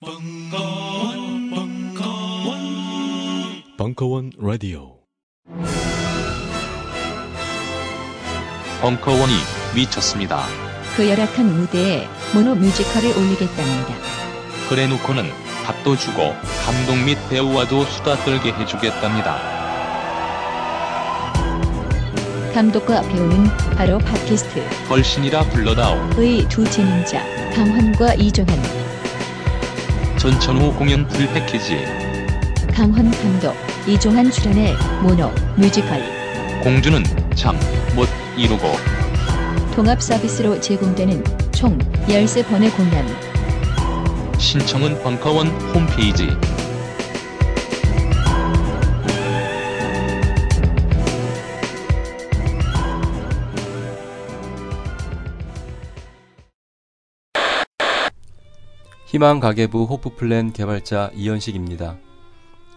벙커원, 벙커원, 벙커원 라디오. 벙커원이 미쳤습니다. 그 열악한 무대에 모노 뮤지컬을 올리겠답니다. 그래놓고는 밥도 주고 감독 및 배우와도 수다 떨게 해주겠답니다. 감독과 배우는 바로 팟캐스트 걸신이라 불러다오. 의 두 진행자 강환과 이종환, 전천후 공연 full package. 강환 감독, 이종환 출연의 모노 뮤지컬 공주는 잠 못 이루고 통합 서비스로 제공되는 총 13번의 공연 신청은 벙커원 홈페이지. 희망 가계부 호프플랜 개발자 이현식입니다.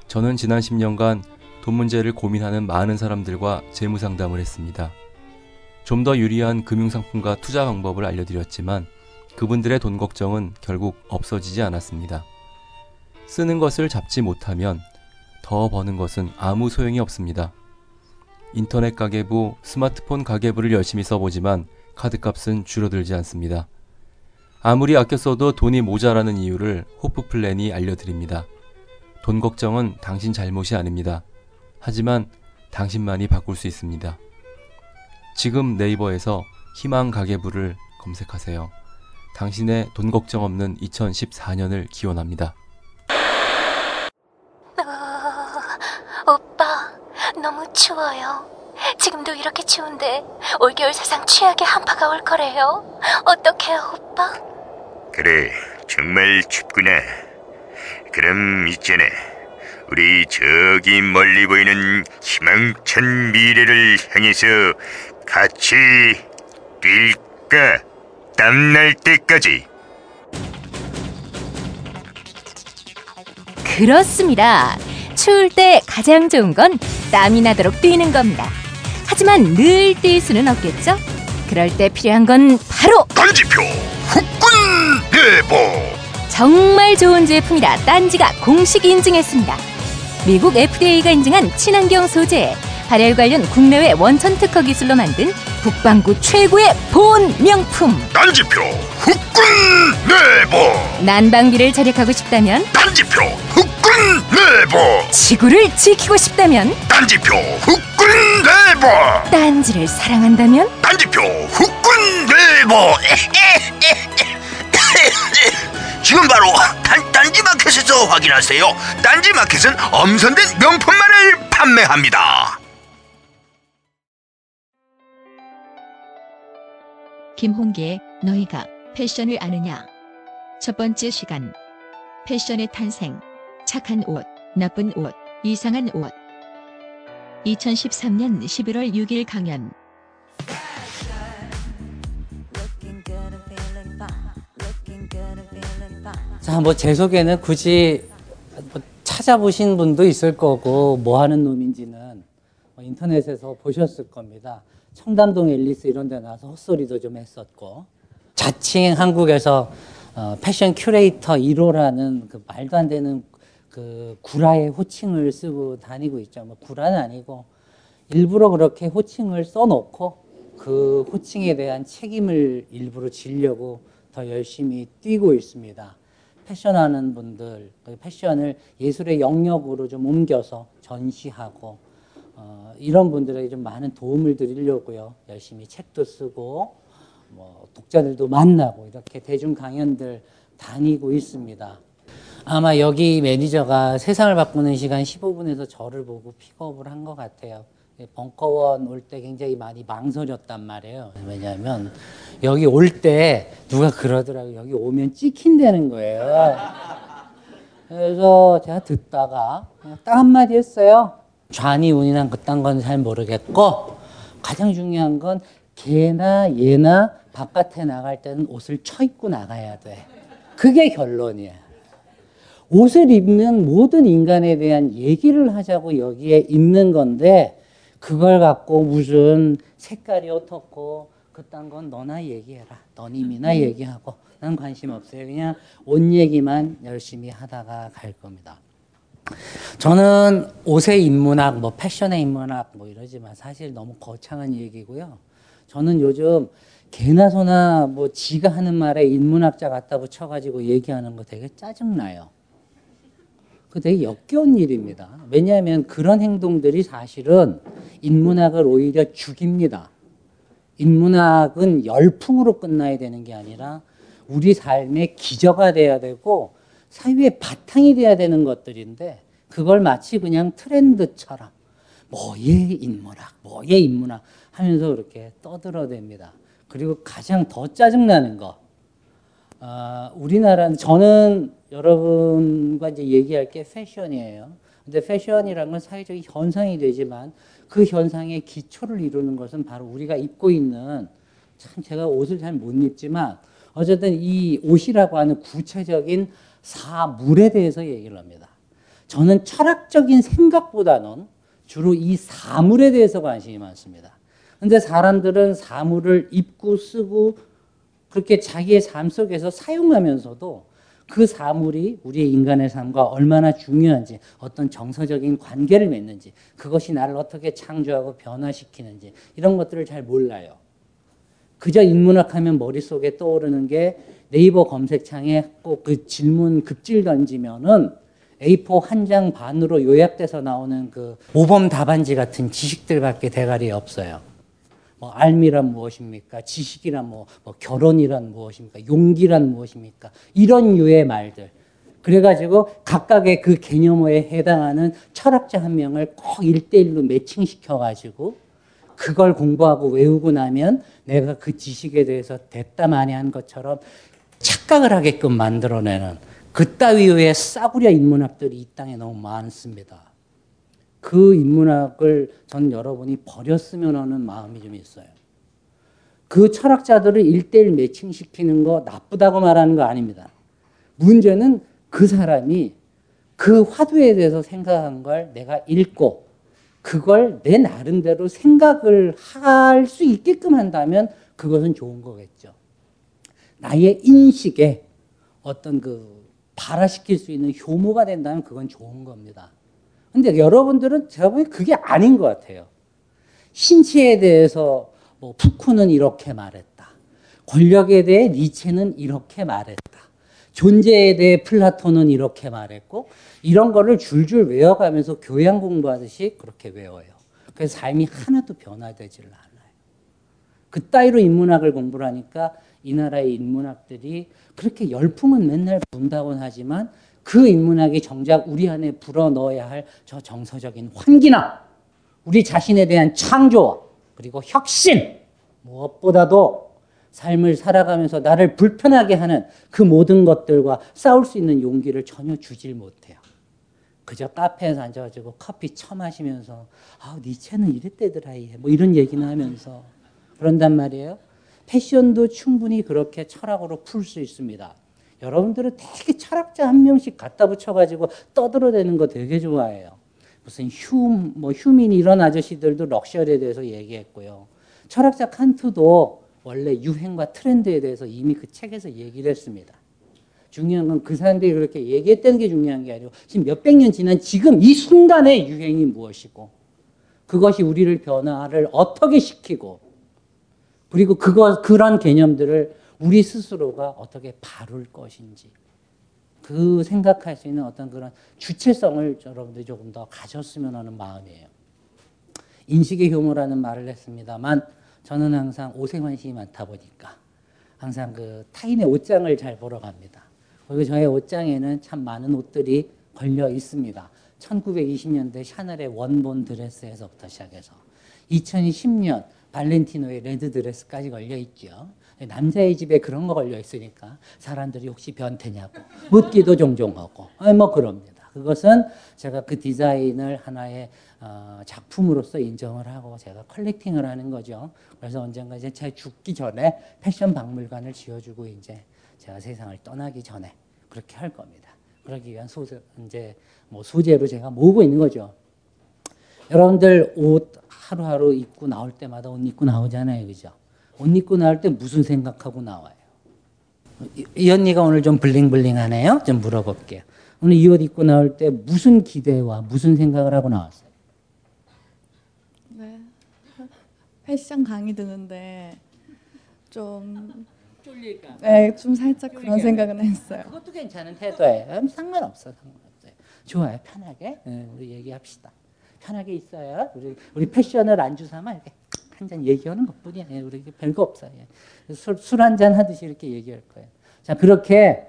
저는 지난 10년간 돈 문제를 고민하는 많은 사람들과 재무 상담을 했습니다. 좀 더 유리한 금융상품과 투자 방법을 알려드렸지만 그분들의 돈 걱정은 결국 없어지지 않았습니다. 쓰는 것을 잡지 못하면 더 버는 것은 아무 소용이 없습니다. 인터넷 가계부, 스마트폰 가계부를 열심히 써보지만 카드값은 줄어들지 않습니다. 아무리 아껴 써도 돈이 모자라는 이유를 호프 플랜이 알려드립니다. 돈 걱정은 당신 잘못이 아닙니다. 하지만 당신만이 바꿀 수 있습니다. 지금 네이버에서 희망 가계부를 검색하세요. 당신의 돈 걱정 없는 2014년을 기원합니다. 어, 오빠, 너무 추워요. 지금도 이렇게 추운데 올겨울 사상 최악의 한파가 올 거래요. 어떡해요, 오빠? 그래, 정말 춥구나. 그럼 있잖아. 우리 저기 멀리 보이는 희망찬 미래를 향해서 같이 뛸까? 땀날 때까지. 그렇습니다. 추울 때 가장 좋은 건 땀이 나도록 뛰는 겁니다. 하지만 늘 뛸 수는 없겠죠? 그럴 때 필요한 건 바로 딴지표 후끈 대보. 정말 좋은 제품이라 딴지가 공식 인증했습니다. 미국 FDA가 인증한 친환경 소재, 발열 관련 국내외 원천 특허 기술로 만든 북방구 최고의 보온 명품. 딴지표 후끈 대보. 난방비를 절약하고 싶다면, 딴지표 후끈 대보. 지구를 지키고 싶다면, 딴지표 후끈 대보. 딴지를 사랑한다면, 딴지표 후끈 대보. 지금 바로 단, 딴지 마켓에서 확인하세요. 딴지 마켓은 엄선된 명품만을 판매합니다. 김홍기의 너희가 패션을 아느냐? 첫 번째 시간. 패션의 탄생. 착한 옷, 나쁜 옷, 이상한 옷. 2013년 11월 6일 강연. 자, 뭐 제 소개는 굳이 뭐 찾아보신 분도 있을 거고 뭐 하는 놈인지는 뭐 인터넷에서 보셨을 겁니다. 청담동 앨리스 이런 데 나와서 헛소리도 좀 했었고 자칭 한국에서 어, 패션 큐레이터 1호라는 그 말도 안 되는 그 구라의 호칭을 쓰고 다니고 있죠. 뭐 구라는 아니고 일부러 그렇게 호칭을 써놓고 그 호칭에 대한 책임을 일부러 지려고 더 열심히 뛰고 있습니다. 패션하는 분들, 그 패션을 예술의 영역으로 좀 옮겨서 전시하고 어, 이런 분들에게 좀 많은 도움을 드리려고요. 열심히 책도 쓰고 뭐 독자들도 만나고 이렇게 대중 강연들 다니고 있습니다. 아마 여기 매니저가 세상을 바꾸는 시간 15분에서 저를 보고 픽업을 한 것 같아요. 벙커원 올 때 굉장히 많이 망설였단 말이에요. 왜냐하면 여기 올 때 누가 그러더라고요. 여기 오면 찍힌다는 거예요. 그래서 제가 듣다가 딱 한마디 했어요. 좌니 운이나 그딴 건 잘 모르겠고 가장 중요한 건 걔나 얘나 바깥에 나갈 때는 옷을 쳐입고 나가야 돼. 그게 결론이야. 옷을 입는 모든 인간에 대한 얘기를 하자고 여기에 있는 건데 그걸 갖고 무슨 색깔이 어떻고 그딴 건 너나 얘기해라. 너님이나 얘기하고 난 관심 없어요. 그냥 옷 얘기만 열심히 하다가 갈 겁니다. 저는 옷의 인문학, 뭐 패션의 인문학 뭐 이러지만 사실 너무 거창한 얘기고요. 저는 요즘 개나 소나 뭐 지가 하는 말에 인문학자 갖다 붙여가지고 얘기하는 거 되게 짜증나요. 그 되게 역겨운 일입니다. 왜냐하면 그런 행동들이 사실은 인문학을 오히려 죽입니다. 인문학은 열풍으로 끝나야 되는 게 아니라 우리 삶의 기저가 돼야 되고 사회의 바탕이 돼야 되는 것들인데 그걸 마치 그냥 트렌드처럼 뭐의 인문학, 뭐의 인문학 하면서 그렇게 떠들어댑니다. 그리고 가장 더 짜증나는 거, 어, 우리나라는 저는 여러분과 이제 얘기할 게 패션이에요. 근데 패션이란 건 사회적인 현상이 되지만 그 현상의 기초를 이루는 것은 바로 우리가 입고 있는 참 제가 옷을 잘 못 입지만 어쨌든 이 옷이라고 하는 구체적인 사물에 대해서 얘기를 합니다. 저는 철학적인 생각보다는 주로 이 사물에 대해서 관심이 많습니다. 근데 사람들은 사물을 입고 쓰고 그렇게 자기의 삶 속에서 사용하면서도 그 사물이 우리의 인간의 삶과 얼마나 중요한지, 어떤 정서적인 관계를 맺는지, 그것이 나를 어떻게 창조하고 변화시키는지, 이런 것들을 잘 몰라요. 그저 인문학 하면 머릿속에 떠오르는 게 네이버 검색창에 꼭 그 질문 급질 던지면은 A4 한 장 반으로 요약돼서 나오는 그 모범 답안지 같은 지식들밖에 대가리 없어요. 뭐 알미란 무엇입니까? 지식이란 뭐, 뭐 결혼이란 무엇입니까? 용기란 무엇입니까? 이런 유의 말들. 그래가지고 각각의 그 개념어에 해당하는 철학자 한 명을 꼭 일대일로 매칭시켜가지고 그걸 공부하고 외우고 나면 내가 그 지식에 대해서 됐다 마니 한 것처럼 착각을 하게끔 만들어내는 그 따위의 싸구려 인문학들이 이 땅에 너무 많습니다. 그 인문학을 전 여러분이 버렸으면 하는 마음이 좀 있어요. 그 철학자들을 일대일 매칭시키는 거 나쁘다고 말하는 거 아닙니다. 문제는 그 사람이 그 화두에 대해서 생각한 걸 내가 읽고 그걸 내 나름대로 생각을 할 수 있게끔 한다면 그것은 좋은 거겠죠. 나의 인식에 어떤 그 발화시킬 수 있는 효모가 된다면 그건 좋은 겁니다. 근데 여러분들은 제가 보기엔 그게 아닌 것 같아요. 신체에 대해서 뭐 푸크는 이렇게 말했다. 권력에 대해 니체는 이렇게 말했다. 존재에 대해 플라톤은 이렇게 말했고 이런 거를 줄줄 외워가면서 교양 공부하듯이 그렇게 외워요. 그래서 삶이 하나도 변화되지를 않아요. 그 따위로 인문학을 공부를 하니까 이 나라의 인문학들이 그렇게 열풍은 맨날 분다곤 하지만 그 인문학이 정작 우리 안에 불어넣어야 할 저 정서적인 환기나 우리 자신에 대한 창조 그리고 혁신 무엇보다도 삶을 살아가면서 나를 불편하게 하는 그 모든 것들과 싸울 수 있는 용기를 전혀 주질 못해요. 그저 카페에서 앉아가지고 커피 처 마시면서 아 니체는 이랬대더라 뭐 이런 얘기는 하면서 그런단 말이에요. 패션도 충분히 그렇게 철학으로 풀 수 있습니다. 여러분들은 되게 철학자 한 명씩 갖다 붙여가지고 떠들어대는 거 되게 좋아해요. 무슨 휴, 뭐 휴민 이런 아저씨들도 럭셔리에 대해서 얘기했고요. 철학자 칸트도 원래 유행과 트렌드에 대해서 이미 그 책에서 얘기를 했습니다. 중요한 건 그 사람들이 그렇게 얘기했다는 게 중요한 게 아니고 지금 몇백 년 지난 지금 이 순간의 유행이 무엇이고 그것이 우리를 변화를 어떻게 시키고 그리고 그거 그런 개념들을 우리 스스로가 어떻게 바룰 것인지 그 생각할 수 있는 어떤 그런 주체성을 여러분들이 조금 더 가졌으면 하는 마음이에요. 인식의 효모라는 말을 했습니다만 저는 항상 옷에 관심이 많다 보니까 항상 그 타인의 옷장을 잘 보러 갑니다. 그리고 저의 옷장에는 참 많은 옷들이 걸려 있습니다. 1920년대 샤넬의 원본 드레스에서부터 시작해서 2010년 발렌티노의 red 드레스까지 걸려 있죠. 남자의 집에 그런 거 걸려 있으니까 사람들이 혹시 변태냐고 묻기도 종종 하고 뭐 그럽니다. 그것은 제가 그 디자인을 하나의 어, 작품으로서 인정을 하고 제가 collecting을 하는 거죠. 그래서 언젠가 이제 제가 죽기 전에 패션 박물관을 지어주고 이제 제가 세상을 떠나기 전에 그렇게 할 겁니다. 그러기 위한 소재, 이제 뭐 소재로 제가 모으고 있는 거죠. 여러분들 옷 하루하루 입고 나올 때마다 옷 입고 나오잖아요. 그죠? 옷 입고 나올 때 무슨 생각하고 나와요? 이, 이 언니가 오늘 좀 블링블링하네요. 좀 물어볼게요. 오늘 이 옷 입고 나올 때 무슨 기대와 무슨 생각을 하고 나왔어요? 네. 패션 강의 듣는데 좀 쫄릴까? 네, 좀 살짝 그런 생각은 했어요. 그것도 괜찮은 태도예요. 음, 상관없어, 상관없어요. 좋아요, 편하게 네, 우리 얘기합시다. 편하게 있어요. 우리 우리 패션을 안주 삼아 이렇게 한 잔 얘기하는 것뿐이에요. 우리 별거 없어요. 술 한 잔 하듯이 이렇게 얘기할 거예요. 자 그렇게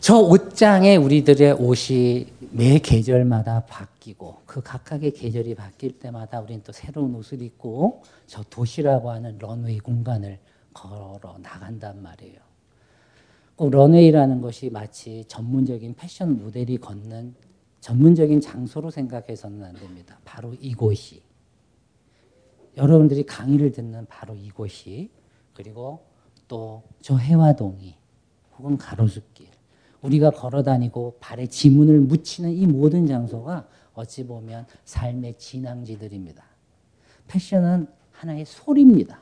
저 옷장에 우리들의 옷이 매 계절마다 바뀌고 그 각각의 계절이 바뀔 때마다 우리는 또 새로운 옷을 입고 저 도시라고 하는 런웨이 공간을 걸어 나간단 말이에요. 꼭 런웨이라는 것이 마치 전문적인 패션 모델이 걷는 전문적인 장소로 생각해서는 안 됩니다. 바로 이곳이. 여러분들이 강의를 듣는 바로 이곳이 그리고 또 저 해화동이 혹은 가로수길 우리가 걸어 다니고 발에 지문을 묻히는 이 모든 장소가 어찌 보면 삶의 진앙지들입니다. 패션은 하나의 소리입니다.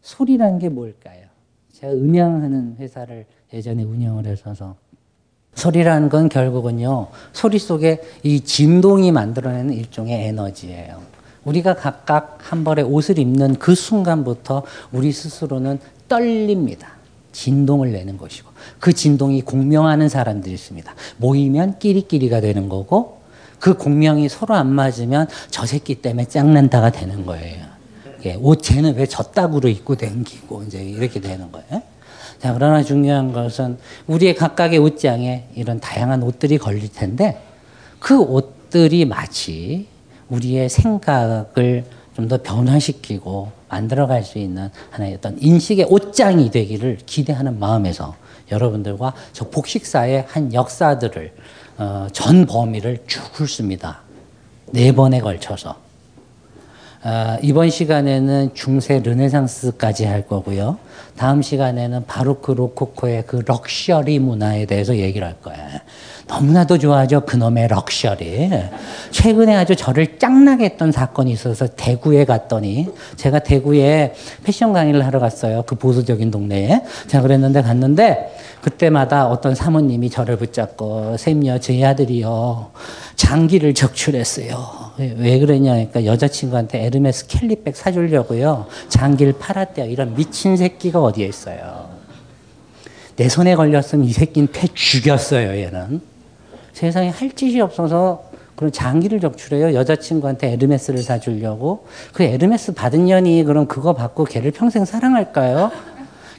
소리란 게 뭘까요? 제가 음향하는 회사를 예전에 운영을 했어서 소리라는 건 결국은요 소리 속에 이 진동이 만들어내는 일종의 에너지예요. 우리가 각각 한 벌의 옷을 입는 그 순간부터 우리 스스로는 떨립니다. 진동을 내는 것이고 그 진동이 공명하는 사람들이 있습니다. 모이면 끼리끼리가 되는 거고 그 공명이 서로 안 맞으면 저 새끼 때문에 짱난다가 되는 거예요. 예, 옷 쟤는 왜 저따구로 입고 댕기고 이제 이렇게 되는 거예요. 자, 그러나 중요한 것은 우리의 각각의 옷장에 이런 다양한 옷들이 걸릴 텐데 그 옷들이 마치 우리의 생각을 좀 더 변화시키고 만들어갈 수 있는 하나의 어떤 인식의 옷장이 되기를 기대하는 마음에서 여러분들과 저 복식사의 한 역사들을 어, 전 범위를 쭉 훑습니다. 네 번에 걸쳐서. 어, 이번 시간에는 중세 르네상스까지 할 거고요. 다음 시간에는 바로크 로코코의 그 럭셔리 문화에 대해서 얘기를 할 거예요. 너무나도 좋아하죠. 그놈의 럭셔리. 최근에 아주 저를 짱나게 했던 사건이 있어서 대구에 갔더니 제가 대구에 패션 강의를 하러 갔어요. 그 보수적인 동네에. 제가 그랬는데 갔는데 그때마다 어떤 사모님이 저를 붙잡고 쌤요 제 아들이요 장기를 적출했어요. 왜 그러냐 그러니까 여자친구한테 에르메스 캘리백 사주려고요 장기를 팔았대요. 이런 미친 새끼가 어디에 있어요. 내 손에 걸렸으면 이 새끼는 패 죽였어요 얘는. 세상에 할 짓이 없어서 그런 장기를 적출해요. 여자친구한테 에르메스를 사주려고. 그 에르메스 받은 년이 그럼 그거 받고 걔를 평생 사랑할까요?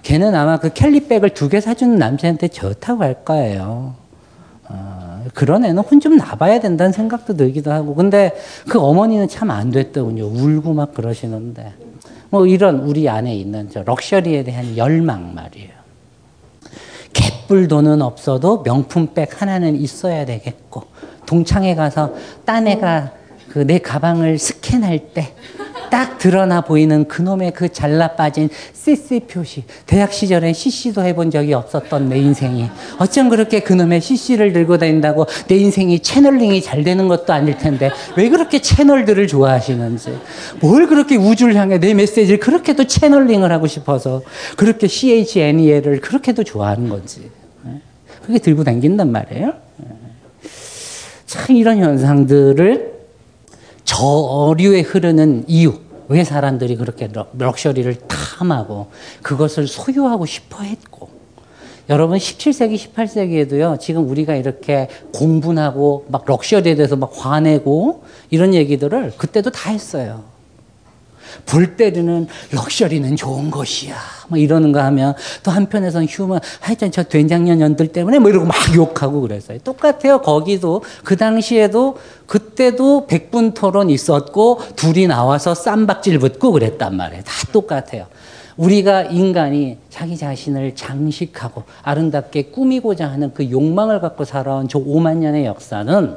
걔는 아마 그 캘리백을 두 개 사주는 남자한테 좋다고 할 거예요. 어, 그런 애는 혼 좀 나봐야 된다는 생각도 들기도 하고. 근데 그 어머니는 참 안 됐더군요. 울고 막 그러시는데. 뭐 이런 우리 안에 있는 저 럭셔리에 대한 열망 말이에요. 갯불 돈은 없어도 명품백 하나는 있어야 되겠고, 동창회 가서 딴 애가 그 내 가방을 스캔할 때 딱 드러나 보이는 그놈의 그 잘라 빠진 CC 표시. 대학 시절에 CC도 해본 적이 없었던 내 인생이. 어쩜 그렇게 그놈의 CC를 들고 다닌다고 내 인생이 채널링이 잘 되는 것도 아닐 텐데 왜 그렇게 채널들을 좋아하시는지. 뭘 그렇게 우주를 향해 내 메시지를 그렇게도 채널링을 하고 싶어서 그렇게 CHNEL을 그렇게도 좋아하는 건지. 그게 들고 다닌단 말이에요. 참 이런 현상들을 저류에 흐르는 이유, 왜 사람들이 그렇게 럭셔리를 탐하고 그것을 소유하고 싶어 했고, 여러분 17세기, 18세기에도요, 지금 우리가 이렇게 공분하고 막 럭셔리에 대해서 막 화내고 이런 얘기들을 그때도 다 했어요. 불 때리는 럭셔리는 좋은 것이야. 뭐 이러는 거 하면 또 한편에서는 휴먼, 하여튼 저 된장년 년들 때문에 뭐 이러고 막 욕하고 그랬어요. 똑같아요. 거기도 그 당시에도 그때도 백분 토론 있었고 둘이 나와서 쌈박질 붙고 그랬단 말이에요. 다 똑같아요. 우리가 인간이 자기 자신을 장식하고 아름답게 꾸미고자 하는 그 욕망을 갖고 살아온 저 5만 년의 역사는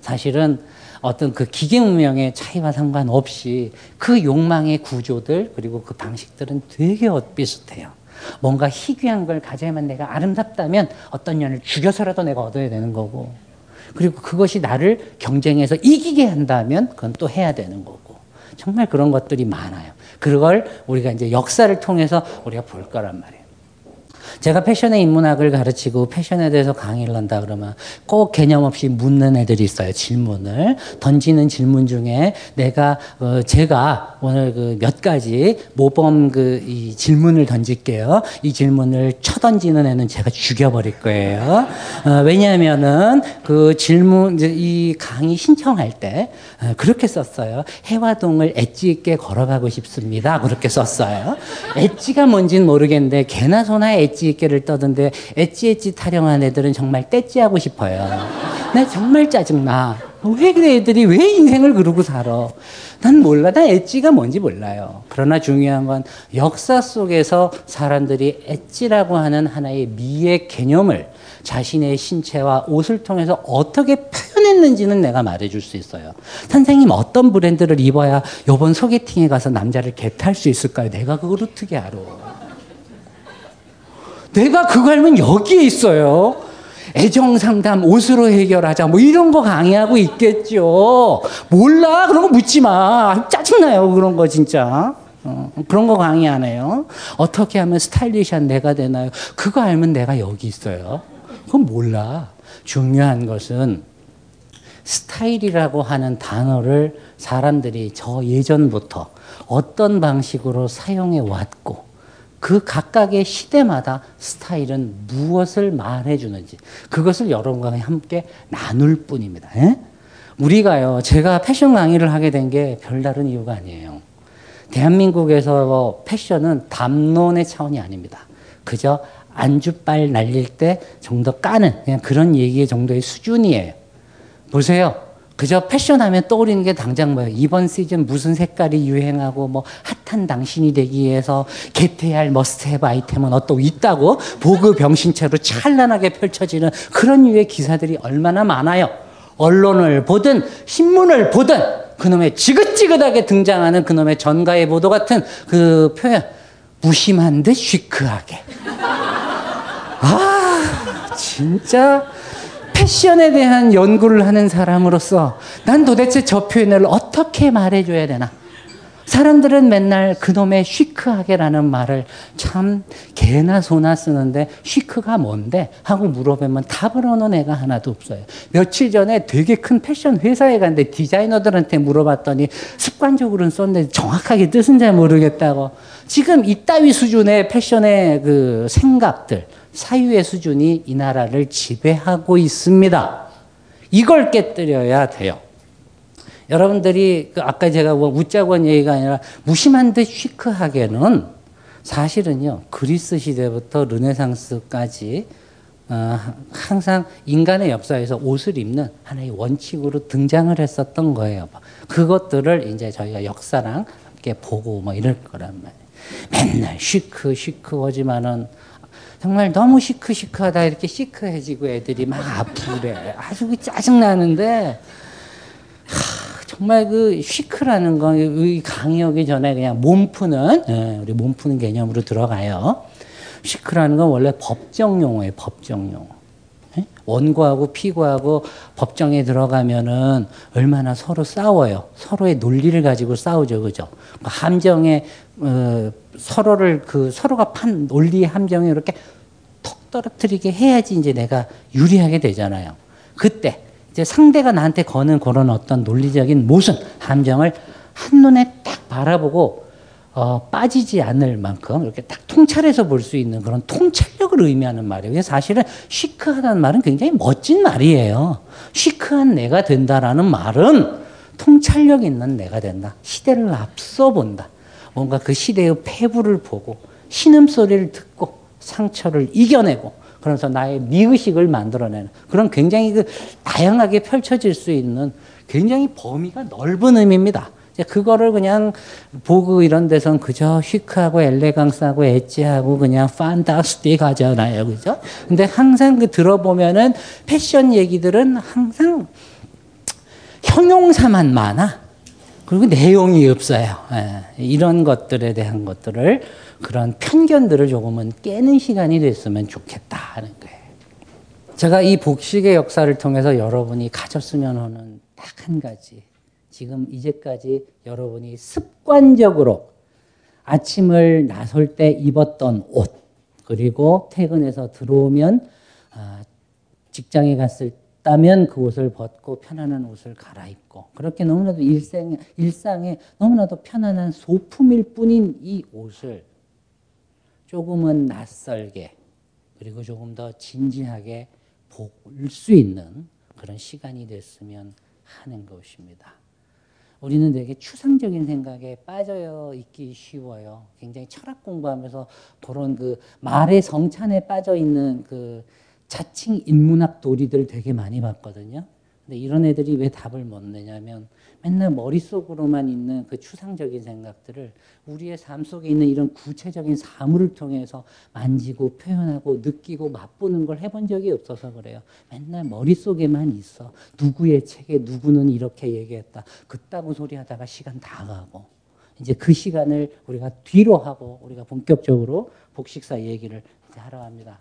사실은 어떤 그 기계 문명의 차이와 상관없이 그 욕망의 구조들 그리고 그 방식들은 되게 비슷해요. 뭔가 희귀한 걸 가져야만 내가 아름답다면 어떤 년을 죽여서라도 내가 얻어야 되는 거고 그리고 그것이 나를 경쟁에서 이기게 한다면 그건 또 해야 되는 거고 정말 그런 것들이 많아요. 그걸 우리가 이제 역사를 통해서 우리가 볼 거란 말이에요. 제가 패션의 인문학을 가르치고 패션에 대해서 강의를 한다 그러면 꼭 개념 없이 묻는 애들이 있어요. 질문을 던지는 질문 중에 내가 어 제가 오늘 그 몇 가지 모범 그 이 질문을 던질게요. 이 질문을 쳐 던지는 애는 제가 죽여버릴 거예요. 어 왜냐하면은 그 질문 이 강의 신청할 때 어 그렇게 썼어요. 해화동을 엣지 있게 걸어가고 싶습니다. 그렇게 썼어요. 엣지가 뭔지는 모르겠는데 개나 소나 엣지 있게를 떠던데 엣지 엣지 타령한 애들은 정말 떼찌하고 싶어요. 나 정말 짜증나. 왜 그래 애들이 왜 인생을 그러고 살아? 난 몰라. 난 엣지가 뭔지 몰라요. 그러나 중요한 건 역사 속에서 사람들이 엣지라고 하는 하나의 미의 개념을 자신의 신체와 옷을 통해서 어떻게 표현했는지는 내가 말해줄 수 있어요. 선생님 어떤 브랜드를 입어야 요번 소개팅에 가서 남자를 겟할 수 있을까요? 내가 그걸 어떻게 알아? 내가 그거 알면 여기에 있어요. 애정 상담 옷으로 해결하자 뭐 이런 거 강의하고 있겠죠. 몰라 그런 거 묻지 마. 짜증나요 그런 거 진짜. 어, 그런 거 강의 안 해요. 어떻게 하면 스타일리시한 내가 되나요? 그거 알면 내가 여기 있어요. 그건 몰라. 중요한 것은 스타일이라고 하는 단어를 사람들이 저 예전부터 어떤 방식으로 사용해 왔고 그 각각의 시대마다 스타일은 무엇을 말해주는지 그것을 여러분과 함께 나눌 뿐입니다. 에? 우리가요, 제가 패션 강의를 하게 된 게 별다른 이유가 아니에요. 대한민국에서 패션은 담론의 차원이 아닙니다. 그저 안주빨 날릴 때 정도 까는 그냥 그런 얘기의 정도의 수준이에요. 보세요. 그저 패션 하면 떠오르는 게 당장 뭐예요? 이번 시즌 무슨 색깔이 유행하고 뭐 핫한 당신이 되기 위해서 get해야 할 must-have 아이템은 어떤 있다고 보그 병신체로 찬란하게 펼쳐지는 그런 유의 기사들이 얼마나 많아요. 언론을 보든 신문을 보든 그놈의 지긋지긋하게 등장하는 그놈의 전가의 보도 같은 그 표현 무심한 듯 chic하게. 아 진짜 패션에 대한 연구를 하는 사람으로서 난 도대체 저 표현을 어떻게 말해줘야 되나? 사람들은 맨날 그놈의 시크하게라는 말을 참 개나 소나 쓰는데 시크가 뭔데? 하고 물어보면 답을 얻는 애가 하나도 없어요. 며칠 전에 되게 큰 패션 회사에 갔는데 디자이너들한테 물어봤더니 습관적으로는 썼는데 정확하게 뜻은 잘 모르겠다고. 지금 이따위 수준의 패션의 그 생각들, 사유의 수준이 이 나라를 지배하고 있습니다. 이걸 깨뜨려야 돼요. 여러분들이 그 아까 제가 뭐 웃자고 한 얘기가 아니라 무심한 듯 시크하게는 사실은요 그리스 시대부터 르네상스까지 어, 항상 인간의 역사에서 옷을 입는 하나의 원칙으로 등장을 했었던 거예요. 그것들을 이제 저희가 역사랑 함께 보고 뭐 이럴 거란 말이에요. 맨날 chic chic하지만은 정말 너무 chic chic하다 이렇게 chic해지고 애들이 막 아프래. 아주 짜증나는데 정말 그 chic라는 거, 이 강의 오기 전에 그냥 몸 푸는, 예, 우리 몸 푸는 개념으로 들어가요. chic라는 건 원래 법정 용어예요, 법정 용어. 예? 원고하고 피고하고 법정에 들어가면은 얼마나 서로 싸워요. 서로의 논리를 가지고 싸우죠, 그죠? 그 함정에, 어, 서로를 그, 서로가 판 논리 함정에 이렇게 톡 떨어뜨리게 해야지 이제 내가 유리하게 되잖아요. 그때, 이제 상대가 나한테 거는 그런 어떤 논리적인 모순, 함정을 한눈에 딱 바라보고 어, 빠지지 않을 만큼 이렇게 딱 통찰해서 볼 수 있는 그런 통찰력을 의미하는 말이에요. 그래서 사실은 시크하다는 말은 굉장히 멋진 말이에요. 시크한 내가 된다라는 말은 통찰력 있는 내가 된다. 시대를 앞서 본다. 뭔가 그 시대의 폐부를 보고 신음소리를 듣고 상처를 이겨내고 그러면서 나의 미의식을 만들어내는 그런 굉장히 그 다양하게 펼쳐질 수 있는 굉장히 범위가 넓은 의미입니다. 그거를 그냥 보고 이런 데선 그저 시크하고 엘레강스하고 엣지하고 그냥 판타스틱 하잖아요. 그죠? 근데 항상 그 들어보면은 패션 얘기들은 항상 형용사만 많아. 그리고 내용이 없어요. 예, 이런 것들에 대한 것들을 그런 편견들을 조금은 깨는 시간이 됐으면 좋겠다 하는 거예요. 제가 이 복식의 역사를 통해서 여러분이 가졌으면 하는 딱 한 가지 지금 이제까지 여러분이 습관적으로 아침을 나설 때 입었던 옷, 그리고 퇴근해서 들어오면 아, 직장에 갔을 다면 그 옷을 벗고 편안한 옷을 갈아입고 그렇게 너무나도 일생, 일상에 너무나도 편안한 소품일 뿐인 이 옷을 조금은 낯설게 그리고 조금 더 진지하게 볼 수 있는 그런 시간이 됐으면 하는 것입니다. 우리는 되게 추상적인 생각에 빠져 있기 쉬워요. 굉장히 철학 공부하면서 그런 그 말의 성찬에 빠져 있는 그 자칭 인문학 도리들 되게 많이 봤거든요. 근데 이런 애들이 왜 답을 못 내냐면 맨날 머릿속으로만 있는 그 추상적인 생각들을 우리의 삶 속에 있는 이런 구체적인 사물을 통해서 만지고 표현하고 느끼고 맛보는 걸 해본 적이 없어서 그래요. 맨날 머릿속에만 있어. 누구의 책에 누구는 이렇게 얘기했다. 그따구 소리 하다가 시간 다 가고. 이제 그 시간을 우리가 뒤로 하고 우리가 본격적으로 복식사 얘기를 이제 하러 합니다.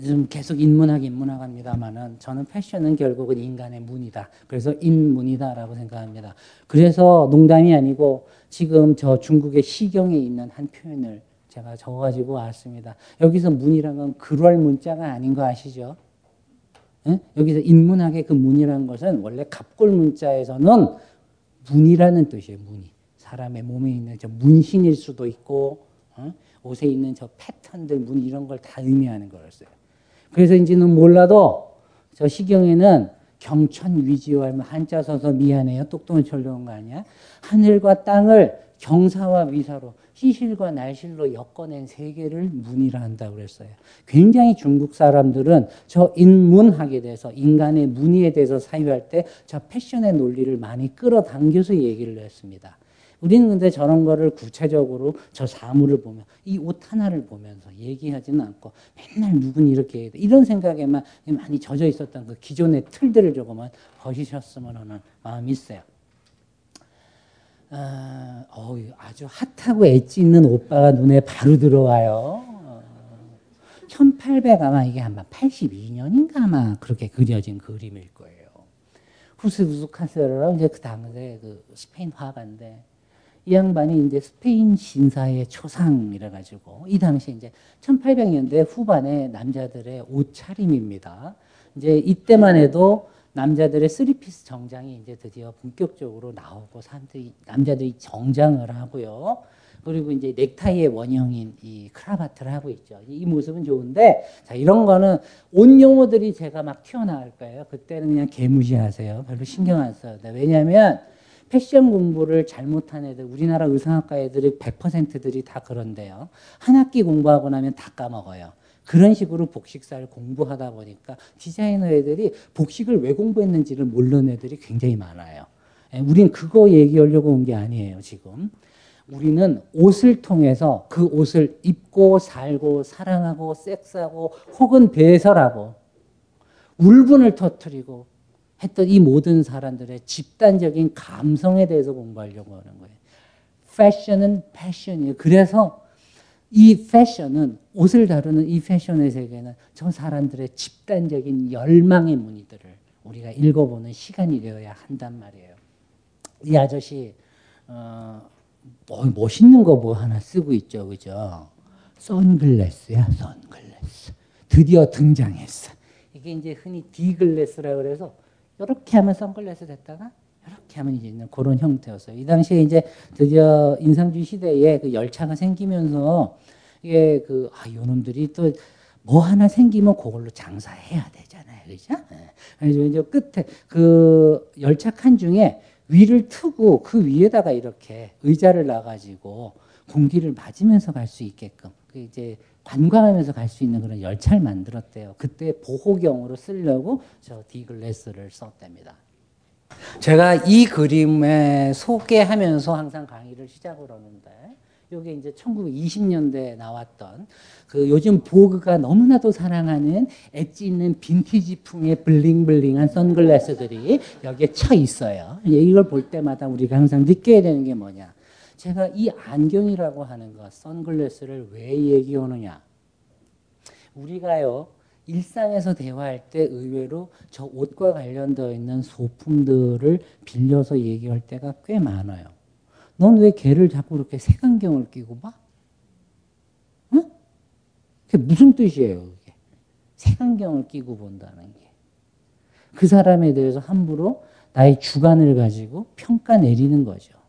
요즘 계속 인문학 인문학 합니다만은 저는 패션은 결국은 인간의 문이다. 그래서 인문이다라고 생각합니다. 그래서 농담이 아니고 지금 저 중국의 시경에 있는 한 표현을 제가 적어가지고 왔습니다. 여기서 문이란 건 글월 문자가 아닌 거 아시죠? 예? 여기서 인문학의 그 문이라는 것은 원래 갑골 문자에서는 문이라는 뜻이에요. 문이 사람의 몸에 있는 저 문신일 수도 있고 어? 옷에 있는 저 패턴들 문 이런 걸 다 의미하는 거였어요. 그래서인지는 몰라도 저 시경에는 경천 위지와 한자 써서 미안해요. 똑똑한 철로온 거 아니야? 하늘과 땅을 경사와 위사로 시실과 날실로 엮어낸 세계를 문이라 한다고 그랬어요. 굉장히 중국 사람들은 저 인문학에 대해서 인간의 문의에 대해서 사유할 때 저 패션의 논리를 많이 끌어당겨서 얘기를 했습니다. 우리는 근데 저런 거를 구체적으로 저 사물을 보면 이 옷 하나를 보면서 얘기하지는 않고 맨날 누군 이렇게 해야 돼. 이런 생각에만 많이 젖어 있었던 그 기존의 틀들을 조금은 버리셨으면 하는 마음이 있어요. 아, 어, 아주 핫하고 엣지 있는 오빠가 눈에 바로 들어와요. 1800 아마 이게 아마 82년인가 아마 그렇게 그려진 그림일 거예요. 후스부스 카세라라고 이제 그 당시에 그 스페인 화가인데 이 양반이 이제 스페인 신사의 초상이라 가지고 이 당시 이제 1800년대 후반에 남자들의 옷차림입니다. 이제 이때만 해도 남자들의 쓰리피스 정장이 이제 드디어 본격적으로 나오고 사람들이 남자들이 정장을 하고요. 그리고 이제 넥타이의 원형인 이 크라바트를 하고 있죠. 이 모습은 좋은데 자 이런 거는 옷 용어들이 제가 막 튀어나올 거예요. 그때는 그냥 개무시하세요. 별로 신경 안 써요. 왜냐하면 패션 공부를 잘못한 애들, 우리나라 의상학과 애들이 100%들이 다 그런데요. 한 학기 공부하고 나면 다 까먹어요. 그런 식으로 복식사를 공부하다 보니까 디자이너 애들이 복식을 왜 공부했는지를 모르는 애들이 굉장히 많아요. 예, 우린 그거 얘기하려고 온 게 아니에요, 지금. 우리는 옷을 통해서 그 옷을 입고 살고 사랑하고 섹스하고 혹은 배설하고 울분을 터뜨리고 했던 이 모든 사람들의 집단적인 감성에 대해서 공부하려고 하는 거예요. 패션은 패션이에요. 그래서 이 패션은 옷을 다루는 이 패션의 세계는 저 사람들의 집단적인 열망의 무늬들을 우리가 읽어보는 시간이 되어야 한단 말이에요. 이 아저씨 어, 뭐 멋있는 거 뭐 하나 쓰고 있죠, 그죠? 선글라스야, 선글라스. 드디어 등장했어. 이게 이제 흔히 디글래스라 그래서 이렇게 하면 선글라스 됐다가 이렇게 하면 이제 있는 그런 형태였어요. 이 당시에 이제 드디어 인상주의 시대에 그 열차가 생기면서 이게 그, 아, 요놈들이 또 뭐 하나 생기면 그걸로 장사해야 되잖아요. 그죠? 네. 그래서 이제 끝에 그 열차 칸 중에 위를 트고 그 위에다가 이렇게 의자를 놔가지고 공기를 맞으면서 갈 수 있게끔 그 이제 관광하면서 갈 수 있는 그런 열차를 만들었대요. 그때 보호경으로 쓰려고 저 디글래스를 썼답니다. 제가 이 그림에 소개하면서 항상 강의를 시작을 하는데 이게 이제 1920년대에 나왔던 그 요즘 보그가 너무나도 사랑하는 엣지 있는 빈티지풍의 블링블링한 선글라스들이 여기에 쳐 있어요. 이걸 볼 때마다 우리가 항상 느껴야 되는 게 뭐냐. 제가 이 안경이라고 하는 것, 선글라스를 왜 얘기하느냐. 우리가요, 일상에서 대화할 때 의외로 저 옷과 관련되어 있는 소품들을 빌려서 얘기할 때가 꽤 많아요. 넌 왜 걔를 자꾸 이렇게 색안경을 끼고 봐? 응? 그게 무슨 뜻이에요, 그게? 색안경을 끼고 본다는 게. 그 사람에 대해서 함부로 나의 주관을 가지고 평가 내리는 거죠.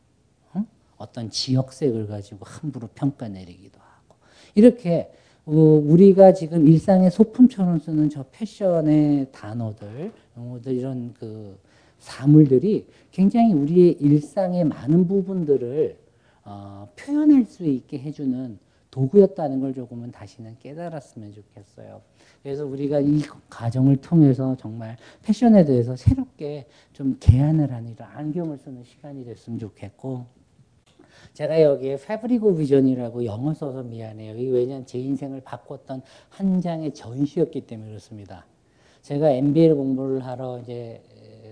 응? 어떤 지역색을 가지고 함부로 평가 내리기도 하고. 이렇게 어, 우리가 지금 일상의 소품처럼 쓰는 저 패션의 단어들, 용어들 이런 그 사물들이 굉장히 우리의 일상의 많은 부분들을 어, 표현할 수 있게 해주는 도구였다는 걸 조금은 다시는 깨달았으면 좋겠어요. 그래서 우리가 이 과정을 통해서 정말 패션에 대해서 새롭게 좀 개안을 하는 이런 안경을 쓰는 시간이 됐으면 좋겠고 제가 여기에 Fabric of Vision이라고 영어 써서 미안해요. 이게 왜냐하면 제 인생을 바꿨던 한 장의 전시였기 때문에 그렇습니다. 제가 MBA 공부를 하러 이제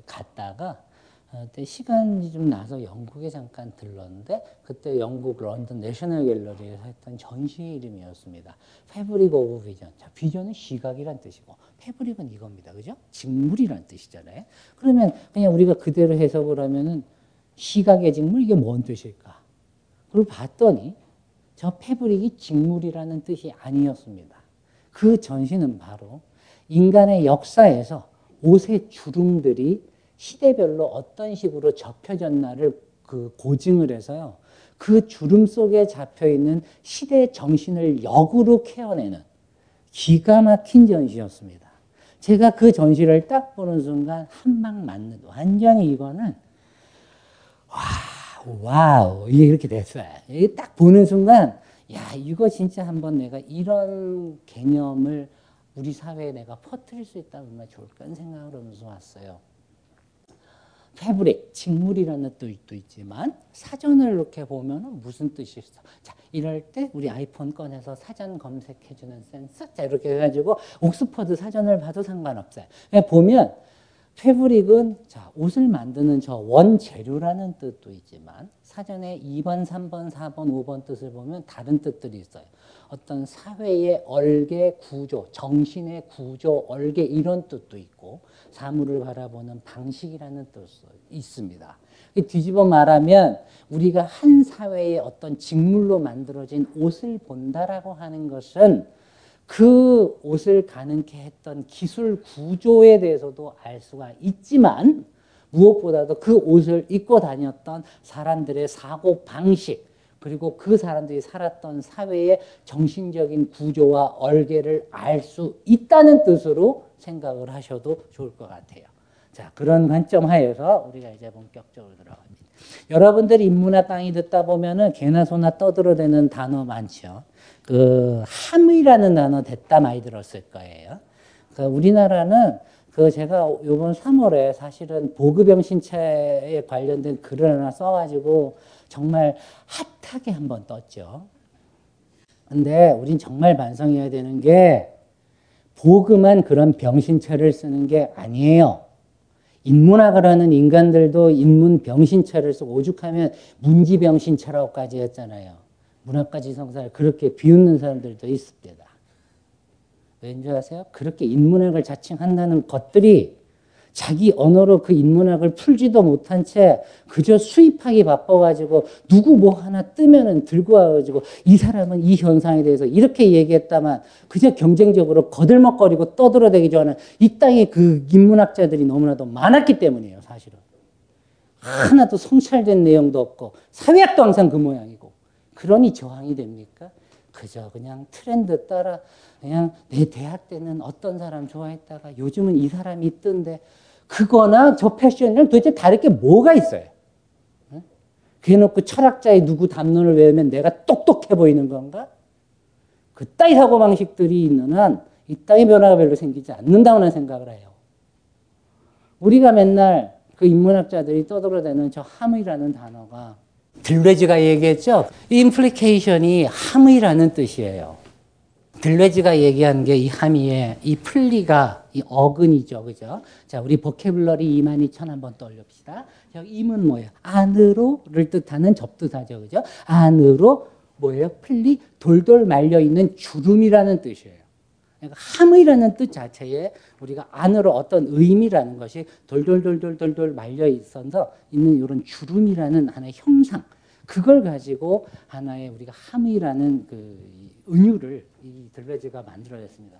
갔다가 어, 그때 시간이 좀 나서 영국에 잠깐 들렀는데 그때 영국 런던 내셔널 갤러리에서 했던 전시 이름이었습니다. Fabric of Vision. 자, 비전은 시각이란 뜻이고 fabric은 이겁니다. 그죠? 직물이란 뜻이잖아요. 그러면 그냥 우리가 그대로 해석을 하면은 시각의 직물 이게 뭔 뜻일까? 그리고 봤더니 저 패브릭이 직물이라는 뜻이 아니었습니다. 그 전시는 바로 인간의 역사에서 옷의 주름들이 시대별로 어떤 식으로 접혀졌나를 그 고증을 해서요. 그 주름 속에 잡혀 있는 시대 정신을 역으로 케어내는 기가 막힌 전시였습니다. 제가 그 전시를 딱 보는 순간 한방 맞는 완전히 이거는 와 와우 이렇게 됐어요. 딱 보는 순간 야 이거 진짜 한번 내가 이런 개념을 우리 사회에 내가 퍼뜨릴 수 있다면 얼마나 좋을까 생각을 하면서 왔어요. Fabric, 직물이라는 뜻도 있지만 사전을 이렇게 보면 무슨 뜻이 있어? 자, 이럴 때 우리 아이폰 꺼내서 사전 검색해주는 센스 자 이렇게 해가지고 옥스퍼드 사전을 봐도 상관없어요. 보면 패브릭은 자 옷을 만드는 저 원재료라는 뜻도 있지만 사전에 2번, 3번, 4번, 5번 뜻을 보면 다른 뜻들이 있어요. 어떤 사회의 얼개 구조, 정신의 구조, 얼개 이런 뜻도 있고 사물을 바라보는 방식이라는 뜻도 있습니다. 뒤집어 말하면 우리가 한 사회의 어떤 직물로 만들어진 옷을 본다라고 하는 것은 그 옷을 가능케 했던 기술 구조에 대해서도 알 수가 있지만 무엇보다도 그 옷을 입고 다녔던 사람들의 사고 방식 그리고 그 사람들이 살았던 사회의 정신적인 구조와 얼개를 알 수 있다는 뜻으로 생각을 하셔도 좋을 것 같아요. 자, 그런 관점 하에서 우리가 이제 본격적으로 들어갑니다. 여러분들이 인문학 강의 듣다 보면은 개나 소나 떠들어대는 단어 많죠. 그 함이라는 단어 됐다 많이 들었을 거예요. 그 우리나라는 그 제가 요번 3월에 사실은 보급형 신체에 관련된 글을 하나 써가지고 정말 핫하게 한번 떴죠. 근데 우린 정말 반성해야 되는 게 보그만 그런 병신체를 쓰는 게 아니에요. 인문학을 하는 인간들도 인문 병신체를 쓰고 오죽하면 문지병신체라고까지 했잖아요. 문학까지 성사를 그렇게 비웃는 사람들도 있을 때다. 왠지 아세요? 그렇게 인문학을 자칭한다는 것들이 자기 언어로 그 인문학을 풀지도 못한 채 그저 수입하기 바빠가지고 누구 뭐 하나 뜨면은 들고 와가지고 이 사람은 이 현상에 대해서 이렇게 얘기했다만 그저 경쟁적으로 거들먹거리고 떠들어대기 전에 이 땅에 그 인문학자들이 너무나도 많았기 때문이에요, 사실은. 하나도 성찰된 내용도 없고 사회학도 항상 그 모양이고 그러니 저항이 됩니까? 그저 그냥 트렌드 따라 그냥 내 대학 때는 어떤 사람 좋아했다가 요즘은 이 사람이 있던데 그거나 저 패션이랑 도대체 다를 게 뭐가 있어요? 그래놓고 철학자의 누구 담론을 외우면 내가 똑똑해 보이는 건가? 그따위 사고방식들이 있는 한이 땅의 변화가 별로 생기지 않는다고 생각을 해요. 우리가 맨날 그 인문학자들이 떠들어대는 저 함의라는 단어가 들뢰즈가 얘기했죠. Implication이 함의라는 뜻이에요. 들뢰즈가 얘기한 게 이 함의에 이 pli가 이 어근이죠. 그죠? 자, 우리 vocabulary 22,000 한번 떠올립시다. im은 뭐예요? 안으로를 뜻하는 접두사죠. 그죠? 안으로 뭐예요? pli 돌돌 말려 있는 주름이라는 뜻이에요. 그러니까 함이라는 뜻 자체에 우리가 안으로 어떤 의미라는 것이 돌돌돌돌돌돌 말려 있어서 있는 이런 주름이라는 하나의 형상 그걸 가지고 하나의 우리가 함이라는 그 은유를 이 들베즈가 만들어냈습니다.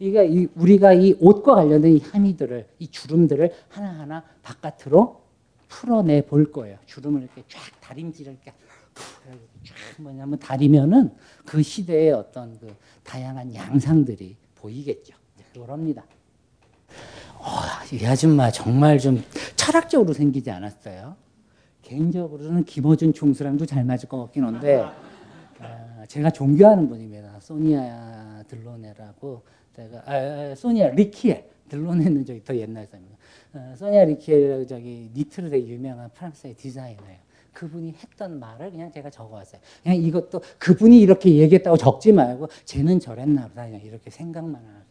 이게 이 우리가 이 옷과 관련된 이 함이들을 이 주름들을 하나하나 바깥으로 풀어내 볼 거예요. 주름을 이렇게 쫙 다림질을 이렇게 쫙 뭐냐면 다리면은 그 시대의 어떤 그 다양한 양상들이 보이겠죠. 그럽니다. 어, 이 아줌마 정말 좀 철학적으로 생기지 않았어요. 개인적으로는 김어준 총수랑도 잘 맞을 것 같긴 한데 어, 제가 존경하는 분입니다. 소니아 들로네라고 제가 아, 아, 소니아 리키에 들로네는 저기 더 옛날 사람입니다. 어, 소니아 리키에 저기 니트로 되게 유명한 프랑스의 디자이너예요. 그분이 했던 말을 그냥 제가 적어왔어요. 그냥 이것도 그분이 이렇게 얘기했다고 적지 말고 쟤는 저랬나 보다 그냥 이렇게 생각만 하세요.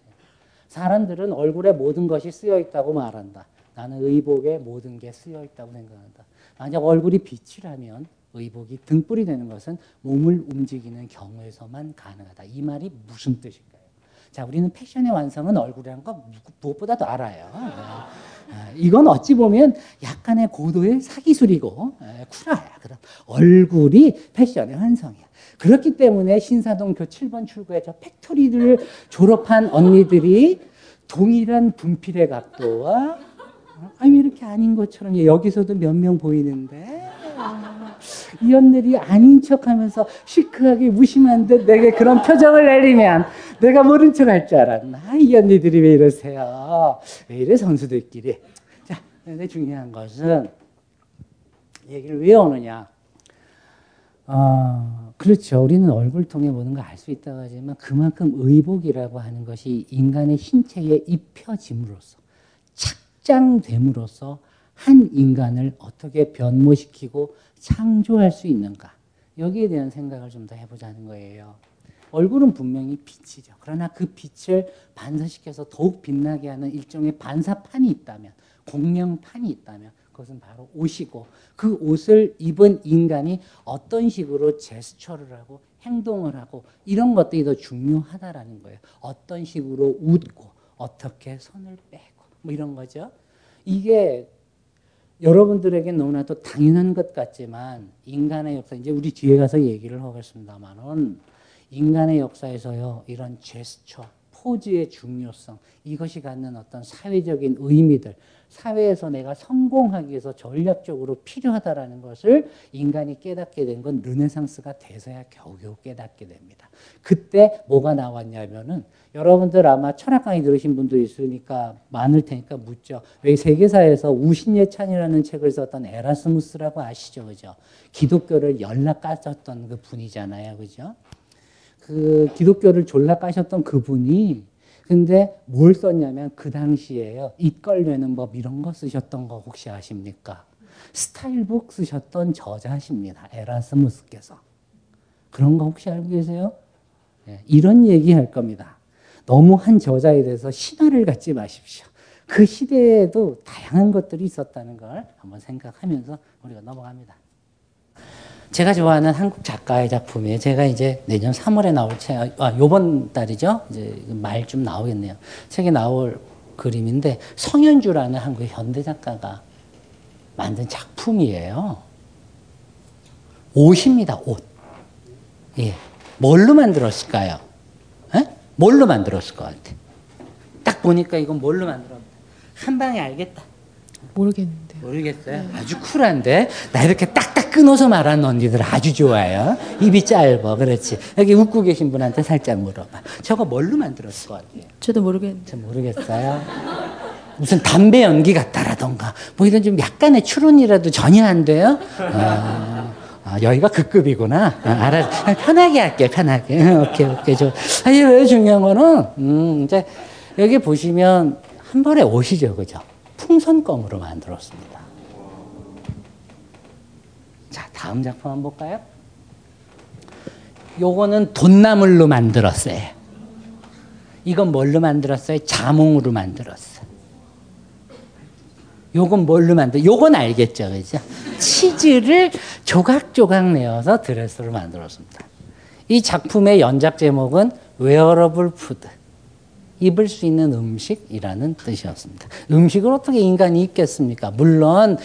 사람들은 얼굴에 모든 것이 쓰여 있다고 말한다. 나는 의복에 모든 게 쓰여 있다고 생각한다. 만약 얼굴이 빛이라면 의복이 등불이 되는 것은 몸을 움직이는 경우에서만 가능하다. 이 말이 무슨 뜻일까요? 자, 우리는 패션의 완성은 얼굴이라는 거 무엇보다도 알아요. 아, 이건 어찌 보면 약간의 고도의 사기술이고 구라야. 그럼 얼굴이 패션의 완성이야. 그렇기 때문에 신사동 교 7번 출구에 저 factory를 졸업한 언니들이 동일한 분필의 각도와 아니 이렇게 아닌 것처럼 여기서도 몇 명 보이는데 이 언니들이 아닌 척하면서 시크하게 무심한 듯 내게 그런 표정을 내리면 내가 모른 척 할 줄 알았나? 이 언니들이 왜 이러세요? 왜 이래 선수들끼리? 자 근데 중요한 것은 얘기를 왜 오느냐? 어, 그렇죠. 우리는 얼굴 통해 모든 걸 알 수 있다고 하지만 그만큼 의복이라고 하는 것이 인간의 신체에 입혀짐으로써 착장됨으로써 한 인간을 어떻게 변모시키고 창조할 수 있는가. 여기에 대한 생각을 좀 더 해보자는 거예요. 얼굴은 분명히 빛이죠. 그러나 그 빛을 반사시켜서 더욱 빛나게 하는 일종의 반사판이 있다면, 공명판이 있다면, 그것은 바로 옷이고 그 옷을 입은 인간이 어떤 식으로 제스처를 하고 행동을 하고 이런 것들이 더 중요하다라는 거예요. 어떤 식으로 웃고 어떻게 손을 빼고 뭐 이런 거죠. 이게 여러분들에게 너무나도 당연한 것 같지만 인간의 역사 이제 우리 뒤에 가서 얘기를 하겠습니다만은 인간의 역사에서요 이런 제스처 포즈의 중요성 이것이 갖는 어떤 사회적인 의미들 사회에서 내가 성공하기 위해서 전략적으로 필요하다라는 것을 인간이 깨닫게 된 건 르네상스가 돼서야 겨우겨우 깨닫게 됩니다. 그때 뭐가 나왔냐면은 여러분들 아마 철학 강의 들으신 분도 있으니까 많을 테니까 묻죠. 왜 세계사에서 우신예찬이라는 책을 썼던 에라스무스라고 아시죠, 그죠? 기독교를 연락 까셨던 그 분이잖아요, 그죠? 그 기독교를 졸라 까셨던 그분이 근데 뭘 썼냐면 그 당시에요. 입걸매는 법 이런 거 쓰셨던 거 혹시 아십니까? 스타일북 쓰셨던 저자십니다. 에라스무스께서. 그런 거 혹시 알고 계세요? 네, 이런 얘기 할 겁니다. 너무 한 저자에 대해서 신화를 갖지 마십시오. 그 시대에도 다양한 것들이 있었다는 걸 한번 생각하면서 우리가 넘어갑니다. 제가 좋아하는 한국 작가의 작품이에요. 제가 이제 내년 3월에 나올 책, 아, 요번 달이죠. 이제 말 좀 나오겠네요. 책에 나올 그림인데 성현주라는 한국 현대 작가가 만든 작품이에요. 옷입니다, 옷. 예. 뭘로 만들었을까요? 에? 뭘로 만들었을 것 같아? 딱 보니까 이건 뭘로 만들었나? 한 방에 알겠다. 모르겠는데. 모르겠어요. 네. 아주 쿨한데 나 이렇게 딱딱 끊어서 말하는 언니들 아주 좋아요. 입이 짧아, 그렇지. 여기 웃고 계신 분한테 살짝 물어봐. 저거 뭘로 만들었을 것 같아요? 저도 모르겠는데. 모르겠어요. 무슨 담배 연기 같다라던가 뭐 이런 좀 약간의 추론이라도 전혀 안 돼요. 어, 아, 여기가 그 급이구나. 아, 알아. 편하게 할게, 편하게. 오케이, 오케이. 저, 아니, 왜 중요한 거는, 음, 이제, 여기 보시면, 한 벌에 옷이죠, 그죠? 풍선껌으로 만들었습니다. 자, 다음 작품 한번 볼까요? 요거는 돈나물로 만들었어요. 이건 뭘로 만들었어요? 자몽으로 만들었어요. 요건 뭘로 만들? 요건 알겠죠, 그죠? 치즈를 조각조각 내어서 드레스로 만들었습니다. 이 작품의 연작 제목은 Wearable Food. 입을 수 있는 음식이라는 뜻이었습니다. 음식을 어떻게 인간이 입겠습니까? 물론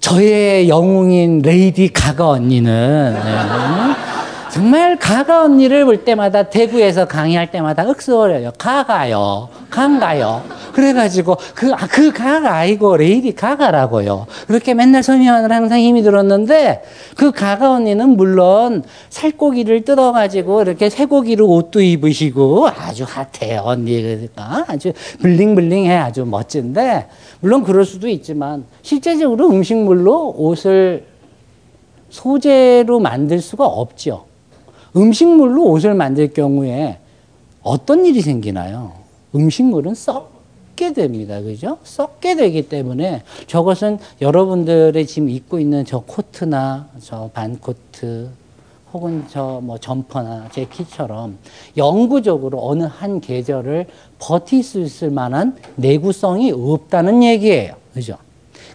저의 영웅인 레이디 가가 언니는 네. 정말 가가 언니를 볼 때마다 대구에서 강의할 때마다 억수 어려워요. 가가요. 강가요. 그래가지고 그, 아, 그 가가 아니고 레이디 가가라고요. 그렇게 맨날 설명하느라 항상 힘이 들었는데 그 가가 언니는 물론 살코기를 뜯어가지고 이렇게 쇠고기로 옷도 입으시고 아주 핫해요. 언니. 그러니까 아주 블링블링해 아주 멋진데 물론 그럴 수도 있지만 실제적으로 음식물로 옷을 소재로 만들 수가 없죠. 음식물로 옷을 만들 경우에 어떤 일이 생기나요? 음식물은 썩게 됩니다. 그죠? 썩게 되기 때문에 저것은 여러분들의 지금 입고 있는 저 코트나 저 반코트 혹은 저 뭐 점퍼나 재킷처럼 영구적으로 어느 한 계절을 버틸 수 있을 만한 내구성이 없다는 얘기예요. 그죠?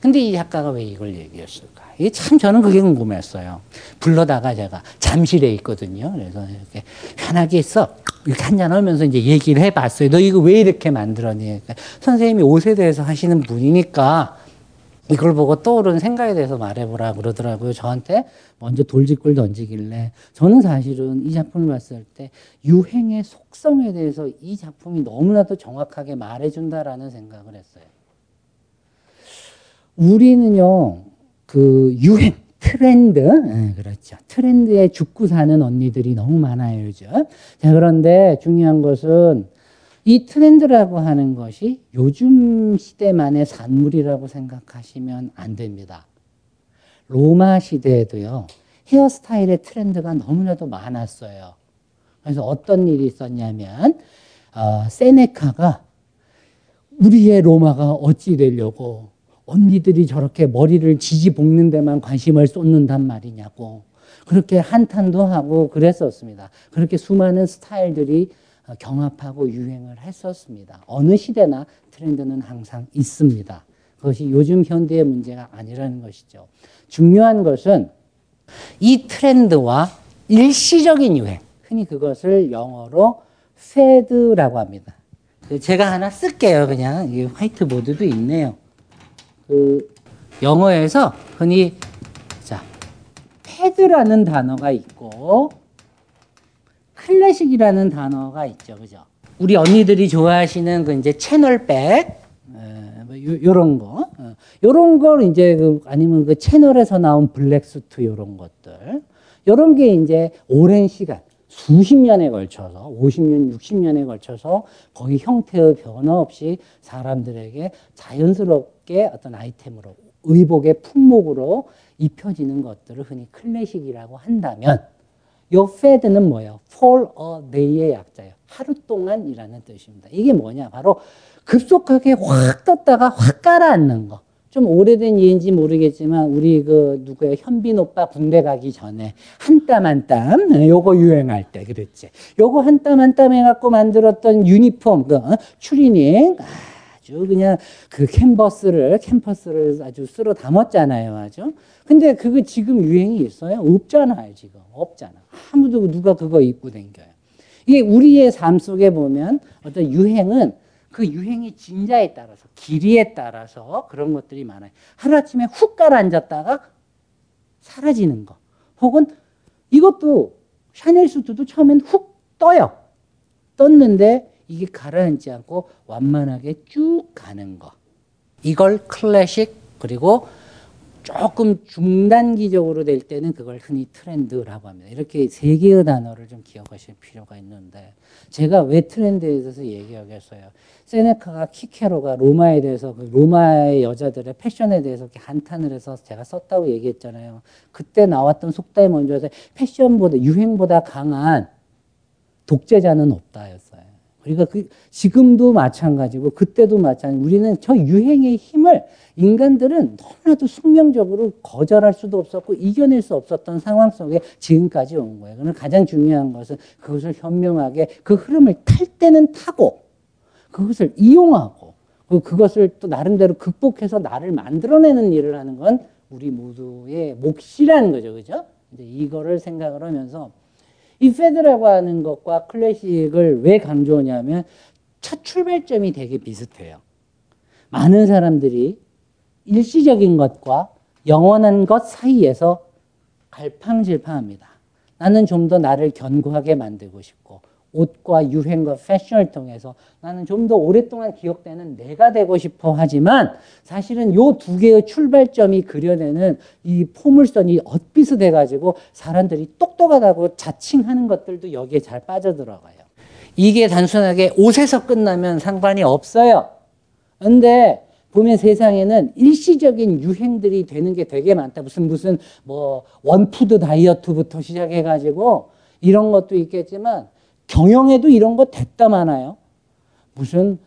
근데 이 작가가 왜 이걸 얘기했을까? 이게 참 저는 그게 궁금했어요. 불러다가 제가 잠실에 있거든요. 그래서 이렇게 편하게 있어. 이렇게 한잔 하면서 이제 얘기를 해봤어요. 너 이거 왜 이렇게 만들었니? 그러니까 선생님이 옷에 대해서 하시는 분이니까 이걸 보고 떠오른 생각에 대해서 말해보라 그러더라고요. 저한테 먼저 돌직구를 던지길래 저는 사실은 이 작품을 봤을 때 유행의 속성에 대해서 이 작품이 너무나도 정확하게 말해준다라는 생각을 했어요. 우리는요, 그 유행, 트렌드, 네, 그렇죠. 트렌드에 죽고 사는 언니들이 너무 많아요, 요즘. 자, 그런데 중요한 것은 이 트렌드라고 하는 것이 요즘 시대만의 산물이라고 생각하시면 안 됩니다. 로마 시대에도요, 헤어스타일의 트렌드가 너무나도 많았어요. 그래서 어떤 일이 있었냐면, 어, 세네카가 우리의 로마가 어찌 되려고 언니들이 저렇게 머리를 지지 볶는 데만 관심을 쏟는단 말이냐고. 그렇게 한탄도 하고 그랬었습니다. 그렇게 수많은 스타일들이 경합하고 유행을 했었습니다. 어느 시대나 트렌드는 항상 있습니다. 그것이 요즘 현대의 문제가 아니라는 것이죠. 중요한 것은 이 트렌드와 일시적인 유행, 흔히 그것을 영어로 fad라고 합니다. 제가 하나 쓸게요. 그냥 화이트보드도 있네요. 그 영어에서 흔히 자 패드라는 단어가 있고 클래식이라는 단어가 있죠, 그죠? 우리 언니들이 좋아하시는 그 이제 채널백 뭐 요런 거, 어, 요런 걸 이제 그 아니면 그 채널에서 나온 블랙수트 요런 것들, 요런 게 이제 오랜 시간 수십 년에 걸쳐서 50년, 60년에 걸쳐서 거의 형태의 변화 없이 사람들에게 자연스럽게 어떤 아이템으로 의복의 품목으로 입혀지는 것들을 흔히 클래식이라고 한다면 요 fad는 뭐예요? for a day의 약자예요. 하루 동안이라는 뜻입니다. 이게 뭐냐? 바로 급속하게 확 떴다가 확 가라앉는 거. 좀 오래된 예인지 모르겠지만 우리 그 누구야 현빈 오빠 군대 가기 전에 한 땀 한땀 요거 유행할 때 그랬지. 요거 한 땀 한 땀 해갖고 만들었던 유니폼 그 어? 추리닝 아주 그냥 그 캔버스를 캠퍼스를 아주 쓸어 담았잖아요, 아주. 근데 그거 지금 유행이 있어요? 없잖아요, 지금 없잖아. 아무도 누가 그거 입고 댕겨요. 이게 우리의 삶 속에 보면 어떤 유행은 그 유행의 진자에 따라서 길이에 따라서 그런 것들이 많아요. 하루아침에 훅 가라앉았다가 사라지는 거. 혹은 이것도 샤넬 수트도 처음엔 훅 떠요. 떴는데 이게 가라앉지 않고 완만하게 쭉 가는 거. 이걸 클래식 그리고 조금 중단기적으로 될 때는 그걸 흔히 트렌드라고 합니다. 이렇게 세 개의 단어를 좀 기억하실 필요가 있는데 제가 왜 트렌드에 대해서 얘기하겠어요. 세네카가 키케로가 로마에 대해서 그 로마의 여자들의 패션에 대해서 이렇게 한탄을 해서 제가 썼다고 얘기했잖아요. 그때 나왔던 속담이 먼저 패션보다 유행보다 강한 독재자는 없다였어요. 그러니까 그 지금도 마찬가지고 그때도 마찬가지. 우리는 저 유행의 힘을 인간들은 너무나도 숙명적으로 거절할 수도 없었고 이겨낼 수 없었던 상황 속에 지금까지 온 거예요. 그럼 가장 중요한 것은 그것을 현명하게 그 흐름을 탈 때는 타고 그것을 이용하고 그것을 또 나름대로 극복해서 나를 만들어내는 일을 하는 건 우리 모두의 몫이라는 거죠. 그죠? 이제 이거를 생각을 하면서 이 페드라고 하는 것과 클래식을 왜 강조하냐면 첫 출발점이 되게 비슷해요. 많은 사람들이 일시적인 것과 영원한 것 사이에서 갈팡질팡합니다. 나는 좀 더 나를 견고하게 만들고 싶고 옷과 유행과 패션을 통해서 나는 좀 더 오랫동안 기억되는 내가 되고 싶어 하지만 사실은 요 두 개의 출발점이 그려내는 이 포물선이 엇비슷해 가지고 사람들이 똑똑하다고 자칭하는 것들도 여기에 잘 빠져들어가요. 이게 단순하게 옷에서 끝나면 상관이 없어요. 근데 보면 세상에는 일시적인 유행들이 되는 게 되게 많다. 무슨 무슨 뭐 원푸드 다이어트부터 시작해 가지고 이런 것도 있겠지만 경영에도 이런 거 됐다 많아요. 무슨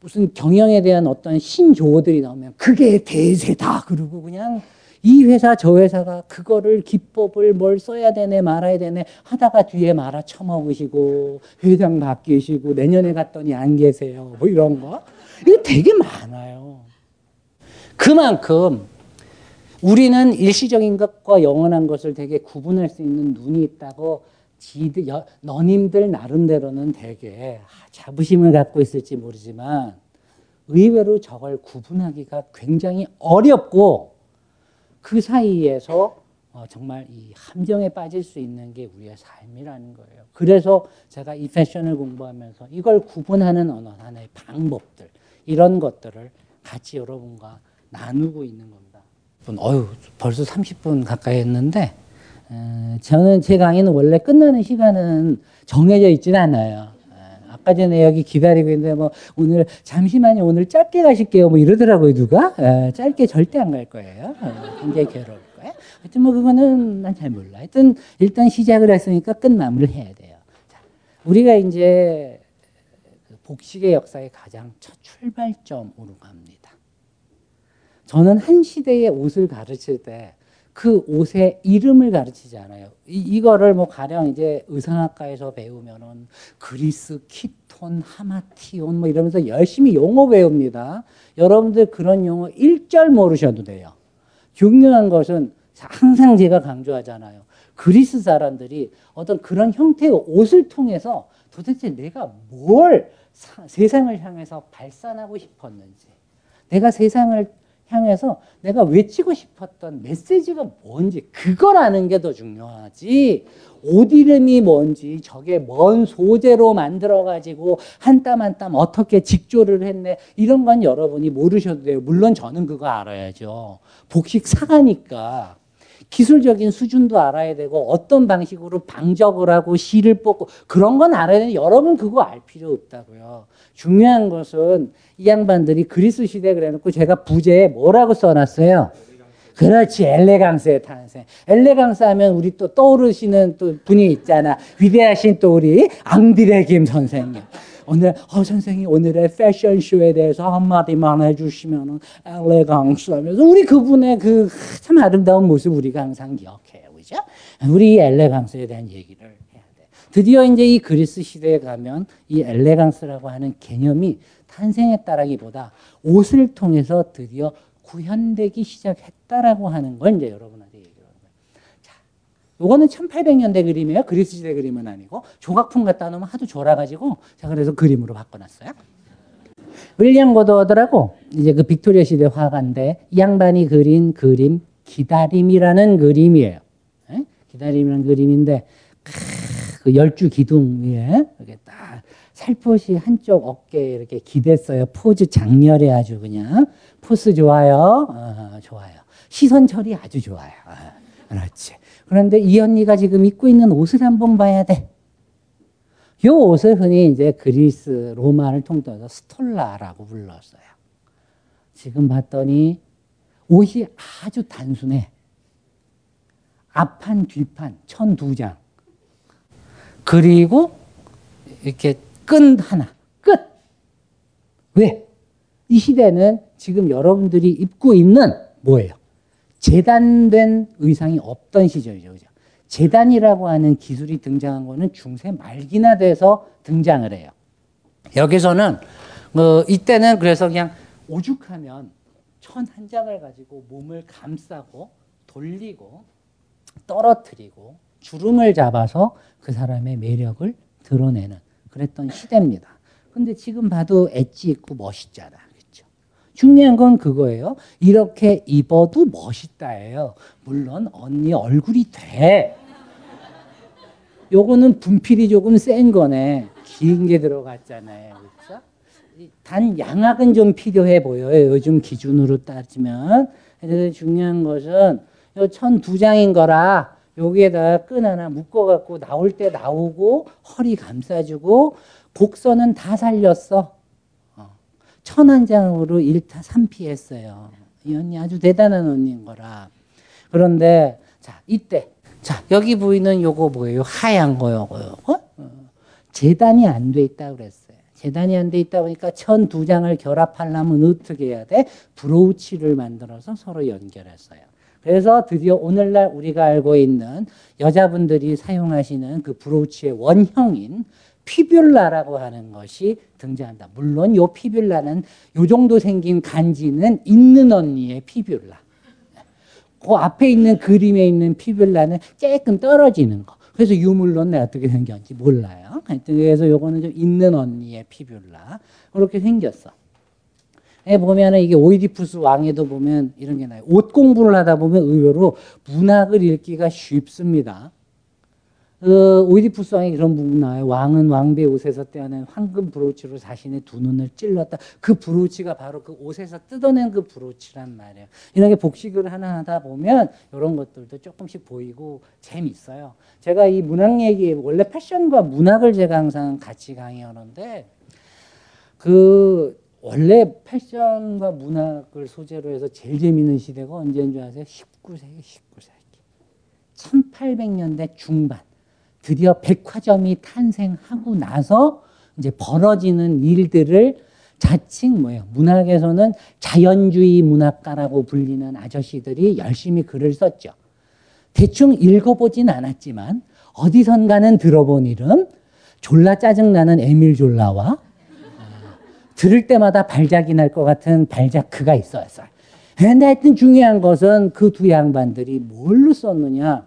무슨 경영에 대한 어떤 신조어들이 나오면 그게 대세다 그러고 그냥 이 회사 저 회사가 그거를 기법을 뭘 써야 되네 말아야 되네 하다가 뒤에 말아 처먹으시고 회장 바뀌시고 내년에 갔더니 안 계세요 뭐 이런 거 이거 되게 많아요. 그만큼 우리는 일시적인 것과 영원한 것을 되게 구분할 수 있는 눈이 있다고 지들, 여, 너님들 나름대로는 되게 자부심을 갖고 있을지 모르지만 의외로 저걸 구분하기가 굉장히 어렵고 그 사이에서 어, 정말 이 함정에 빠질 수 있는 게 우리의 삶이라는 거예요. 그래서 제가 이 패션을 공부하면서 이걸 구분하는 어느 하나의 방법들 이런 것들을 같이 여러분과 나누고 있는 겁니다. 어유 벌써 30분 가까이 했는데 에, 저는 제 강의는 원래 끝나는 시간은 정해져 있지는 않아요. 에, 아까 전에 여기 기다리고 있는데 뭐 오늘 잠시만요 오늘 짧게 가실게요 뭐 이러더라고요 누가 에, 짧게 절대 안 갈 거예요. 에, 굉장히 괴로울 거예요. 하여튼 뭐 그거는 난 잘 몰라. 하여튼 일단 시작을 했으니까 끝 마무리를 해야 돼요. 자, 우리가 이제 그 복식의 역사의 가장 첫 출발점으로 갑니다. 저는 한 시대의 옷을 가르칠 때 그 옷의 이름을 가르치지 않아요. 이, 거를뭐 가령 이제 의상학과에서 배우면은 그리스 키톤 하마티온 뭐 이러면서 열심히 용어 배웁니다. 여러분들 그런 용어 일절 모르셔도 돼요. 중요한 것은 항상 제가 강조하잖아요. 그리스 사람들이 어떤 그런 형태의 옷을 통해서 도대체 내가 뭘 사, 세상을 향해서 발산하고 싶었는지, 내가 세상을 향해서 내가 외치고 싶었던 메시지가 뭔지 그걸 아는 게 더 중요하지. 옷 이름이 뭔지 저게 뭔 소재로 만들어 가지고 한 땀 한 땀 어떻게 직조를 했네 이런 건 여러분이 모르셔도 돼요. 물론 저는 그거 알아야죠. 복식 사가니까 기술적인 수준도 알아야 되고 어떤 방식으로 방적을 하고 실을 뽑고 그런 건 알아야 되는데 여러분 그거 알 필요 없다고요. 중요한 것은 이 양반들이 그리스 시대 그래놓고 제가 부제에 뭐라고 써놨어요? 그렇지 엘레강스의 탄생. 엘레강스 하면 우리 또 떠오르시는 또 분이 있잖아. 위대하신 또 우리 앙드레 김 선생님. 오늘 어 선생님 오늘의 패션쇼에 대해서 한마디만 해주시면은 엘레강스 하면서 우리 그분의 그 참 아름다운 모습 우리가 항상 기억해요, 그죠? 우리 엘레강스에 대한 얘기를. 드디어 이제 이 그리스 시대에 가면 이 엘레강스라고 하는 개념이 탄생했다라기보다 옷을 통해서 드디어 구현되기 시작했다라고 하는 걸 이제 여러분한테 얘기를 하는 거예요. 자, 요거는 1800년대 그림이에요. 그리스 시대 그림은 아니고 조각품 갖다 놓으면 하도 졸아가지고 자 그래서 그림으로 바꿔놨어요. 윌리엄 고드워드라고 이제 그 빅토리아 시대 화가인데 이 양반이 그린 그림 기다림이라는 그림이에요. 에? 기다림이라는 그림인데 그 열주 기둥 위에 이렇게 딱 살포시 한쪽 어깨에 이렇게 기댔어요. 포즈 장렬해 아주 그냥 포즈 좋아요. 어, 좋아요. 시선 처리 아주 좋아요. 어, 그렇지. 그런데 이 언니가 지금 입고 있는 옷을 한번 봐야 돼. 이 옷을 흔히 이제 그리스 로마를 통틀어서 스톨라라고 불렀어요. 지금 봤더니 옷이 아주 단순해. 앞판, 뒤판, 천 두 장. 그리고 이렇게 끈 하나. 끝! 왜? 이 시대는 지금 여러분들이 입고 있는 뭐예요? 재단된 의상이 없던 시절이죠. 그죠? 재단이라고 하는 기술이 등장한 거는 중세 말기나 돼서 등장을 해요. 여기서는 어, 이때는 그래서 그냥 오죽하면 천 한 장을 가지고 몸을 감싸고 돌리고 떨어뜨리고 주름을 잡아서 그 사람의 매력을 드러내는 그랬던 시대입니다. 근데 지금 봐도 엣지 있고 멋있잖아. 그렇죠? 중요한 건 그거예요. 이렇게 입어도 멋있다예요. 물론 언니 얼굴이 돼. 요거는 분필이 조금 센 거네. 긴 게 들어갔잖아요. 그렇죠? 단 양악은 좀 필요해 보여요. 요즘 기준으로 따지면. 그래서 중요한 것은 요 천 두 장인 거라 여기에다가 끈 하나 묶어갖고 나올 때 나오고 허리 감싸주고 곡선은 다 살렸어. 어. 천한 장으로 1타 3피 했어요. 이 언니 아주 대단한 언니인 거라. 그런데 자 이때 자 여기 보이는 요거 뭐예요? 하얀 거 요거 요거 어. 재단이 안 돼 있다 그랬어요. 재단이 안 돼 있다 보니까 천 두 장을 결합하려면 어떻게 해야 돼? 브로치를 만들어서 서로 연결했어요. 그래서 드디어 오늘날 우리가 알고 있는 여자분들이 사용하시는 그 브로치의 원형인 피뷸라라고 하는 것이 등장한다. 물론 요 피뷸라는 요 정도 생긴 간지는 있는 언니의 피뷸라. 그 앞에 있는 그림에 있는 피뷸라는 조금 떨어지는 거. 그래서 유물론 내가 어떻게 생겼는지 몰라요. 그래서 요거는 좀 있는 언니의 피뷸라. 그렇게 생겼어. 에 보면은 이게 오이디푸스 왕에도 보면 이런 게 나요. 옷 공부를 하다 보면 의외로 문학을 읽기가 쉽습니다. 그 오이디푸스 왕이 그런 부분 나와요. 왕은 왕비의 옷에서 떼어낸 황금 브로치로 자신의 두 눈을 찔렀다. 그 브로치가 바로 그 옷에서 뜯어낸 그 브로치란 말이에요. 이런 게 복식을 하나 하다 보면 이런 것들도 조금씩 보이고 재밌어요. 제가 이 문학 얘기, 원래 패션과 문학을 제가 항상 같이 강의하는데 그 원래 패션과 문학을 소재로 해서 제일 재밌는 시대가 언제인 줄 아세요? 19세기, 19세기. 1800년대 중반. 드디어 백화점이 탄생하고 나서 이제 벌어지는 일들을 자칭 뭐예요? 문학에서는 자연주의 문학가라고 불리는 아저씨들이 열심히 글을 썼죠. 대충 읽어보진 않았지만 어디선가는 들어본 이름 졸라 짜증나는 에밀 졸라와 들을 때마다 발작이 날 것 같은 발자크가 있었어요. 근데 하여튼 중요한 것은 그 두 양반들이 뭘로 썼느냐.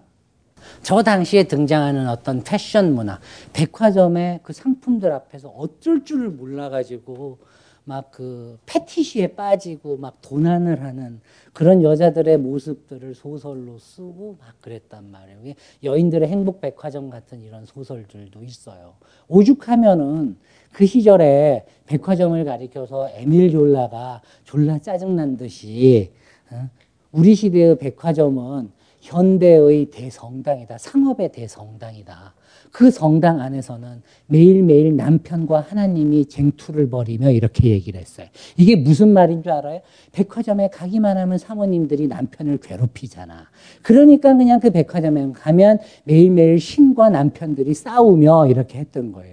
저 당시에 등장하는 어떤 패션 문화, 백화점의 그 상품들 앞에서 어쩔 줄을 몰라가지고 막 그 패티시에 빠지고 막 도난을 하는 그런 여자들의 모습들을 소설로 쓰고 막 그랬단 말이에요. 여인들의 행복 백화점 같은 이런 소설들도 있어요. 오죽하면은 그 시절에 백화점을 가리켜서 에밀 졸라가 졸라 짜증난 듯이 어? 우리 시대의 백화점은 현대의 대성당이다. 상업의 대성당이다. 그 성당 안에서는 매일매일 남편과 하나님이 쟁투를 벌이며 이렇게 얘기를 했어요. 이게 무슨 말인 줄 알아요? 백화점에 가기만 하면 사모님들이 남편을 괴롭히잖아. 그러니까 그냥 그 백화점에 가면 매일매일 신과 남편들이 싸우며 이렇게 했던 거예요.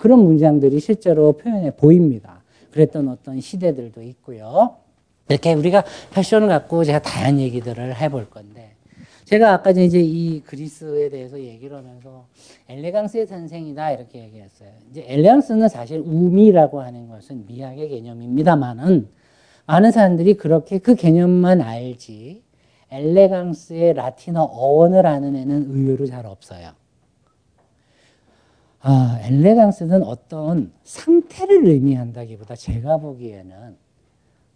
그런 문장들이 실제로 표현해 보입니다. 그랬던 어떤 시대들도 있고요. 이렇게 우리가 패션을 갖고 제가 다양한 얘기들을 해볼 건데, 제가 아까 이제 이 그리스에 대해서 얘기를 하면서 엘레강스의 탄생이다 이렇게 얘기했어요. 이제 엘레강스는 사실 우미라고 하는 것은 미학의 개념입니다만은 많은 사람들이 그렇게 그 개념만 알지 엘레강스의 라틴어 어원을 아는 애는 의외로 잘 없어요. 아, 엘레강스는 어떤 상태를 의미한다기보다 제가 보기에는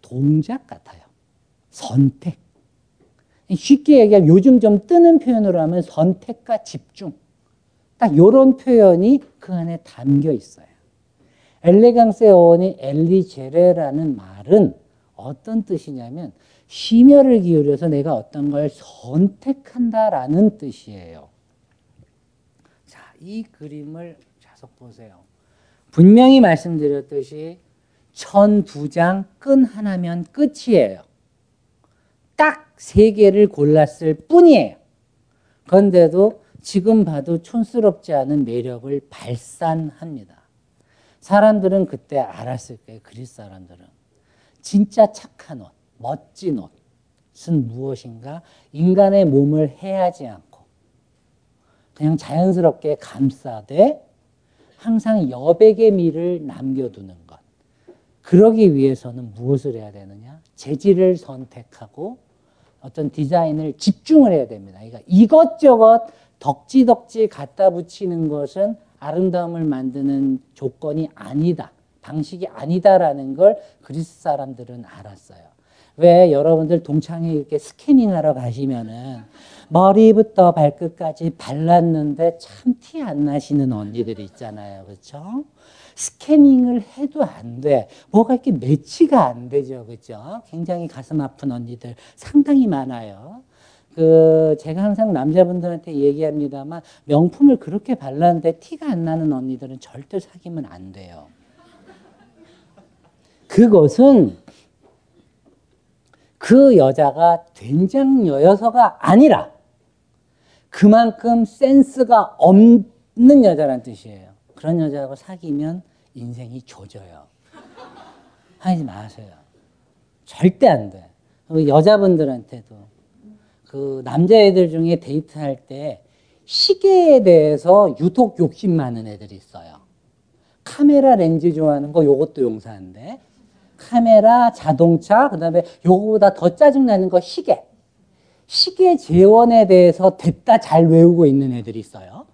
동작 같아요. 선택. 쉽게 얘기하면 요즘 좀 뜨는 표현으로 하면 선택과 집중. 딱 이런 표현이 그 안에 담겨 있어요. 엘레강스의 어원이 엘리제레라는 말은 어떤 뜻이냐면 심혈을 기울여서 내가 어떤 걸 선택한다라는 뜻이에요. 자, 이 그림을 자석 보세요. 분명히 말씀드렸듯이 천 두 장 끈 하나면 끝이에요. 딱 세 개를 골랐을 뿐이에요. 그런데도 지금 봐도 촌스럽지 않은 매력을 발산합니다. 사람들은 그때 알았을 거예요. 그리스 사람들은. 진짜 착한 옷, 멋진 옷은 무엇인가? 인간의 몸을 해하지 않고 그냥 자연스럽게 감싸되 항상 여백의 미를 남겨두는 것. 그러기 위해서는 무엇을 해야 되느냐? 재질을 선택하고 어떤 디자인을 집중을 해야 됩니다. 그러니까 이것저것 덕지덕지 갖다 붙이는 것은 아름다움을 만드는 조건이 아니다. 방식이 아니다라는 걸 그리스 사람들은 알았어요. 왜 여러분들 동창회 이렇게 스캐닝하러 가시면은 머리부터 발끝까지 발랐는데 참 티 안 나시는 언니들 있잖아요. 그렇죠? 스캐닝을 해도 안 돼. 뭐가 이렇게 매치가 안 되죠. 그죠? 굉장히 가슴 아픈 언니들 상당히 많아요. 그, 제가 항상 남자분들한테 얘기합니다만, 명품을 그렇게 발랐는데 티가 안 나는 언니들은 절대 사귀면 안 돼요. 그것은 그 여자가 된장여여서가 아니라 그만큼 센스가 없는 여자란 뜻이에요. 그런 여자하고 사귀면 인생이 조져요. 하지 마세요. 절대 안 돼. 여자분들한테도 그 남자애들 중에 데이트할 때 시계에 대해서 유독 욕심 많은 애들이 있어요. 카메라 렌즈 좋아하는 거 요것도 용서한데 카메라, 자동차, 그 다음에 요거보다 더 짜증나는 거 시계. 시계 재원에 대해서 됐다 잘 외우고 있는 애들이 있어요.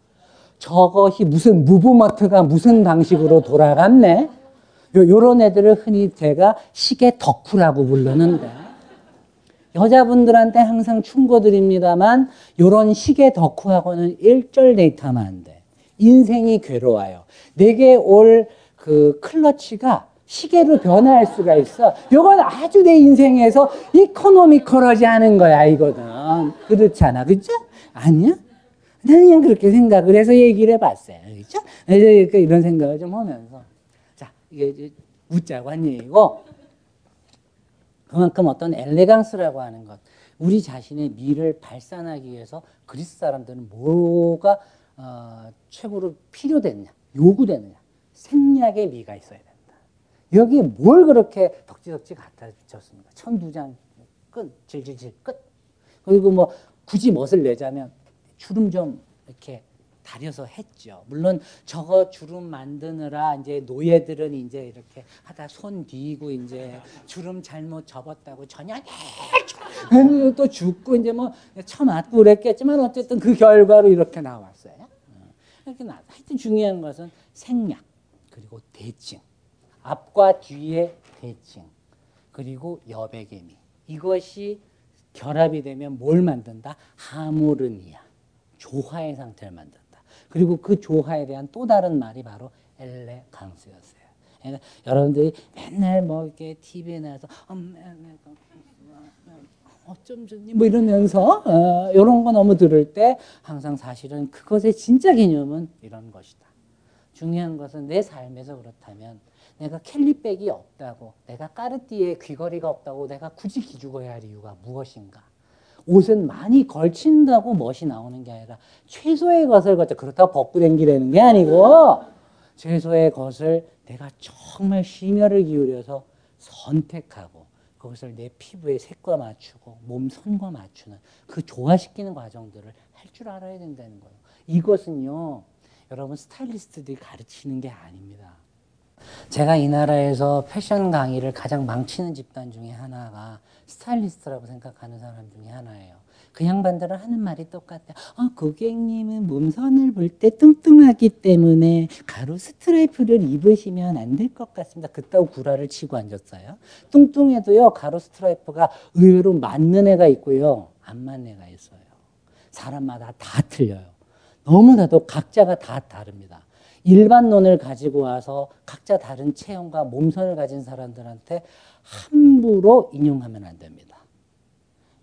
저것이 무슨 무브먼트가 무슨 방식으로 돌아갔네. 요, 요런 애들을 흔히 제가 시계 덕후라고 부르는데 여자분들한테 항상 충고드립니다만 요런 시계 덕후하고는 일절 데이트하면 안 돼. 인생이 괴로워요. 내게 올 그 클러치가 시계로 변화할 수가 있어. 요건 아주 내 인생에서 이코노미컬하지 않은 거야, 이거든. 그렇잖아. 그죠? 아니야? 나는 그냥 그렇게 생각을 해서 얘기를 해봤어요. 그죠? 그러니까 이런 생각을 좀 하면서. 자, 이게 웃자고 한 얘기고, 그만큼 어떤 엘레강스라고 하는 것, 우리 자신의 미를 발산하기 위해서 그리스 사람들은 뭐가 어, 최고로 필요됐냐, 요구되느냐, 생략의 미가 있어야 된다. 여기에 뭘 그렇게 덕지덕지 갖다 붙였습니까? 천두 장 끝, 질질질 끝. 그리고 뭐 굳이 멋을 내자면 주름 좀 이렇게 다려서 했죠. 물론 저거 주름 만드느라 이제 노예들은 이제 이렇게 하다 손 뒤고 이제 주름 잘못 접었다고 전혀 또 죽고 이제 뭐 처맞고 그랬겠지만 어쨌든 그 결과로 이렇게 나왔어요. 이렇게 나. 하여튼 중요한 것은 생략 그리고 대칭. 앞과 뒤의 대칭 그리고 여백의미 이것이 결합이 되면 뭘 만든다? 하모르니아 조화의 상태를 만든다. 그리고 그 조화에 대한 또 다른 말이 바로 엘레강스였어요. 그러니까 여러분들이 맨날 뭐 이렇게 TV에 나와서 어쩜 좋니 뭐 이러면서 어, 이런 거 너무 들을 때 항상 사실은 그것의 진짜 개념은 이런 것이다. 중요한 것은 내 삶에서 그렇다면 내가 캘리백이 없다고, 내가 까르띠에 귀걸이가 없다고 내가 굳이 기죽어야 할 이유가 무엇인가? 옷은 많이 걸친다고 멋이 나오는 게 아니라 최소의 것을 갖다 그렇다고 벗고 댕기라는 게 아니고 최소의 것을 내가 정말 심혈을 기울여서 선택하고 그것을 내 피부의 색과 맞추고 몸 선과 맞추는 그 조화시키는 과정들을 할 줄 알아야 된다는 거예요. 이것은요, 여러분 스타일리스트들이 가르치는 게 아닙니다. 제가 이 나라에서 패션 강의를 가장 망치는 집단 중에 하나가 스타일리스트라고 생각하는 사람 중에 하나예요. 그 양반들은 하는 말이 똑같아요. 어, 고객님은 몸선을 볼 때 뚱뚱하기 때문에 가로 스트라이프를 입으시면 안 될 것 같습니다. 그따구 구라를 치고 앉았어요. 뚱뚱해도요, 가로 스트라이프가 의외로 맞는 애가 있고요, 안 맞는 애가 있어요. 사람마다 다 틀려요. 너무나도 각자가 다 다릅니다. 일반론을 가지고 와서 각자 다른 체형과 몸선을 가진 사람들한테 함부로 인용하면 안 됩니다.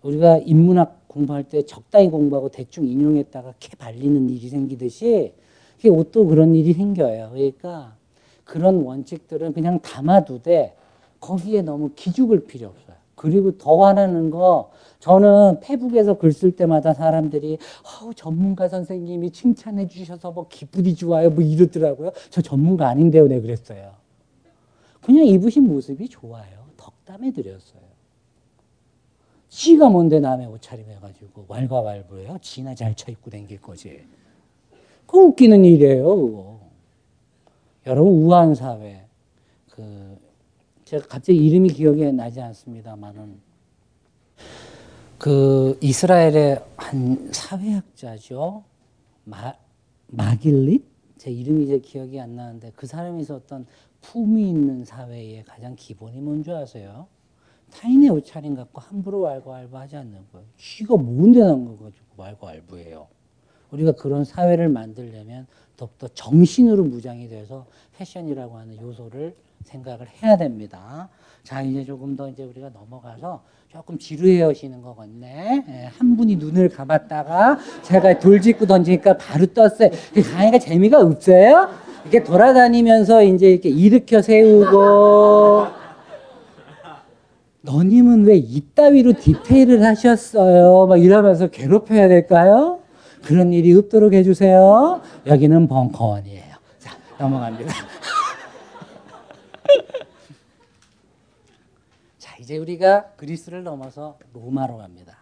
우리가 인문학 공부할 때 적당히 공부하고 대충 인용했다가 캐 발리는 일이 생기듯이 옷도 그런 일이 생겨요. 그러니까 그런 원칙들은 그냥 담아두되 거기에 너무 기죽을 필요 없어요. 그리고 더 화나는 거 저는 페북에서 글 쓸 때마다 사람들이 어, 전문가 선생님이 칭찬해 주셔서 뭐 기분이 좋아요 뭐 이러더라고요. 저 전문가 아닌데요, 네 그랬어요. 그냥 입으신 모습이 좋아요. 덕담해 드렸어요. 지가 뭔데 남의 옷차림 해가지고 왈가왈부해요. 지나 잘 차 입고 댕길 거지. 그 웃기는 일이에요, 그거. 여러분 우한 사회 그 제가 갑자기 이름이 기억이 나지 않습니다만은 그 이스라엘의 한 사회학자죠. 마, 마길릿? 제 이름이 이제 기억이 안 나는데 그 사람이 있었던 품위 있는 사회의 가장 기본이 뭔지 아세요? 타인의 옷차림 갖고 함부로 왈가왈부하지 않는 거예요. 쥐가 뭔데 난 거 가지고 왈가왈부해요. 우리가 그런 사회를 만들려면 더욱더 정신으로 무장이 돼서 패션이라고 하는 요소를 생각을 해야 됩니다. 자, 이제 조금 더 이제 우리가 넘어가서 조금 지루해하시는 것 같네. 예, 한 분이 눈을 감았다가 제가 돌직구 던지니까 바로 떴어요. 강의가 재미가 없어요? 이렇게 돌아다니면서 이제 이렇게 일으켜 세우고. 너님은 왜 이따위로 디테일을 하셨어요? 막 이러면서 괴롭혀야 될까요? 그런 일이 없도록 해주세요. 여기는 벙커원이에요. 자, 넘어갑니다. 자, 이제 우리가 그리스를 넘어서 로마로 갑니다.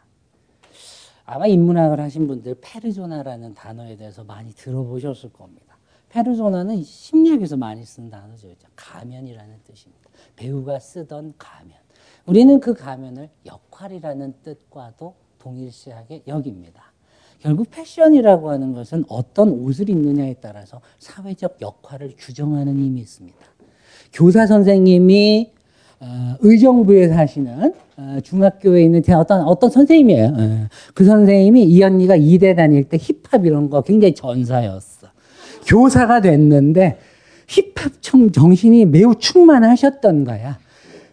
아마 인문학을 하신 분들 페르조나라는 단어에 대해서 많이 들어보셨을 겁니다. 페르조나는 심리학에서 많이 쓰는 단어죠. 가면이라는 뜻입니다. 배우가 쓰던 가면. 우리는 그 가면을 역할이라는 뜻과도 동일시하게 여깁니다. 결국 패션이라고 하는 것은 어떤 옷을 입느냐에 따라서 사회적 역할을 규정하는 힘이 있습니다. 교사 선생님이 어, 의정부에 사시는 어, 중학교에 있는 제 어떤 어떤 선생님이에요. 어, 그 선생님이 이 언니가 이대 다닐 때 힙합 이런 거 굉장히 전사였어. 교사가 됐는데 힙합 청 정신이 매우 충만하셨던 거야.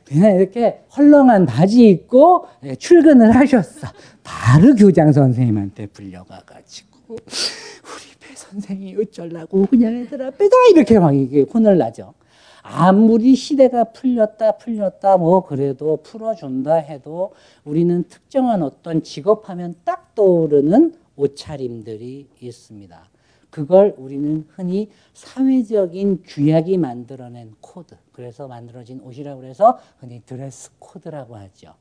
그냥 이렇게 헐렁한 바지 입고 예, 출근을 하셨어. 바로 교장 선생님한테 불려가가지고 우리 배 선생이 어쩌려고 그냥 애들 앞에서 이렇게 막 이게 혼을 나죠. 아무리 시대가 풀렸다 풀렸다 뭐 그래도 풀어준다 해도 우리는 특정한 어떤 직업하면 딱 떠오르는 옷차림들이 있습니다. 그걸 우리는 흔히 사회적인 규약이 만들어낸 코드. 그래서 만들어진 옷이라고 해서 흔히 드레스 코드라고 하죠.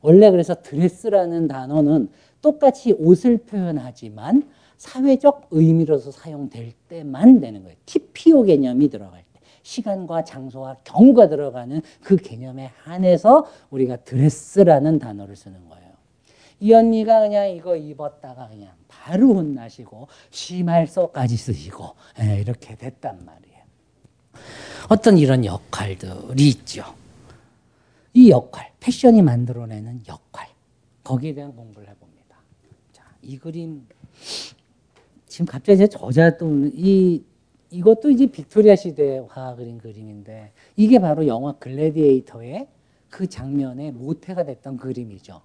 원래 그래서 드레스라는 단어는 똑같이 옷을 표현하지만 사회적 의미로서 사용될 때만 되는 거예요. TPO 개념이 들어갈 때. 시간과 장소와 경우가 들어가는 그 개념에 한해서 우리가 드레스라는 단어를 쓰는 거예요. 이 언니가 그냥 이거 입었다가 그냥 바로 혼나시고 심할서까지 쓰시고 예, 이렇게 됐단 말이에요. 어떤 이런 역할들이 있죠. 이 역할, 패션이 만들어내는 역할, 거기에 대한 공부를 해봅니다. 자, 이 그림 지금 갑자기 제 저자 또이 이것도 이제 빅토리아 시대 화 그린 그림인데 이게 바로 영화 글래디에이터의 그 장면의 모태가 됐던 그림이죠.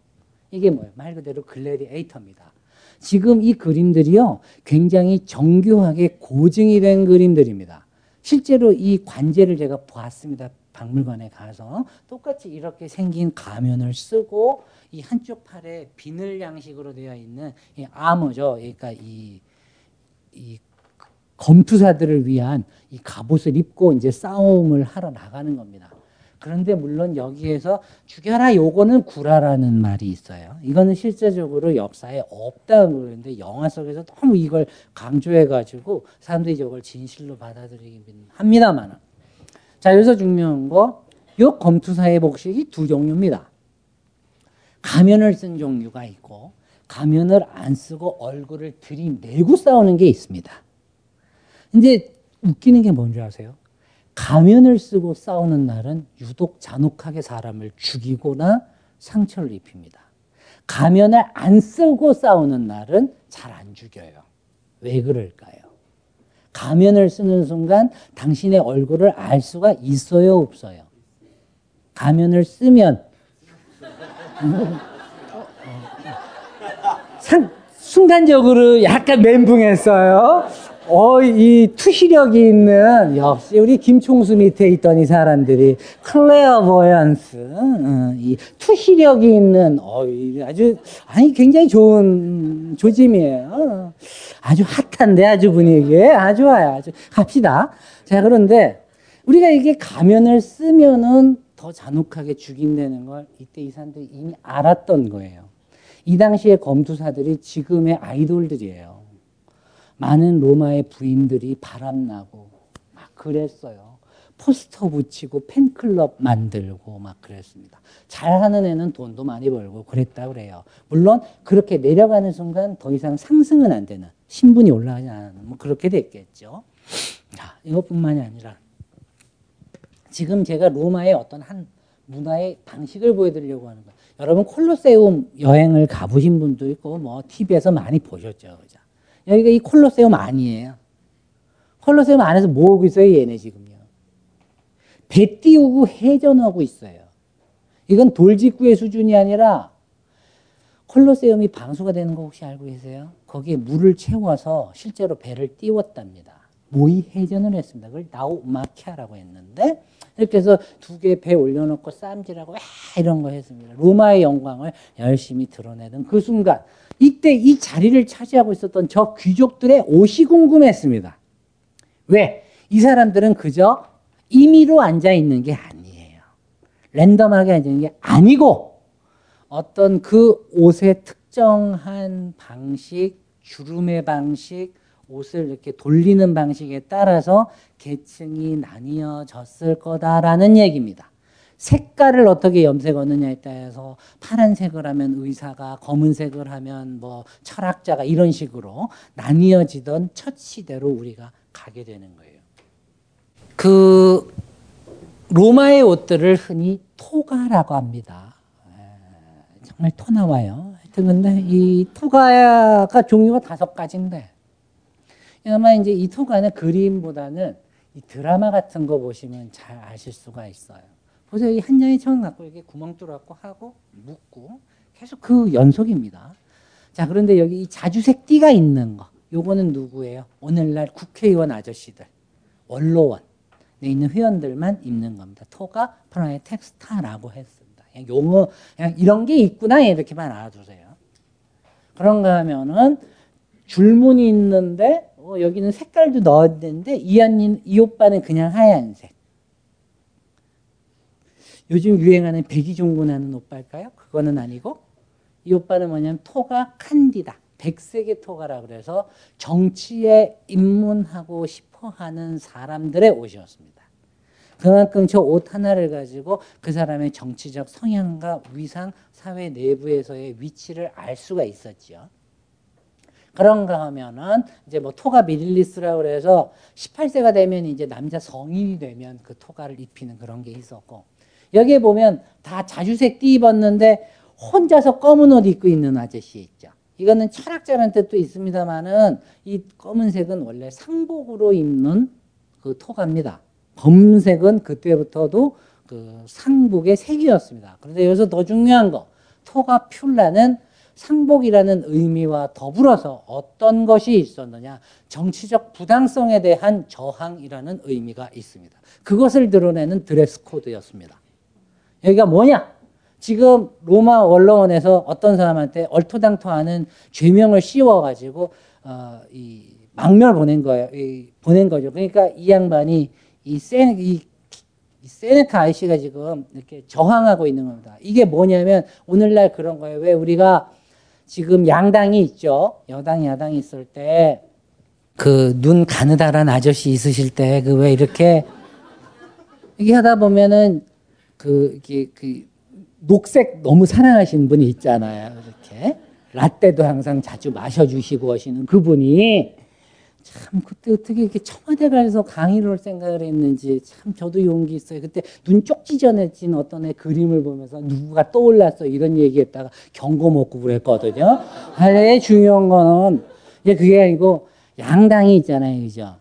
이게 뭐예요? 말 그대로 글래디에이터입니다. 지금 이 그림들이요, 굉장히 정교하게 고증이 된 그림들입니다. 실제로 이 관제를 제가 보았습니다. 박물관에 가서 똑같이 이렇게 생긴 가면을 쓰고 이 한쪽 팔에 비늘 양식으로 되어 있는 이 아머죠. 그러니까 이, 이 검투사들을 위한 이 갑옷을 입고 이제 싸움을 하러 나가는 겁니다. 그런데 물론 여기에서 죽여라 요거는 구라라는 말이 있어요. 이거는 실제적으로 역사에 없다고 그러는데 영화 속에서 너무 이걸 강조해 가지고 사람들이 저걸 진실로 받아들이긴 합니다만. 자, 여기서 중요한 거, 요 검투사의 복식이 두 종류입니다. 가면을 쓴 종류가 있고 가면을 안 쓰고 얼굴을 들이내고 싸우는 게 있습니다. 이제 웃기는 게 뭔지 아세요? 가면을 쓰고 싸우는 날은 유독 잔혹하게 사람을 죽이거나 상처를 입힙니다. 가면을 안 쓰고 싸우는 날은 잘 안 죽여요. 왜 그럴까요? 가면을 쓰는 순간 당신의 얼굴을 알 수가 있어요, 없어요? 가면을 쓰면 상, 순간적으로 약간 멘붕했어요. 어, 이 투시력이 있는 역시 우리 김총수 밑에 있던 이 사람들이 clairvoyance, 어, 이 투시력이 있는 어, 아주 아니 굉장히 좋은 조짐이에요. 아주 핫한데 아주 분위기 아주 좋아요. 아주 갑시다. 자 그런데 우리가 이게 가면을 쓰면은 더 잔혹하게 죽인다는 걸 이때 이 사람들이 이미 알았던 거예요. 이 당시에 검투사들이 지금의 아이돌들이에요. 많은 로마의 부인들이 바람나고 막 그랬어요. 포스터 붙이고 팬클럽 만들고 막 그랬습니다. 잘하는 애는 돈도 많이 벌고 그랬다 그래요. 물론 그렇게 내려가는 순간 더 이상 상승은 안 되는 신분이 올라가지 않는 뭐 그렇게 됐겠죠. 자, 이것뿐만이 아니라 지금 제가 로마의 어떤 한 문화의 방식을 보여드리려고 하는 거예요. 여러분 콜로세움 여행을 가보신 분도 있고 뭐 TV에서 많이 보셨죠, 그죠? 여기가 이 콜로세움 아니에요. 콜로세움 안에서 뭐 하고 있어요, 얘네 지금요? 배 띄우고 해전하고 있어요. 이건 돌직구의 수준이 아니라 콜로세움이 방수가 되는 거 혹시 알고 계세요? 거기에 물을 채워서 실제로 배를 띄웠답니다. 모의 해전을 했습니다. 그걸 나우마키아라고 했는데 이렇게 해서 두 개 배 올려놓고 쌈질하고 이런 거 했습니다. 로마의 영광을 열심히 드러내던 그 순간 이때 이 자리를 차지하고 있었던 저 귀족들의 옷이 궁금했습니다. 왜? 이 사람들은 그저 임의로 앉아 있는 게 아니에요. 랜덤하게 앉아 있는 게 아니고 어떤 그 옷의 특정한 방식, 주름의 방식, 옷을 이렇게 돌리는 방식에 따라서 계층이 나뉘어졌을 거다라는 얘기입니다. 색깔을 어떻게 염색하느냐에 따라서 파란색을 하면 의사가, 검은색을 하면 뭐 철학자가 이런 식으로 나뉘어지던 첫 시대로 우리가 가게 되는 거예요. 그 로마의 옷들을 흔히 토가라고 합니다. 정말 토 나와요. 하여튼 근데 이 토가가 종류가 다섯 가지인데 아마 이제 이 토가는 그림보다는 이 드라마 같은 거 보시면 잘 아실 수가 있어요. 보세요. 이 한 장의 천 갖고 이렇게 구멍 뚫었고 하고 묶고 계속 그 연속입니다. 자, 그런데 여기 이 자주색 띠가 있는 거. 요거는 누구예요? 오늘날 국회의원 아저씨들. 원로원. 에 있는 회원들만 입는 겁니다. 토가 프라의 텍스타라고 했습니다. 그냥 용어, 그냥 이런 게 있구나. 이렇게만 알아두세요. 그런가 하면은 줄무늬 있는데 어, 여기는 색깔도 넣었는데 이, 언니, 이 오빠는 그냥 하얀색. 요즘 유행하는 백이종군하는 오빠일까요? 그거는 아니고 이 오빠는 뭐냐면 토가 칸디다. 백색의 토가라 그래서 정치에 입문하고 싶어 하는 사람들의 옷이었습니다. 그만큼 저 옷 하나를 가지고 그 사람의 정치적 성향과 위상, 사회 내부에서의 위치를 알 수가 있었죠. 그런가 하면은 이제 뭐 토가 미릴리스라고 그래서 18세가 되면 이제 남자 성인이 되면 그 토가를 입히는 그런 게 있었고 여기에 보면 다 자주색 띠 입었는데 혼자서 검은 옷 입고 있는 아저씨 있죠. 이거는 철학자라는 뜻도 있습니다만은 이 검은색은 원래 상복으로 입는 그 토가입니다. 검은색은 그때부터도 그 상복의 색이었습니다. 그런데 여기서 더 중요한 거 토가 퓰라는 상복이라는 의미와 더불어서 어떤 것이 있었느냐 정치적 부당성에 대한 저항이라는 의미가 있습니다. 그것을 드러내는 드레스 코드였습니다. 여기가 뭐냐? 지금 로마 원로원에서 어떤 사람한테 얼토당토하는 죄명을 씌워가지고 어, 이 망멸 보낸 거예요. 이, 보낸 거죠. 그러니까 이 양반이 이 세, 이, 이 세네카 아이씨가 지금 이렇게 저항하고 있는 겁니다. 이게 뭐냐면 오늘날 그런 거예요. 왜 우리가 지금 양당이 있죠. 여당, 야당이 있을 때 그 눈 가느다란 아저씨 있으실 때 그 왜 이렇게 이게 하다 보면은 그, 이게 그 녹색 너무 사랑하시는 분이 있잖아요. 이렇게. 라떼도 항상 자주 마셔주시고 하시는 그분이 참 그때 어떻게 이렇게 청와대 가서 강의를 할 생각을 했는지 참 저도 용기 있어요. 그때 눈 쪽지전해진 어떤 애 그림을 보면서 누구가 떠올랐어 이런 얘기했다가 경고 먹고 그랬거든요. 근데 중요한 거는 그게 아니고 양당이 있잖아요. 그죠?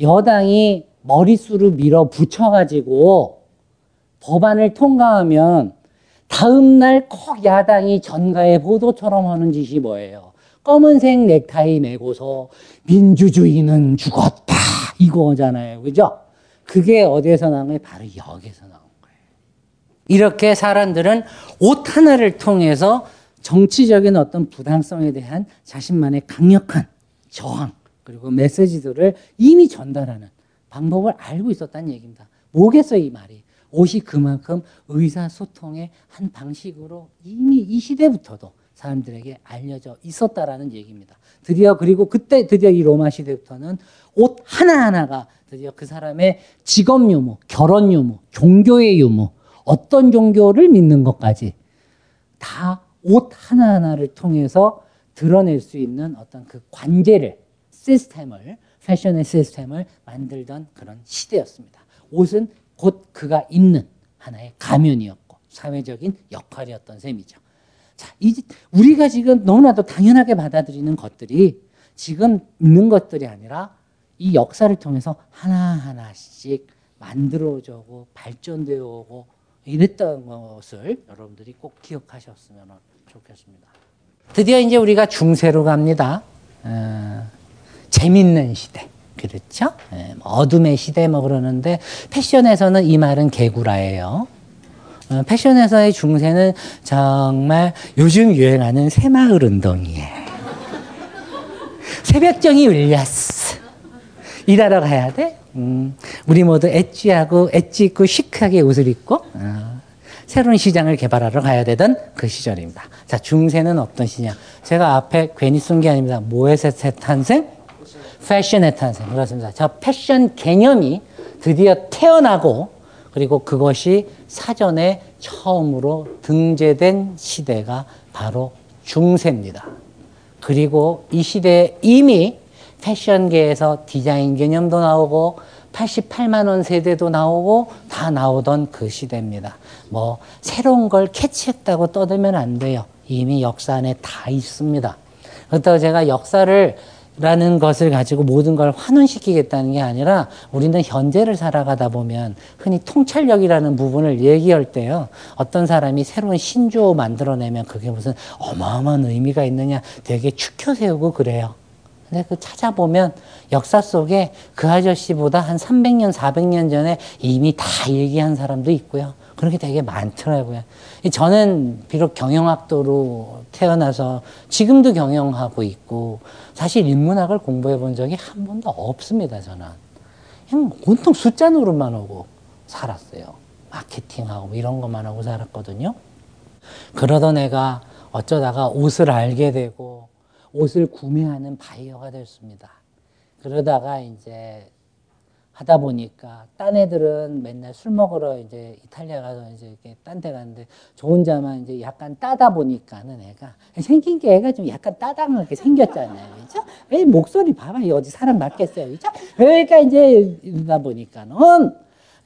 여당이 머릿수를 밀어 붙여가지고 법안을 통과하면 다음날 꼭 야당이 전가의 보도처럼 하는 짓이 뭐예요? 검은색 넥타이 메고서 민주주의는 죽었다 이거잖아요. 그죠? 그게 어디에서 나온 거예요? 바로 여기서 나온 거예요. 이렇게 사람들은 옷 하나를 통해서 정치적인 어떤 부당성에 대한 자신만의 강력한 저항 그리고 메시지들을 이미 전달하는 방법을 알고 있었다는 얘기입니다. 뭐겠어요, 이 말이? 옷이 그만큼 의사소통의 한 방식으로 이미 이 시대부터도 사람들에게 알려져 있었다라는 얘기입니다. 드디어 그리고 그때 드디어 이 로마 시대부터는 옷 하나하나가 드디어 그 사람의 직업 유무, 결혼 유무, 종교의 유무, 어떤 종교를 믿는 것까지 다 옷 하나하나를 통해서 드러낼 수 있는 어떤 그 관계를, 시스템을, 패션의 시스템을 만들던 그런 시대였습니다. 옷은 곧 그가 입는 하나의 가면이었고 사회적인 역할이었던 셈이죠. 자, 이제 우리가 지금 너무나도 당연하게 받아들이는 것들이 지금 있는 것들이 아니라 이 역사를 통해서 하나하나씩 만들어져고 발전되어 오고 이랬던 것을 여러분들이 꼭 기억하셨으면 좋겠습니다. 드디어 이제 우리가 중세로 갑니다. 어, 재밌는 시대. 그렇죠? 예, 뭐 어둠의 시대 뭐 그러는데 패션에서는 이 말은 개구라예요. 어, 패션에서의 중세는 정말 요즘 유행하는 새마을 운동이에요. 새벽정이 울렸어. 일하러 가야 돼? 음, 우리 모두 엣지하고 엣지 있고 시크하게 옷을 입고 어, 새로운 시장을 개발하러 가야 되던 그 시절입니다. 자, 중세는 어떤 시냐? 제가 앞에 괜히 쓴 게 아닙니다. 뭐에서 탄생? 패션의 탄생. 그렇습니다. 저 패션 개념이 드디어 태어나고 그리고 그것이 사전에 처음으로 등재된 시대가 바로 중세입니다. 그리고 이 시대에 이미 패션계에서 디자인 개념도 나오고 88만 원 세대도 나오고 다 나오던 그 시대입니다. 뭐 새로운 걸 캐치했다고 떠들면 안 돼요. 이미 역사 안에 다 있습니다. 그렇다고 제가 역사를 라는 것을 가지고 모든 걸 환원시키겠다는 게 아니라 우리는 현재를 살아가다 보면 흔히 통찰력이라는 부분을 얘기할 때요. 어떤 사람이 새로운 신조어 만들어내면 그게 무슨 어마어마한 의미가 있느냐 되게 축혀 세우고 그래요. 근데 그 찾아보면 역사 속에 그 아저씨보다 한 300년, 400년 전에 이미 다 얘기한 사람도 있고요. 그렇게 되게 많더라고요. 저는 비록 경영학도로 태어나서 지금도 경영하고 있고 사실 인문학을 공부해 본 적이 한 번도 없습니다. 저는 그냥 온통 숫자 노릇만 하고 살았어요. 마케팅하고 이런 것만 하고 살았거든요. 그러던 애가 어쩌다가 옷을 알게 되고 옷을 구매하는 바이어가 됐습니다. 그러다가 이제 하다 보니까 딴 애들은 맨날 술 먹으러 이제 이탈리아 가서 이제 이렇게 딴 데 가는데 저 혼자만 이제 약간 따다 보니까는 애가 생긴 게 애가 좀 약간 따당하게 생겼잖아요. 그죠? 애 목소리 봐봐. 어디 사람 맞겠어요. 그죠? 그러니까 이제 이러다 보니까는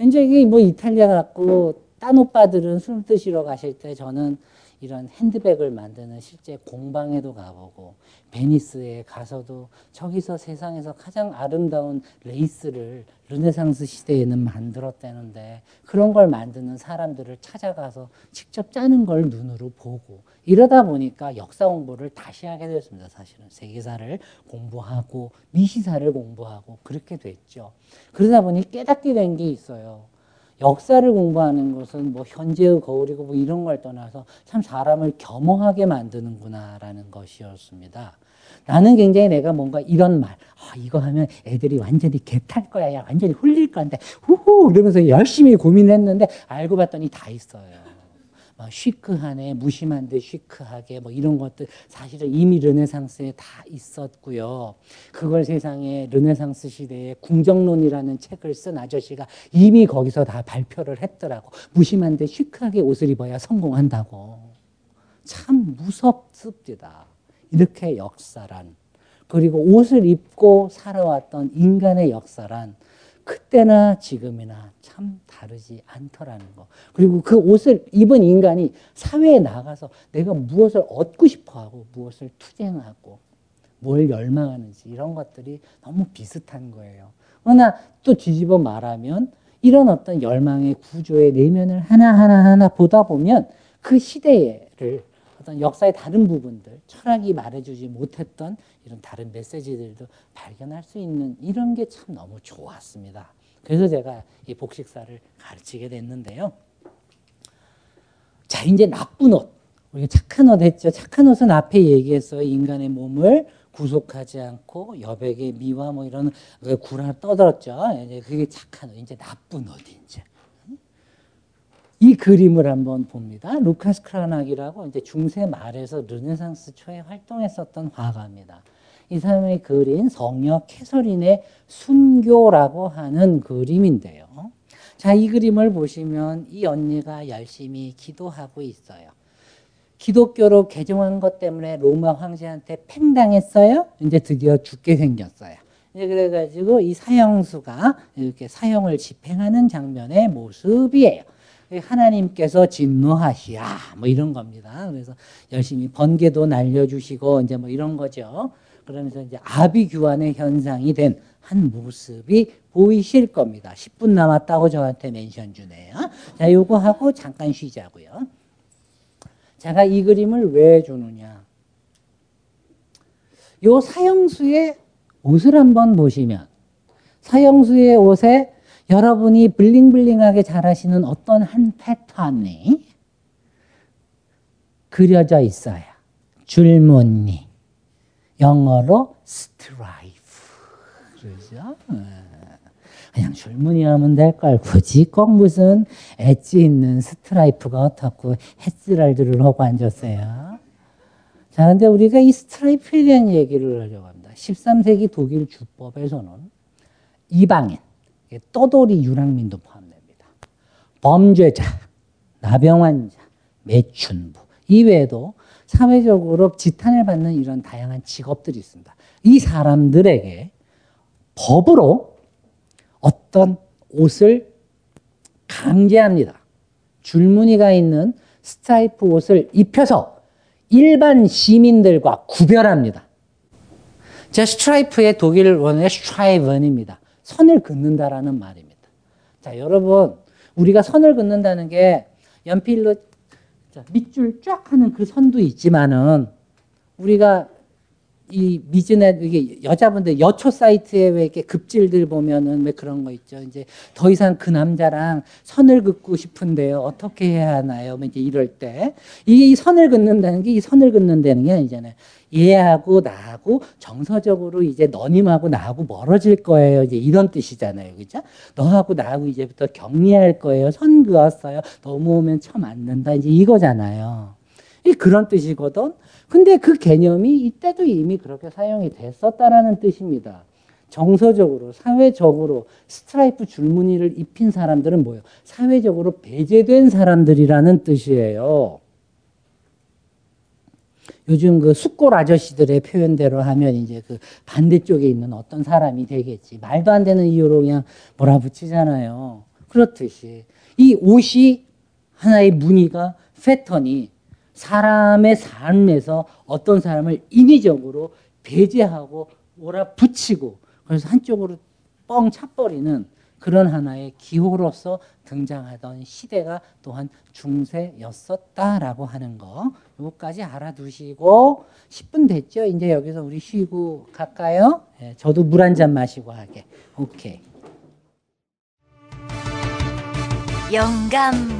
이제 뭐 이탈리아 갖고 딴 오빠들은 술 드시러 가실 때 저는 이런 핸드백을 만드는 실제 공방에도 가보고 베니스에 가서도 저기서 세상에서 가장 아름다운 레이스를 르네상스 시대에는 만들었다는데 그런 걸 만드는 사람들을 찾아가서 직접 짜는 걸 눈으로 보고 이러다 보니까 역사 공부를 다시 하게 됐습니다. 사실은 세계사를 공부하고 미시사를 공부하고 그렇게 됐죠. 그러다 보니 깨닫게 된 게 있어요. 역사를 공부하는 것은 뭐 현재의 거울이고 뭐 이런 걸 떠나서 참 사람을 겸허하게 만드는구나라는 것이었습니다. 나는 굉장히 내가 뭔가 이런 말, 아, 이거 하면 애들이 완전히 개탈 거야, 야, 완전히 홀릴 건데, 후후, 그러면서 열심히 고민했는데, 알고 봤더니 다 있어요. 막 시크하네, 무심한데 시크하게 뭐 이런 것들 사실은 이미 르네상스에 다 있었고요. 그걸 세상에 르네상스 시대에 궁정론이라는 책을 쓴 아저씨가 이미 거기서 다 발표를 했더라고. 무심한데 시크하게 옷을 입어야 성공한다고. 참 무섭습니다. 이렇게 역사란. 그리고 옷을 입고 살아왔던 인간의 역사란 그때나 지금이나 참 다르지 않더라는 거. 그리고 그 옷을 입은 인간이 사회에 나가서 내가 무엇을 얻고 싶어 하고 무엇을 투쟁하고 뭘 열망하는지 이런 것들이 너무 비슷한 거예요. 그러나 또 뒤집어 말하면 이런 어떤 열망의 구조의 내면을 하나하나 하나 보다 보면 그 시대를 어떤 역사의 다른 부분들, 철학이 말해주지 못했던 이런 다른 메시지들도 발견할 수 있는 이런 게 참 너무 좋았습니다. 그래서 제가 이 복식사를 가르치게 됐는데요. 자, 이제 나쁜 옷. 우리가 착한 옷 했죠. 착한 옷은 앞에 얘기했어요. 인간의 몸을 구속하지 않고 여백의 미와 뭐 이런 구라 떠들었죠. 이제 그게 착한 옷. 이제 나쁜 옷 이제. 이 그림을 한번 봅니다. 루카스 크라낙이라고 이제 중세 말에서 르네상스 초에 활동했었던 화가입니다. 이 사람이 그린 성녀 캐서린의 순교라고 하는 그림인데요. 자, 이 그림을 보시면 이 언니가 열심히 기도하고 있어요. 기독교로 개종한 것 때문에 로마 황제한테 팽당했어요. 이제 드디어 죽게 생겼어요. 이제 그래가지고 이 사형수가 이렇게 사형을 집행하는 장면의 모습이에요. 하나님께서 진노하시야 뭐 이런 겁니다. 그래서 열심히 번개도 날려주시고 이제 뭐 이런 거죠. 그러면서 이제 아비규환의 현상이 된 한 모습이 보이실 겁니다. 10분 남았다고 저한테 멘션 주네요. 자, 요거 하고 잠깐 쉬자고요. 제가 이 그림을 왜 주느냐? 요 사형수의 옷을 한번 보시면 사형수의 옷에 여러분이 블링블링하게 잘하시는 어떤 한 패턴이 그려져 있어요. 줄무늬. 영어로 스트라이프. 그러죠? 그냥 줄무늬 하면 될 걸 굳이 꼭 무슨 엣지 있는 스트라이프가 어떻고 헛지랄들을 하고 앉았어요. 자, 근데 우리가 이 스트라이프에 대한 얘기를 하려고 합니다. 13세기 독일 주법에서는 이방인, 떠돌이 유랑민도 포함됩니다. 범죄자, 나병환자, 매춘부 이외에도 사회적으로 지탄을 받는 이런 다양한 직업들이 있습니다. 이 사람들에게 법으로 어떤 옷을 강제합니다. 줄무늬가 있는 스트라이프 옷을 입혀서 일반 시민들과 구별합니다. 자, 스트라이프의 독일 원어의 Streifen입니다. 선을 긋는다라는 말입니다. 자, 여러분, 우리가 선을 긋는다는 게 연필로 자, 밑줄 쫙 하는 그 선도 있지만은 우리가 이 미즈넷 이게 여자분들 여초 사이트에 왜 이렇게 급질들 보면은 왜 그런 거 있죠. 이제 더 이상 그 남자랑 선을 긋고 싶은데요. 어떻게 해야 하나요? 뭐 이제 이럴 때 이게 이 선을 긋는다는 게 이 선을 긋는다는 게 아니잖아요. 얘하고 나하고 정서적으로 이제 너님하고 나하고 멀어질 거예요. 이제 이런 뜻이잖아요. 그죠? 너하고 나하고 이제부터 격리할 거예요. 선 그었어요. 넘어오면 처맞는다. 이제 이거잖아요. 이 그런 뜻이거든. 근데 그 개념이 이때도 이미 그렇게 사용이 됐었다라는 뜻입니다. 정서적으로, 사회적으로 스트라이프 줄무늬를 입힌 사람들은 뭐예요? 사회적으로 배제된 사람들이라는 뜻이에요. 요즘 그 숙골 아저씨들의 표현대로 하면 이제 그 반대쪽에 있는 어떤 사람이 되겠지. 말도 안 되는 이유로 그냥 몰아붙이잖아요. 그렇듯이. 이 옷이 하나의 무늬가, 패턴이 사람의 삶에서 어떤 사람을 인위적으로 배제하고 몰아붙이고 그래서 한쪽으로 뻥 차버리는 그런 하나의 기호로서 등장하던 시대가 또한 중세였었다라고 하는 거 요거까지 알아두시고 10분 됐죠? 이제 여기서 우리 쉬고 갈까요? 네, 저도 물 한 잔 마시고 하게. 오케이. 영감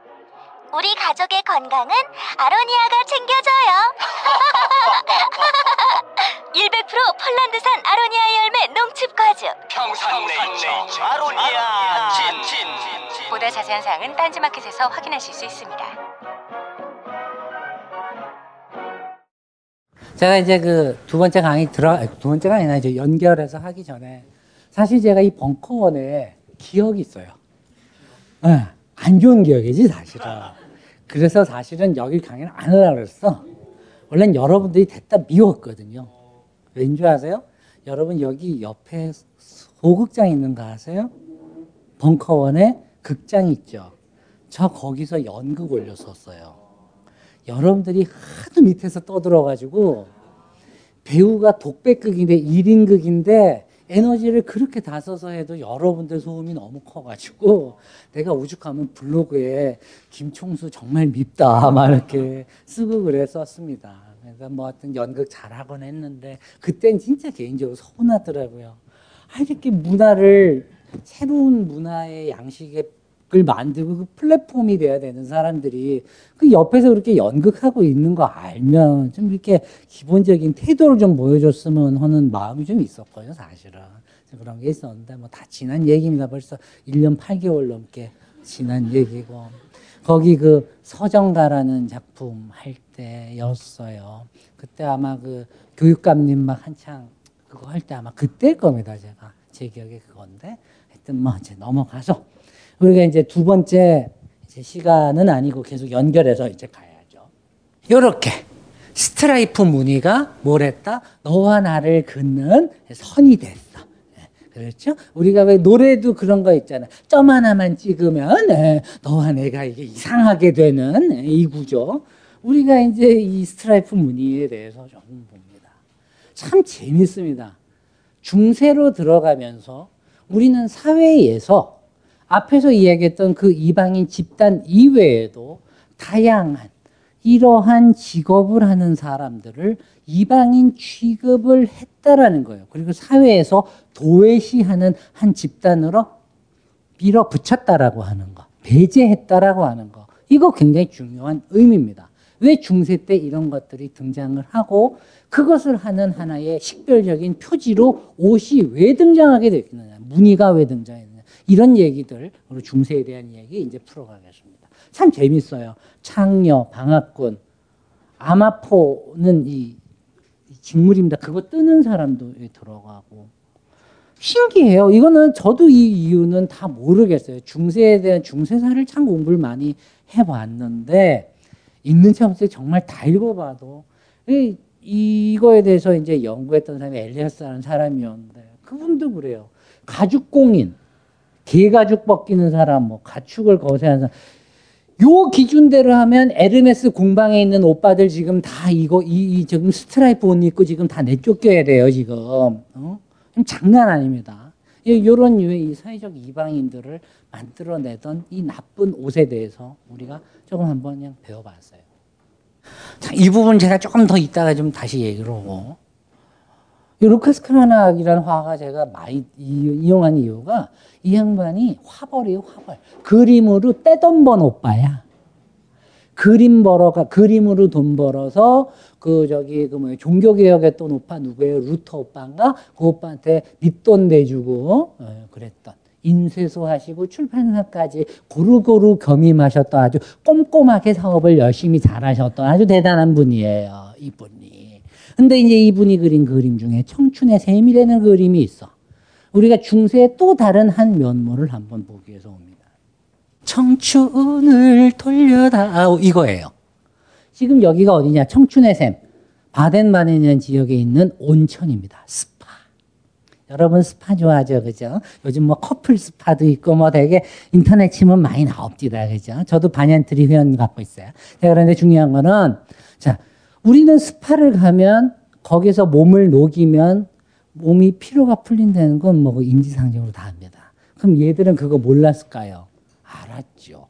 우리 가족의 건강은 아로니아가 챙겨줘요. 100% 폴란드산 아로니아 열매 농축 과즙. 평산네이처 아로니아 진. 보다 자세한 사항은 딴지마켓에서 확인하실 수 있습니다. 제가 이제 그 두 번째 강의 들어 두 번째가 아니라 이제 연결해서 하기 전에 사실 제가 이 벙커원에 기억이 있어요. 예, 안 좋은 기억이지 사실은. 그래서 사실은 여기 강의를 안 하려고 그랬어. 원래는 여러분들이 됐다 미웠거든요. 왠 줄 아세요? 여러분 여기 옆에 소극장 있는 거 아세요? 벙커원에 극장 있죠. 저 거기서 연극 올렸었어요. 여러분들이 하도 밑에서 떠들어가지고 배우가 독백극인데 1인극인데 에너지를 그렇게 다 써서 해도 여러분들 소음이 너무 커가지고 내가 오죽하면 블로그에 김총수 정말 밉다 막 이렇게 쓰고 그래 썼습니다. 그래서 뭐 하여튼 연극 잘하곤 했는데 그땐 진짜 개인적으로 서운하더라고요. 아 이렇게 문화를 새로운 문화의 양식에 을 만들고 그 플랫폼이 돼야 되는 사람들이 그 옆에서 그렇게 연극하고 있는 거 알면 좀 이렇게 기본적인 태도를 좀 보여줬으면 하는 마음이 좀 있었거든요, 사실은. 그런 게 있었는데 뭐 다 지난 얘기입니다. 벌써 1년 8개월 넘게 지난 얘기고. 거기 그 서정가라는 작품 할 때였어요. 그때 아마 그 교육감님 막 한창 그거 할 때 아마 그때일 겁니다, 제가. 제 기억에 그건데. 하여튼 뭐 이제 넘어가서 우리가 이제 두 번째 이제 시간은 아니고 계속 연결해서 이제 가야죠. 요렇게 스트라이프 무늬가 뭘 했다? 너와 나를 긋는 선이 됐어. 그렇죠? 우리가 왜 노래도 그런 거 있잖아. 점 하나만 찍으면 에, 너와 내가 이게 이상하게 되는 에, 이 구조. 우리가 이제 이 스트라이프 무늬에 대해서 좀 봅니다. 참 재밌습니다. 중세로 들어가면서 우리는 사회에서 앞에서 이야기했던 그 이방인 집단 이외에도 다양한 이러한 직업을 하는 사람들을 이방인 취급을 했다라는 거예요. 그리고 사회에서 도외시하는 한 집단으로 밀어붙였다라고 하는 거, 배제했다라고 하는 거. 이거 굉장히 중요한 의미입니다. 왜 중세 때 이런 것들이 등장을 하고 그것을 하는 하나의 식별적인 표지로 옷이 왜 등장하게 됐느냐, 무늬가 왜 등장했느냐. 이런 얘기들, 중세에 대한 얘기 이제 풀어가겠습니다. 참 재밌어요. 창녀, 방학군, 아마포는 이, 이 직물입니다. 그거 뜨는 사람도 들어가고. 신기해요. 이거는 저도 이 이유는 다 모르겠어요. 중세에 대한 중세사를 참 공부를 많이 해봤는데, 체 없어요. 정말 다 읽어봐도. 이, 이거에 대해서 이제 연구했던 사람이 엘리아스라는 사람이었는데, 그분도 그래요. 가죽공인, 개가죽 벗기는 사람, 뭐 가축을 거세하는 사람. 요 기준대로 하면 에르메스 공방에 있는 오빠들 지금 다 이거 이, 이 지금 스트라이프 옷 입고 지금 다 내쫓겨야 돼요 지금. 어? 장난 아닙니다. 이런 유의 이 사회적 이방인들을 만들어내던 이 나쁜 옷에 대해서 우리가 조금 한번 그냥 배워봤어요. 자, 이 부분 제가 조금 더 이따가 좀 다시 얘기를 하고. 이 루카스 크라낙이라는 화가 제가 많이 이용한 이유가 이 양반이 화벌이에요, 화벌. 그림으로 떼돈 번 오빠야. 그림 벌어가, 그림으로 돈 벌어서 그 저기 그 뭐야, 종교 개혁했던 오빠 누구예요? 루터 오빠인가? 그 오빠한테 빚돈 내주고, 어, 그랬던. 인쇄소 하시고 출판사까지 고루고루 겸임하셨던 아주 꼼꼼하게 사업을 열심히 잘하셨던 아주 대단한 분이에요. 이분이. 근데 이제 이분이 그린 그림 중에 청춘의 샘이라는 그림이 있어. 우리가 중세의 또 다른 한 면모를 한번 보기 위해서 옵니다. 청춘을 돌려다오 이거예요. 지금 여기가 어디냐? 청춘의 샘. 바덴바덴이라는 지역에 있는 온천입니다. 스파. 여러분 스파 좋아하죠, 그죠? 요즘 뭐 커플 스파도 있고 뭐 되게 인터넷 치면 많이 나옵니다, 그죠? 저도 반얀트리 회원 갖고 있어요. 그런데 중요한 거는 자, 우리는 스파를 가면 거기서 몸을 녹이면 몸이 피로가 풀린다는 건 뭐 인지상정으로 다 압니다. 그럼 얘들은 그거 몰랐을까요? 알았죠.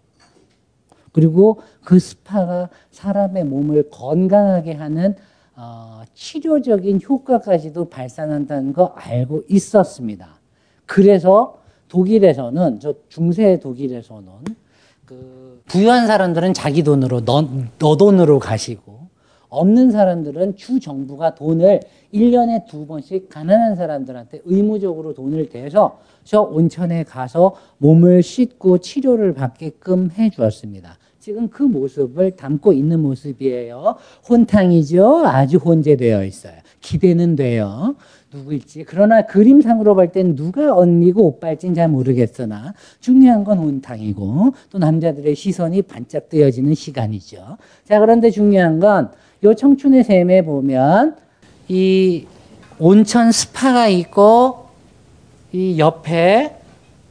그리고 그 스파가 사람의 몸을 건강하게 하는 어, 치료적인 효과까지도 발산한다는 거 알고 있었습니다. 그래서 독일에서는 저 중세 독일에서는 그 부유한 사람들은 자기 돈으로 너, 너 돈으로 가시고 없는 사람들은 주 정부가 돈을 1년에 두 번씩 가난한 사람들한테 의무적으로 돈을 대서 저 온천에 가서 몸을 씻고 치료를 받게끔 해 주었습니다. 지금 그 모습을 담고 있는 모습이에요. 혼탕이죠. 아주 혼재되어 있어요. 기대는 돼요. 누구일지. 그러나 그림상으로 볼 땐 누가 언니고 오빠일지는 잘 모르겠으나 중요한 건 온탕이고 또 남자들의 시선이 반짝 뜨여지는 시간이죠. 자, 그런데 중요한 건 요 청춘의 샘에 보면 이 온천 스파가 있고 이 옆에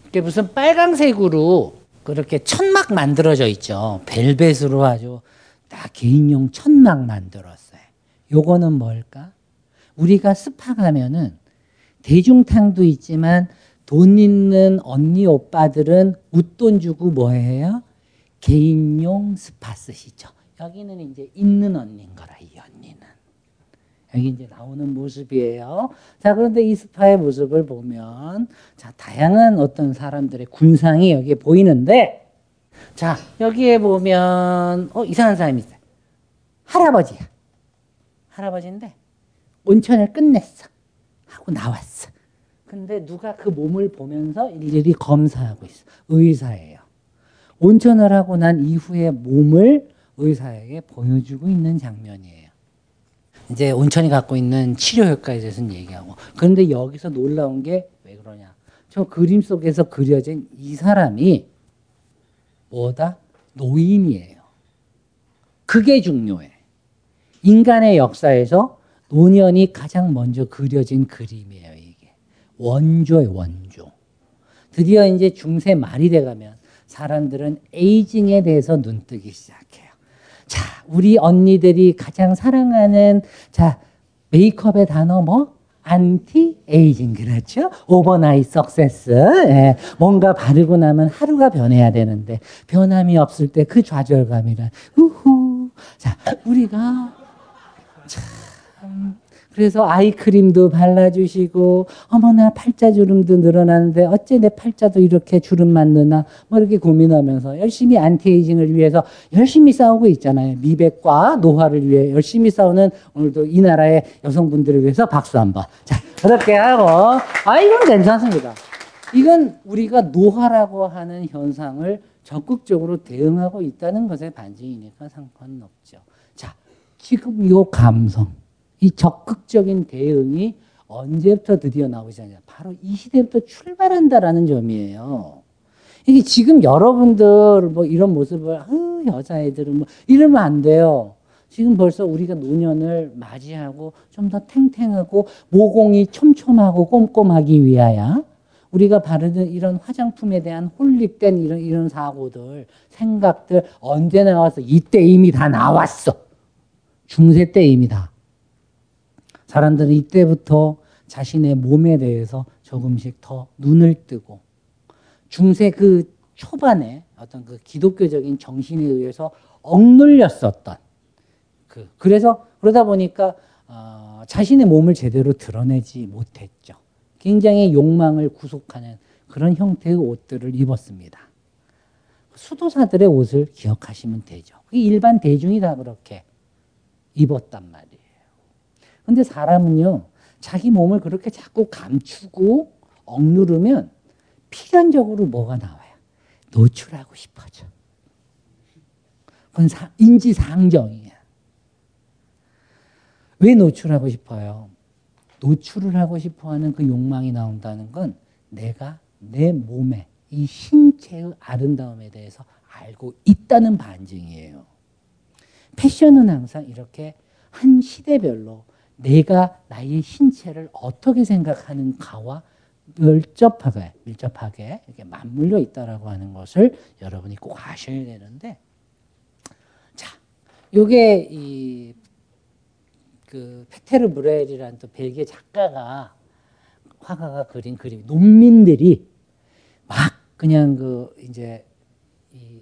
이게 무슨 빨강색으로 그렇게 천막 만들어져 있죠. 벨벳으로 아주 딱 개인용 천막 만들었어요. 요거는 뭘까? 우리가 스파 가면은 대중탕도 있지만 돈 있는 언니 오빠들은 웃돈 주고 뭐 해요? 개인용 스파 쓰시죠. 여기는 이제 있는 언니인 거라 이 언니는. 여기 이제 나오는 모습이에요. 자, 그런데 이 스파의 모습을 보면 자, 다양한 어떤 사람들의 군상이 여기에 보이는데 자, 여기에 보면 어, 이상한 사람이 있어요. 할아버지야. 할아버지인데 온천을 끝냈어. 하고 나왔어. 근데 누가 그 몸을 보면서 일일이 검사하고 있어. 의사예요. 온천을 하고 난 이후에 몸을 의사에게 보여주고 있는 장면이에요. 이제 온천이 갖고 있는 치료 효과에 대해서는 얘기하고. 그런데 여기서 놀라운 게 왜 그러냐. 저 그림 속에서 그려진 이 사람이 뭐다? 노인이에요. 그게 중요해. 인간의 역사에서 노년이 가장 먼저 그려진 그림이에요, 이게. 원조의 원조. 드디어 이제 중세 말이 돼가면 사람들은 에이징에 대해서 눈뜨기 시작해요. 자, 우리 언니들이 가장 사랑하는 자, 메이크업의 단어 뭐? 안티 에이징 그렇죠? overnight success. 예, 뭔가 바르고 나면 하루가 변해야 되는데 변함이 없을 때 그 좌절감이란 우후. 자, 우리가 참 그래서 아이크림도 발라주시고 어머나 팔자 주름도 늘어나는데 어째 내 팔자도 이렇게 주름만 느나 뭐 이렇게 고민하면서 열심히 anti-aging을 위해서 열심히 싸우고 있잖아요. 미백과 노화를 위해 열심히 싸우는 오늘도 이 나라의 여성분들을 위해서 박수 한번. 자 그렇게 하고 아 이건 괜찮습니다. 이건 우리가 노화라고 하는 현상을 적극적으로 대응하고 있다는 것의 반증이니까 상관은 없죠. 자 지금 이 감성 이 적극적인 대응이 언제부터 드디어 나오지 않냐. 바로 이 시대부터 출발한다라는 점이에요. 이게 지금 여러분들 뭐 이런 모습을, 아, 여자애들은 뭐 이러면 안 돼요. 지금 벌써 우리가 노년을 맞이하고 좀 더 탱탱하고 모공이 촘촘하고 꼼꼼하기 위하여 우리가 바르는 이런 화장품에 대한 홀릭된 이런, 이런 사고들, 생각들 언제 나와서 이때 이미 다 나왔어. 중세 때 이미 다. 사람들은 이때부터 자신의 몸에 대해서 조금씩 더 눈을 뜨고 중세 그 초반에 어떤 그 기독교적인 정신에 의해서 억눌렸었던 그 그래서 그러다 보니까 어, 자신의 몸을 제대로 드러내지 못했죠. 굉장히 욕망을 구속하는 그런 형태의 옷들을 입었습니다. 수도사들의 옷을 기억하시면 되죠. 일반 대중이 다 그렇게 입었단 말이에요. 근데 사람은요, 자기 몸을 그렇게 자꾸 감추고 억누르면 필연적으로 뭐가 나와요? 노출하고 싶어져. 그건 사, 인지상정이야. 왜 노출하고 싶어요? 노출을 하고 싶어 하는 그 욕망이 나온다는 건 내가 내 몸에 이 신체의 아름다움에 대해서 알고 있다는 반증이에요. 패션은 항상 이렇게 한 시대별로 내가 나의 신체를 어떻게 생각하는가와 밀접하게, 밀접하게 이렇게 맞물려 있다라고 하는 것을 여러분이 꼭 아셔야 되는데, 자, 요게 이, 그, 페테르 브렐이라는 또 벨기에 작가가, 화가가 그린 그림, 농민들이 막 그냥 그, 이제, 이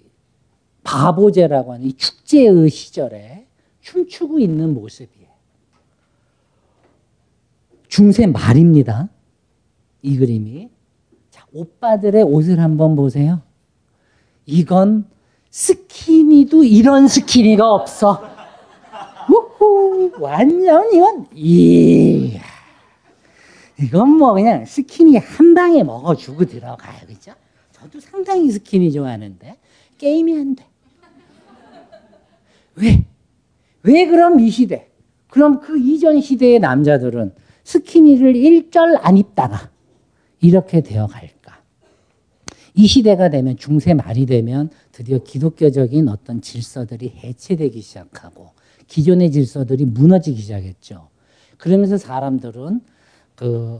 바보제라고 하는 이 축제의 시절에 춤추고 있는 모습이 중세 말입니다. 이 그림이. 자, 오빠들의 옷을 한번 보세요. 이건 스키니도 이런 스키니가 없어. 우후. 오, 완전 이건, 이야. 이건 뭐 그냥 스키니 한 방에 먹어주고 들어가요. 그죠? 저도 상당히 스키니 좋아하는데, 게임이 안 돼. 왜? 왜 그럼 이 시대? 그럼 그 이전 시대의 남자들은 스키니를 일절 안 입다가 이렇게 되어 갈까? 이 시대가 되면 중세 말이 되면 드디어 기독교적인 어떤 질서들이 해체되기 시작하고 기존의 질서들이 무너지기 시작했죠. 그러면서 사람들은 그,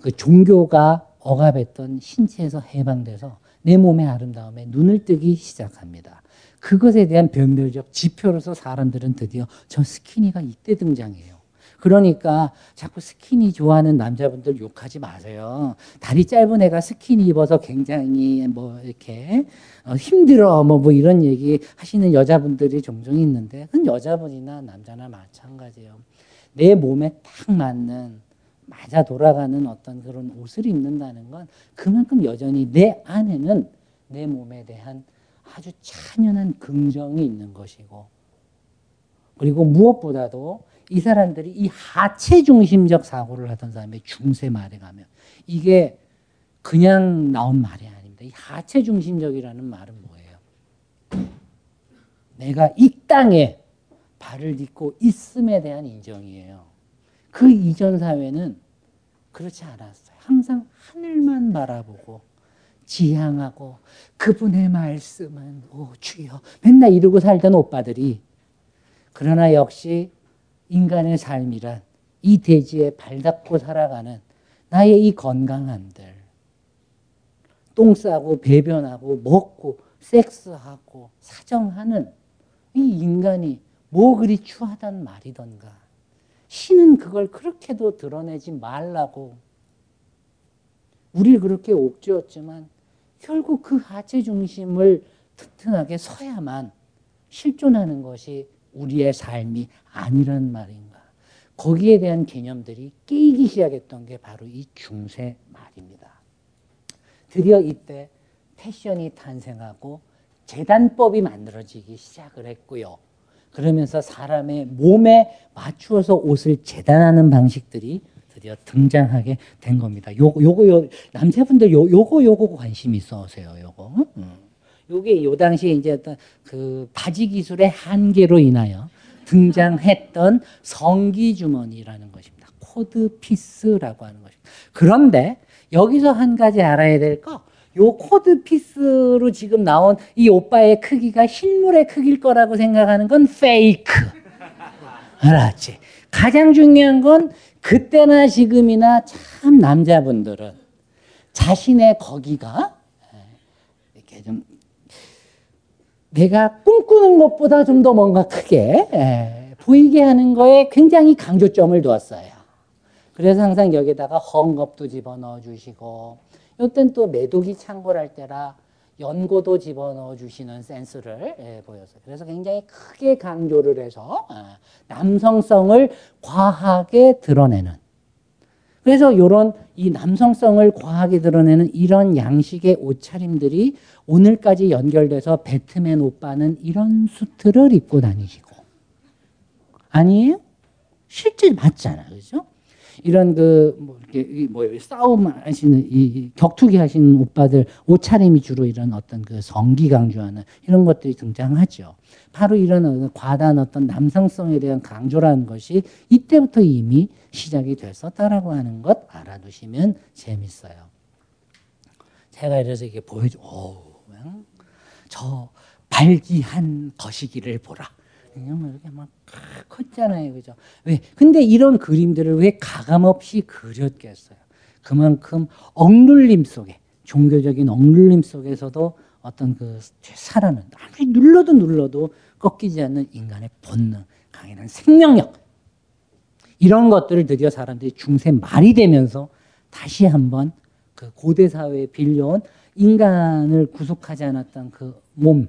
그 종교가 억압했던 신체에서 해방돼서 내 몸의 아름다움에 눈을 뜨기 시작합니다. 그것에 대한 변별적 지표로서 사람들은 드디어 저 스키니가 이때 등장해요. 그러니까 자꾸 스키니 좋아하는 남자분들 욕하지 마세요. 다리 짧은 애가 스키니 입어서 굉장히 뭐 이렇게 어 힘들어 뭐, 뭐 이런 얘기 하시는 여자분들이 종종 있는데 그건 여자분이나 남자나 마찬가지예요. 내 몸에 딱 맞는 맞아 돌아가는 어떤 그런 옷을 입는다는 건 그만큼 여전히 내 안에는 내 몸에 대한 아주 찬연한 긍정이 있는 것이고 그리고 무엇보다도 이 사람들이 이 하체 중심적 사고를 하던 사람의 중세 말에 가면 이게 그냥 나온 말이 아닙니다. 이 하체 중심적이라는 말은 뭐예요? 내가 이 땅에 발을 딛고 있음에 대한 인정이에요. 그 이전 사회는 그렇지 않았어요. 항상 하늘만 바라보고 지향하고 그분의 말씀은 오 주여 맨날 이러고 살던 오빠들이 그러나 역시 인간의 삶이란 이 대지에 발닦고 살아가는 나의 이 건강함들. 똥 싸고 배변하고 먹고 섹스하고 사정하는 이 인간이 뭐 그리 추하단 말이던가. 신은 그걸 그렇게도 드러내지 말라고. 우리를 그렇게 옥죄었지만 결국 그 하체 중심을 튼튼하게 서야만 실존하는 것이 우리의 삶이 아니란 말인가. 거기에 대한 개념들이 깨이기 시작했던 게 바로 이 중세 말입니다. 드디어 이때 패션이 탄생하고 재단법이 만들어지기 시작을 했고요. 그러면서 사람의 몸에 맞추어서 옷을 재단하는 방식들이 드디어 등장하게 된 겁니다. 요거 요거 요 남자분들 요 요거 요거 관심 있어 하세요. 요거. 음. 요게 요 당시에 이제 그 바지 기술의 한계로 인하여 등장했던 성기 주머니라는 것입니다. codpiece라고 하는 것입니다. 그런데 여기서 한 가지 알아야 될 거, 요 codpiece로 지금 나온 이 오빠의 크기가 실물의 크기일 거라고 생각하는 건 fake. 알았지? 가장 중요한 건 그때나 지금이나 참 남자분들은 자신의 거기가 이렇게 좀 내가 꿈꾸는 것보다 좀 더 뭔가 크게 예, 보이게 하는 거에 굉장히 강조점을 두었어요. 그래서 항상 여기다가 헝겊도 집어넣어 주시고 이땐 또 매독이 창궐할 때라 연고도 집어넣어 주시는 센스를 예, 보였어요. 그래서 굉장히 크게 강조를 해서 아, 남성성을 과하게 드러내는 그래서 이런 이 남성성을 과하게 드러내는 이런 양식의 옷차림들이 오늘까지 연결돼서 배트맨 오빠는 이런 수트를 입고 다니시고 아니에요? 실제 맞잖아, 그죠? 이런 그 뭐 이렇게 뭐 싸움 하시는 이 격투기 하시는 오빠들 옷차림이 주로 이런 어떤 그 성기 강조하는 이런 것들이 등장하죠. 바로 이런 과다한 어떤 남성성에 대한 강조라는 것이 이때부터 이미 시작이 됐었다라고 하는 것 알아두시면 재밌어요. 제가 이래서 이게 보여줘. 오, 저 발기한 거시기를 보라. 뭐 이렇게 막 컸잖아요. 그죠? 왜? 근데 이런 그림들을 왜 가감 없이 그렸겠어요? 그만큼 억눌림 속에, 종교적인 억눌림 속에서도 어떤 그 살아는 아무리 눌러도 눌러도 꺾이지 않는 인간의 본능, 강인한 생명력. 이런 것들을 드디어 사람들이 중세 말이 되면서 다시 한번 그 고대 사회에 빌려온 인간을 구속하지 않았던 그 몸,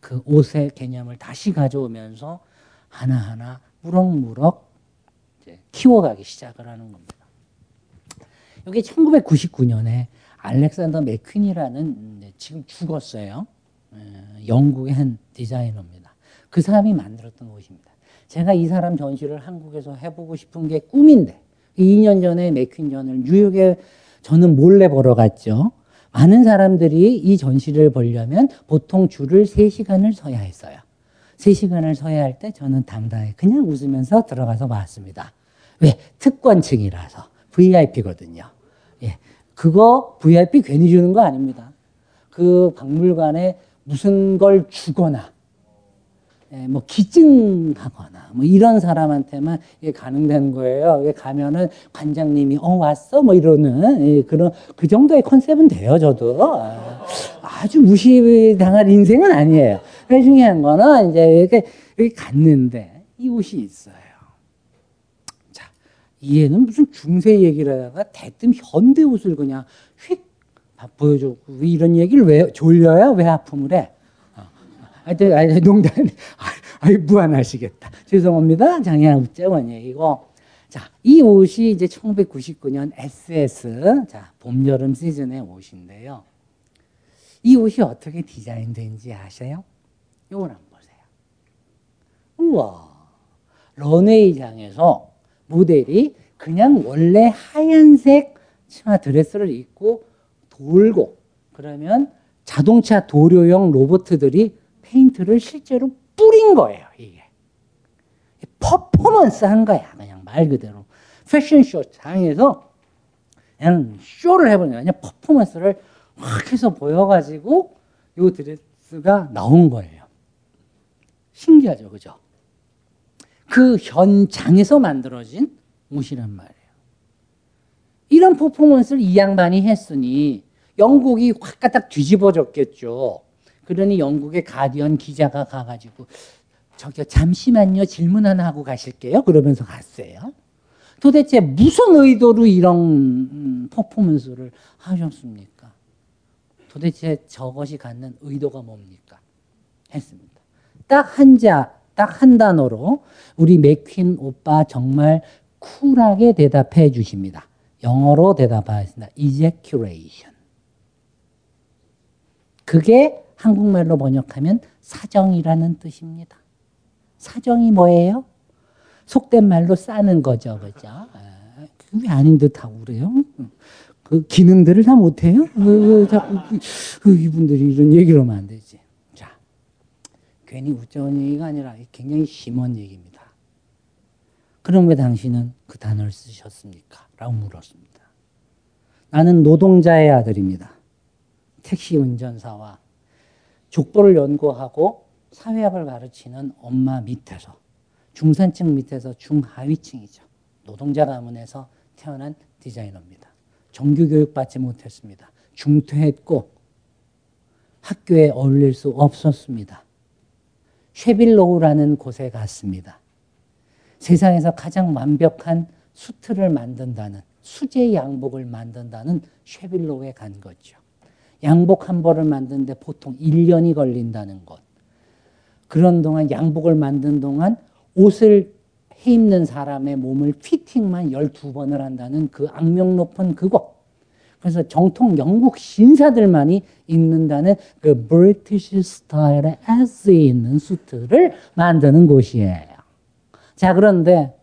그 옷의 개념을 다시 가져오면서 하나하나 무럭무럭 키워가기 시작을 하는 겁니다. 여기 1999년에 알렉산더 맥퀸이라는 지금 죽었어요. 영국의 한 디자이너입니다. 그 사람이 만들었던 옷입니다. 제가 이 사람 전시를 한국에서 해보고 싶은 게 꿈인데 2년 전에 맥퀸전을 뉴욕에 저는 몰래 보러 갔죠. 많은 사람들이 이 전시를 보려면 보통 줄을 3시간을 서야 했어요. 3시간을 서야 할 때 저는 당당히 그냥 웃으면서 들어가서 봤습니다. 왜? 특권층이라서 VIP거든요. 예. 그거 VIP 괜히 주는 거 아닙니다. 그 박물관에 무슨 걸 주거나 예, 뭐 기증하거나 뭐 이런 사람한테만 가능된 거예요. 가면은 관장님이 어 왔어 뭐 이러는 예, 그런 그 정도의 컨셉은 돼요. 저도 아, 아주 무시당할 인생은 아니에요. 중요한 거는 이제 이렇게 이렇게 갔는데 이 옷이 있어요. 자, 얘는 무슨 중세 얘기를 하다가 대뜸 현대 옷을 그냥 휙 보여주고 이런 얘기를 왜 졸려야 왜 하품을 해? 하여튼, 아니, 농담, 아이, 무안하시겠다. 죄송합니다. 장애한 웃자원 얘기고. 자, 이 옷이 이제 1999년 SS, 자, 봄, 여름 시즌의 옷인데요. 이 옷이 어떻게 디자인된지 아세요? 요걸 한번 보세요. 우와. 런웨이장에서 모델이 그냥 원래 하얀색 치마 드레스를 입고 돌고, 그러면 자동차 도료용 로봇들이 페인트를 실제로 뿌린 거예요, 이게. 퍼포먼스 한 거야, 그냥 말 그대로. 패션쇼 장에서 그냥 쇼를 해보는 거야. 퍼포먼스를 확 해서 보여가지고 요 드레스가 나온 거예요. 신기하죠, 그죠? 그 현장에서 만들어진 옷이란 말이에요. 이런 퍼포먼스를 이 양반이 했으니 영국이 확 갖다 뒤집어졌겠죠. 그러니 영국의 가디언 기자가 가가지고 저기요 잠시만요 질문 하나 하고 가실게요. 그러면서 갔어요. 도대체 무슨 의도로 이런 음, 퍼포먼스를 하셨습니까? 도대체 저것이 갖는 의도가 뭡니까? 했습니다. 딱 한 자, 딱 한 단어로 우리 맥퀸 오빠 정말 쿨하게 대답해 주십니다. 영어로 대답하겠습니다. ejaculation. 그게 한국말로 번역하면 사정이라는 뜻입니다. 사정이 뭐예요? 속된 말로 싸는 거죠, 그죠? 아, 왜 아닌 듯하고 그래요? 그 기능들을 다 못해요? 그, 자꾸 그, 이분들이 이런 얘기를 하면 안 되지. 자, 괜히 웃자는 얘기가 아니라 굉장히 심한 얘기입니다. 그럼 왜 당신은 그 단어를 쓰셨습니까? 라고 물었습니다. 나는 노동자의 아들입니다. 택시 운전사와 족보를 연구하고 사회학을 가르치는 엄마 밑에서 중산층 밑에서 중하위층이죠. 노동자 가문에서 태어난 디자이너입니다. 정규 교육 받지 못했습니다. 중퇴했고 학교에 어울릴 수 없었습니다. Savile Row라는 곳에 갔습니다. 세상에서 가장 완벽한 수트를 만든다는 수제 양복을 만든다는 Savile Row에 간 거죠. 양복 한 벌을 만드는데 보통 1년이 걸린다는 것. 그런 동안 양복을 만든 동안 옷을 해 입는 사람의 몸을 fitting만 12번을 한다는 그 악명 높은 그곳. 그래서 정통 영국 신사들만이 입는다는 그 British 스타일의 에스 있는 수트를 만드는 곳이에요. 자, 그런데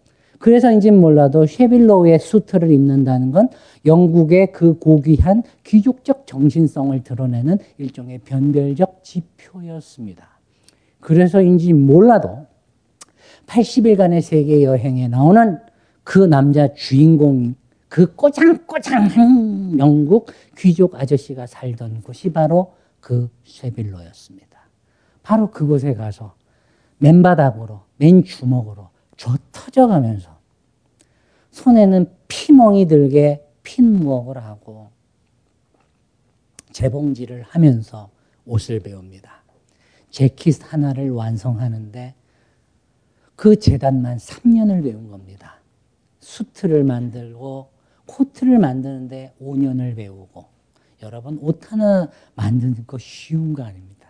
그래서인지 몰라도 Savile Row의 수트를 입는다는 건 영국의 그 고귀한 귀족적 정신성을 드러내는 일종의 변별적 지표였습니다. 그래서인지 몰라도 80일간의 세계 여행에 나오는 그 남자 주인공, 그 꼬장꼬장한 영국 귀족 아저씨가 살던 곳이 바로 그 쉐빌로였습니다. 바로 그곳에 가서 맨바닥으로, 맨 주먹으로 저 터져가면서 손에는 피멍이 들게 핀무을 하고 재봉질을 하면서 옷을 배웁니다. 재킷 하나를 완성하는데 그 재단만 3년을 배운 겁니다. 수트를 만들고 코트를 만드는데 5년을 배우고 여러분 옷 하나 만드는 거 쉬운 거 아닙니다.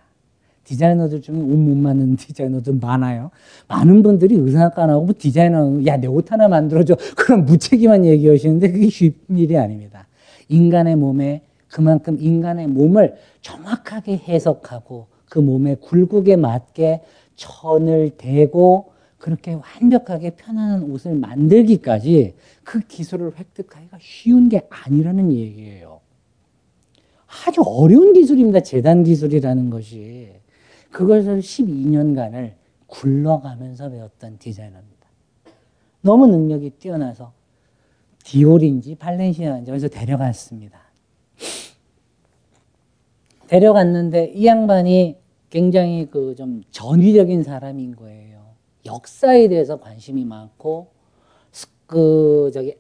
디자이너들 중에 옷 못 만드는 디자이너들 많아요. 많은 분들이 의상학과 나오고 디자이너, 야, 내 옷 하나 만들어줘. 그런 무책임한 얘기 하시는데 그게 쉬운 일이 아닙니다. 인간의 몸에 그만큼 인간의 몸을 정확하게 해석하고 그 몸의 굴곡에 맞게 천을 대고 그렇게 완벽하게 편안한 옷을 만들기까지 그 기술을 획득하기가 쉬운 게 아니라는 얘기예요. 아주 어려운 기술입니다. 재단 기술이라는 것이. 그것을 12년간을 굴러가면서 배웠던 디자이너입니다. 너무 능력이 뛰어나서 디올인지 발렌시아인지 어디서 데려갔습니다. 데려갔는데 이 양반이 굉장히 그 좀 전위적인 사람인 거예요. 역사에 대해서 관심이 많고 그 저기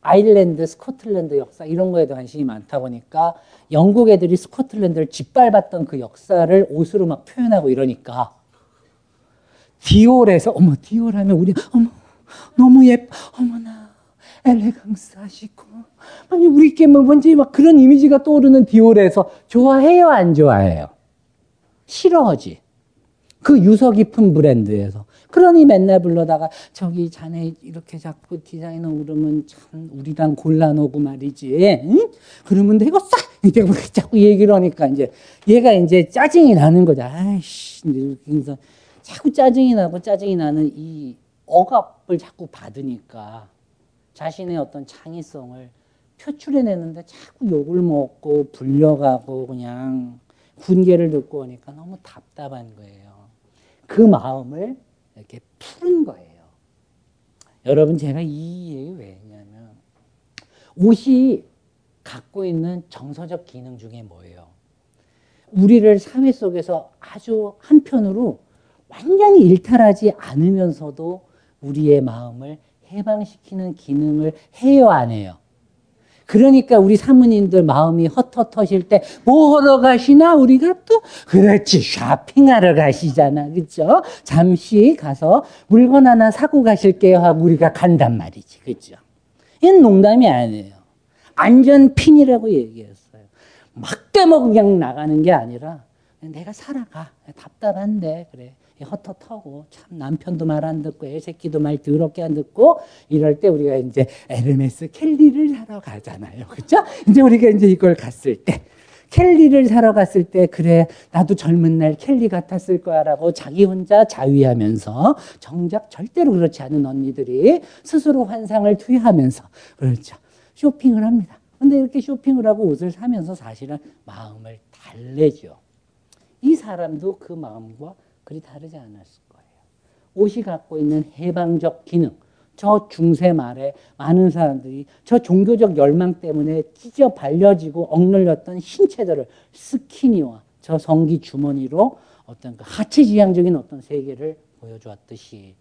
아일랜드, 스코틀랜드 역사 이런 거에도 관심이 많다 보니까 영국 애들이 스코틀랜드를 짓밟았던 그 역사를 옷으로 막 표현하고 이러니까 디올에서 어머 디올 하면 우리 어머 너무 예뻐 어머나 엘레강스 하시고 아니 우리께 뭐 뭔지 막 그런 이미지가 떠오르는 디올에서 좋아해요 안 좋아해요? 싫어하지. 그 유서 깊은 브랜드에서. 그러니 맨날 불러다가 저기 자네 이렇게 자꾸 디자이너 오르면 참 우리랑 곤란하고 말이지. 응? 그러면 내가 싹 자꾸 얘기를 하니까 이제 얘가 이제 짜증이 나는 거죠. 아이씨. 그래서 자꾸 짜증이 나고 짜증이 나는 이 억압을 자꾸 받으니까 자신의 어떤 창의성을 표출해내는데 자꾸 욕을 먹고 불려가고 그냥 군계를 듣고 오니까 너무 답답한 거예요. 그 마음을 이렇게 푸는 거예요. 여러분 제가 이 얘기 왜 했냐면 옷이 갖고 있는 정서적 기능 중에 뭐예요? 우리를 사회 속에서 아주 한편으로 완전히 일탈하지 않으면서도 우리의 마음을 해방시키는 기능을 해요, 안 해요? 그러니까 우리 사모님들 마음이 헛헛하실 때뭐 하러 가시나? 우리가 또 그렇지 쇼핑하러 가시잖아. 그죠 잠시 가서 물건 하나 사고 가실게요 하고 우리가 간단 말이지. 그죠 이건 농담이 아니에요. 안전 핀이라고 얘기했어요. 막 깨먹고 그냥 나가는 게 아니라 내가 살아가. 답답한데. 그래 헛헛하고 참 남편도 말 안 듣고 애 새끼도 말 더럽게 안 듣고 이럴 때 우리가 이제 에르메스 켈리를 사러 가잖아요. 그렇죠? 이제 우리가 이제 이걸 갔을 때 켈리를 사러 갔을 때 그래 나도 젊은 날 켈리 같았을 거야라고 자기 혼자 자위하면서 정작 절대로 그렇지 않은 언니들이 스스로 환상을 투여하면서 그렇죠. 쇼핑을 합니다. 근데 이렇게 쇼핑을 하고 옷을 사면서 사실은 마음을 달래죠. 이 사람도 그 마음과 그리 다르지 않았을 거예요. 옷이 갖고 있는 해방적 기능, 저 중세 말에 많은 사람들이 저 종교적 열망 때문에 찢어 발려지고 억눌렸던 신체들을 스키니와 저 성기 주머니로 어떤 그 하체 지향적인 어떤 세계를 보여주었듯이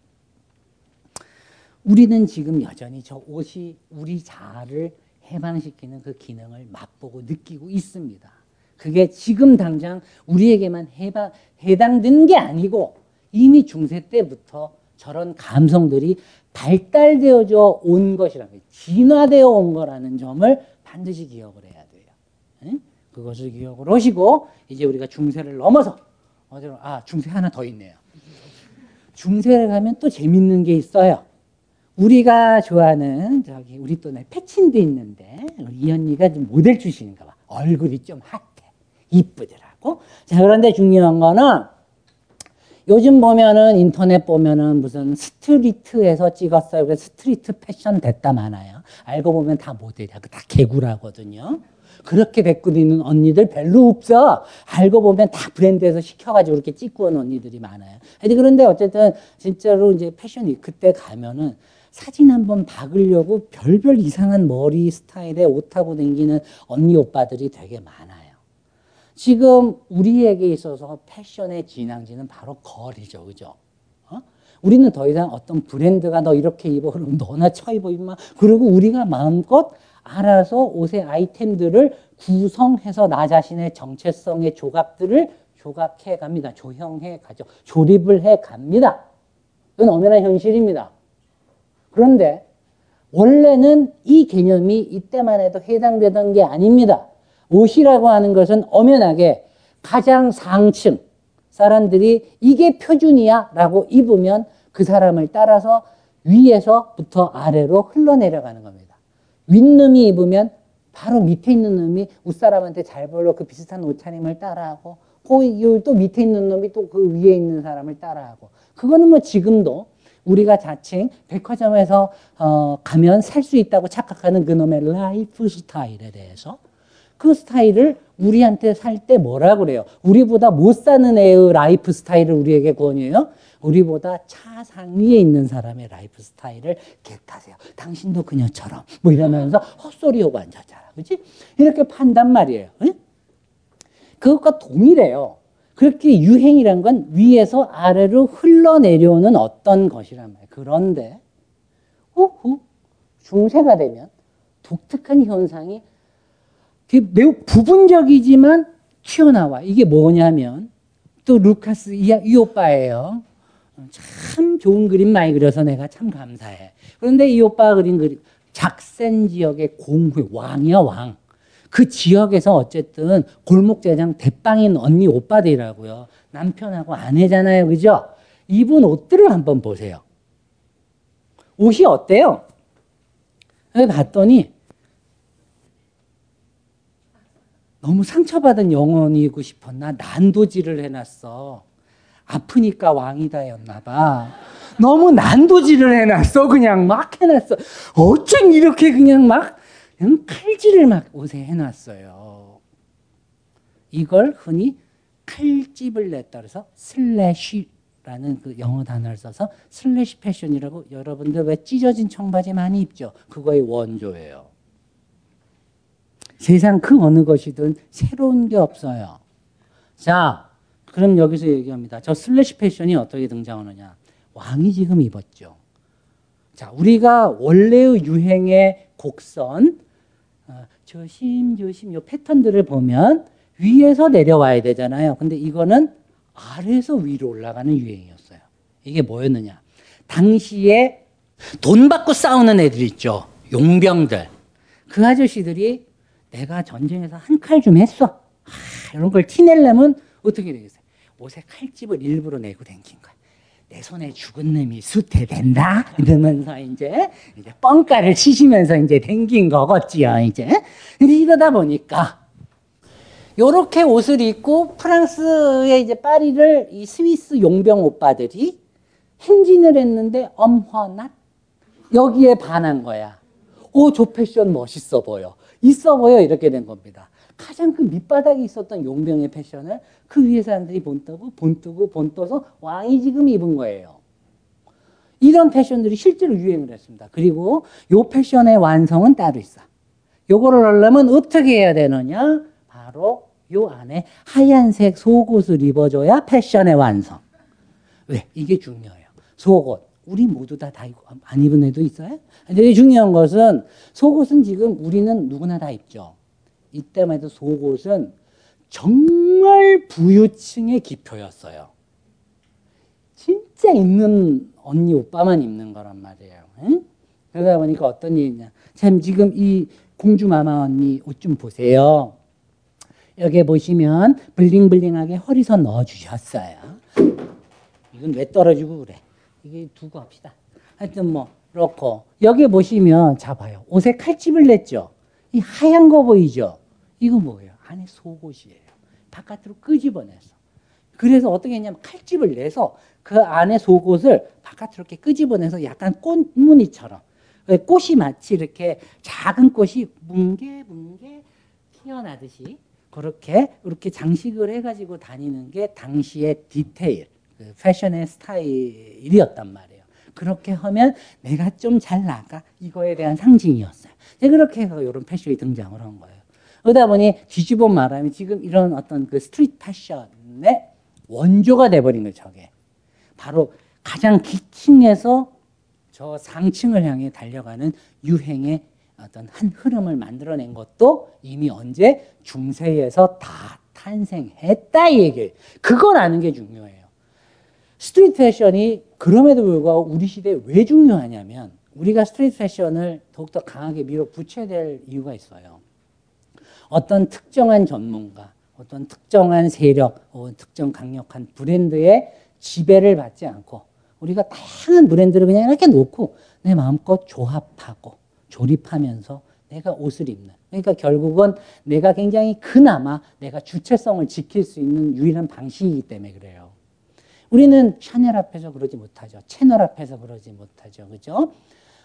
우리는 지금 여전히 저 옷이 우리 자아를 해방시키는 그 기능을 맛보고 느끼고 있습니다. 그게 지금 당장 우리에게만 해방, 해당된 게 아니고 이미 중세 때부터 저런 감성들이 발달되어져 온 것이라는. 진화되어 온 거라는 점을 반드시 기억을 해야 돼요. 응? 그것을 기억을 하시고 이제 우리가 중세를 넘어서 어디로 아 중세 하나 더 있네요. 중세를 가면 또 재밌는 게 있어요. 우리가 좋아하는 저기 우리 또내 페친도 있는데 이 언니가 좀 모델 출신인가 봐. 얼굴이 좀 핫해. 이쁘더라고. 자, 그런데 중요한 거는 요즘 보면은 인터넷 보면은 무슨 street에서 찍었어요. 그래서 street 패션 됐다 많아요. 알고 보면 다 모델이야. 다 개구라거든요. 그렇게 데리고 있는 언니들 별로 없어. 알고 보면 다 브랜드에서 시켜가지고 그렇게 찍고 온 언니들이 많아요. 그런데 어쨌든 진짜로 이제 패션이 그때 가면은 사진 한번 박으려고 별별 이상한 머리 스타일의 옷하고 다니는 언니 오빠들이 되게 많아요. 지금 우리에게 있어서 패션의 진앙지는 바로 거리죠. 그죠? 어? 우리는 더 이상 어떤 브랜드가 너 이렇게 입어 그러면 너나 쳐 입어 임마. 그리고 우리가 마음껏 알아서 옷의 아이템들을 구성해서 나 자신의 정체성의 조각들을 조각해 갑니다. 조형해 가죠. 조립을 해 갑니다. 그건 엄연한 현실입니다. 그런데 원래는 이 개념이 이때만 해도 해당되던 게 아닙니다. 옷이라고 하는 것은 엄연하게 가장 상층 사람들이 이게 표준이야 라고 입으면 그 사람을 따라서 위에서부터 아래로 흘러내려가는 겁니다. 윗놈이 입으면 바로 밑에 있는 놈이 웃사람한테 잘 보려 그 비슷한 옷차림을 따라하고 그또 밑에 있는 놈이 또 그 위에 있는 사람을 따라하고 그거는 뭐 지금도 우리가 자칭 백화점에서 어, 가면 살 수 있다고 착각하는 그놈의 라이프 스타일에 대해서 그 스타일을 우리한테 살 때 뭐라 그래요? 우리보다 못 사는 애의 라이프 스타일을 우리에게 권유해요? 우리보다 차상위에 있는 사람의 라이프 스타일을 get하세요. 당신도 그녀처럼 뭐 이러면서 헛소리하고 앉았잖아. 그지 이렇게 판단 말이에요. 응? 그것과 동일해요. 그렇게 유행이란 건 위에서 아래로 흘러내려오는 어떤 것이란 말이에요. 그런데 후후 중세가 되면 독특한 현상이 매우 부분적이지만 튀어나와. 이게 뭐냐면 또 루카스 이, 이 오빠예요. 참 좋은 그림 많이 그려서 내가 참 감사해. 그런데 이 오빠가 그린 그림 작센 지역의 공회 왕이야 왕. 그 지역에서 어쨌든 골목대장 대빵인 언니 오빠들이라고요. 남편하고 아내잖아요. 그죠? 입은 옷들을 한번 보세요. 옷이 어때요? 봤더니 너무 상처받은 영혼이고 싶었나? 난도질을 해놨어. 아프니까 왕이다였나 봐. 너무 난도질을 해놨어. 그냥 막 해놨어. 어쩜 이렇게 그냥 막 그냥 칼질을 막 옷에 해놨어요. 이걸 흔히 칼집을 냈다 그래서 slash라는 그 영어 단어를 써서 slash 패션이라고 여러분들 왜 찢어진 청바지 많이 입죠? 그거의 원조예요. 세상 그 어느 것이든 새로운 게 없어요. 자, 그럼 여기서 얘기합니다. 저 slash 패션이 어떻게 등장하느냐? 왕이 지금 입었죠. 자, 우리가 원래의 유행의 곡선, 어, 조심 조심 요 패턴들을 보면 위에서 내려와야 되잖아요. 근데 이거는 아래에서 위로 올라가는 유행이었어요. 이게 뭐였느냐? 당시에 돈 받고 싸우는 애들 있죠. 용병들. 그 아저씨들이 내가 전쟁에서 한 칼 좀 했어. 아, 이런 걸 티내려면 어떻게 되겠어요? 옷에 칼집을 일부러 내고 댕긴 거야. 내 손에 죽은 놈이 수태된다? 이러면서 이제, 이제 뻥가를 치시면서 이제 댕긴 거겠지요, 이제. 근데 이러다 보니까, 요렇게 옷을 입고 프랑스의 이제 파리를 이 스위스 용병 오빠들이 행진을 했는데 엄화낫? 여기에 반한 거야. 오, 저 패션 멋있어 보여. 있어 보여. 이렇게 된 겁니다. 가장 그 밑바닥에 있었던 용병의 패션을 그 위에 사람들이 본떠고 본뜨고 본떠서 왕이 지금 입은 거예요. 이런 패션들이 실제로 유행을 했습니다. 그리고 요 패션의 완성은 따로 있어. 요거를 하려면 어떻게 해야 되느냐? 바로 요 안에 하얀색 속옷을 입어줘야 패션의 완성. 왜? 이게 중요해요. 속옷. 우리 모두 다, 다 입고, 안 입은 애도 있어요? 근데 중요한 것은 속옷은 지금 우리는 누구나 다 입죠. 이때만 해도 속옷은 정말 부유층의 기표였어요. 진짜 입는 언니 오빠만 입는 거란 말이에요. 응? 그러다 보니까 어떤 일이냐. 참 지금 이 공주마마 언니 옷 좀 보세요. 여기 보시면 블링블링하게 허리선 넣어주셨어요. 이건 왜 떨어지고 그래? 이게 두고 합시다. 하여튼 뭐 그렇고 여기 보시면 잡아요. 옷에 칼집을 냈죠. 이 하얀 거 보이죠? 이거 뭐예요? 안에 속옷이에요. 바깥으로 끄집어내서. 그래서 어떻게 했냐면 칼집을 내서 그 안에 속옷을 바깥으로 이렇게 끄집어내서 약간 꽃무늬처럼 꽃이 마치 이렇게 작은 꽃이 뭉게뭉게 피어나듯이 그렇게 이렇게 장식을 해가지고 다니는 게 당시의 디테일, 그 패션의 스타일이었단 말이에요. 그렇게 하면 내가 좀 잘 나가 이거에 대한 상징이었어요. 그렇게 해서 이런 패션이 등장을 한 거예요. 그러다 보니 뒤집어 말하면 지금 이런 어떤 그 street 패션의 원조가 돼버린 거예요. 저게 바로 가장 기층에서 저 상층을 향해 달려가는 유행의 어떤 한 흐름을 만들어낸 것도 이미 언제 중세에서 다 탄생했다 이 얘기예요. 그걸 아는 게 중요해요. street 패션이 그럼에도 불구하고 우리 시대에 왜 중요하냐면 우리가 street 패션을 더욱더 강하게 밀어붙여야 될 이유가 있어요. 어떤 특정한 전문가, 어떤 특정한 세력, 혹은 특정 강력한 브랜드의 지배를 받지 않고 우리가 다양한 브랜드를 그냥 이렇게 놓고 내 마음껏 조합하고 조립하면서 내가 옷을 입는 그러니까 결국은 내가 굉장히 그나마 내가 주체성을 지킬 수 있는 유일한 방식이기 때문에 그래요. 우리는 샤넬 앞에서 그러지 못하죠. 채널 앞에서 그러지 못하죠. 그죠?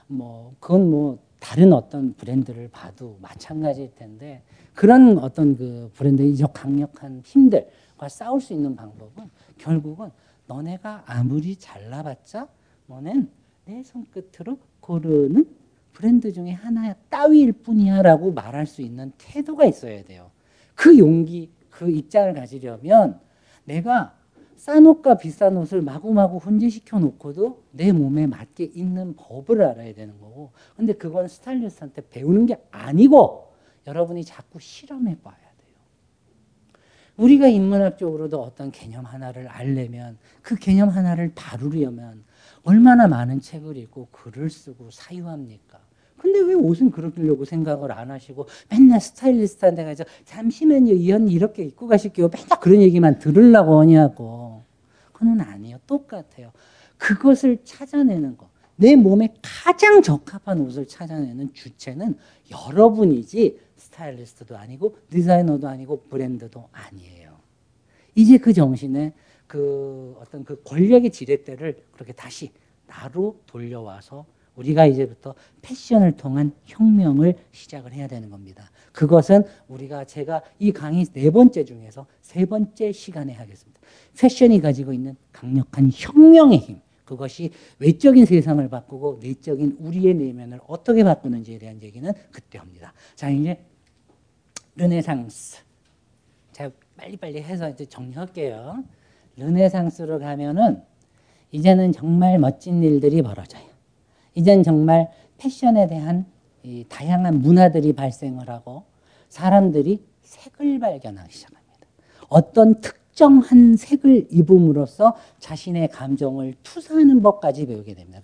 뭐, 그건 뭐, 다른 어떤 브랜드를 봐도 마찬가지일 텐데, 그런 어떤 그 브랜드의 저 강력한 힘들과 싸울 수 있는 방법은 결국은 너네가 아무리 잘나봤자 너넨 내 손끝으로 고르는 브랜드 중에 하나 따위일 뿐이야 라고 말할 수 있는 태도가 있어야 돼요. 그 용기, 그 입장을 가지려면 내가 싼 옷과 비싼 옷을 마구마구 혼재시켜 놓고도 내 몸에 맞게 입는 법을 알아야 되는 거고 근데 그건 스타일리스트한테 배우는 게 아니고 여러분이 자꾸 실험해 봐야 돼요. 우리가 인문학적으로도 어떤 개념 하나를 알려면 그 개념 하나를 다루려면 얼마나 많은 책을 읽고 글을 쓰고 사유합니까? 근데 왜 옷은 그러려고 생각을 안 하시고 맨날 스타일리스트한테 가서 잠시만요. 이 언니 이렇게 입고 가실게요. 맨날 그런 얘기만 들으려고 하냐고. 그건 아니에요. 똑같아요. 그것을 찾아내는 거. 내 몸에 가장 적합한 옷을 찾아내는 주체는 여러분이지 스타일리스트도 아니고 디자이너도 아니고 브랜드도 아니에요. 이제 그 정신에 그 어떤 그 권력의 지렛대를 그렇게 다시 나로 돌려와서 우리가 이제부터 패션을 통한 혁명을 시작을 해야 되는 겁니다. 그것은 우리가 제가 이 강의 네 번째 중에서 세 번째 시간에 하겠습니다. 패션이 가지고 있는 강력한 혁명의 힘. 그것이 외적인 세상을 바꾸고 내적인 우리의 내면을 어떻게 바꾸는지에 대한 얘기는 그때 합니다. 자, 이제 르네상스. 제가 빨리빨리 해서 이제 정리할게요. 르네상스로 가면은 이제는 정말 멋진 일들이 벌어져요. 이젠 정말 패션에 대한 다양한 문화들이 발생을 하고 사람들이 색을 발견하기 시작합니다. 어떤 특정한 색을 입음으로써 자신의 감정을 투사하는 법까지 배우게 됩니다.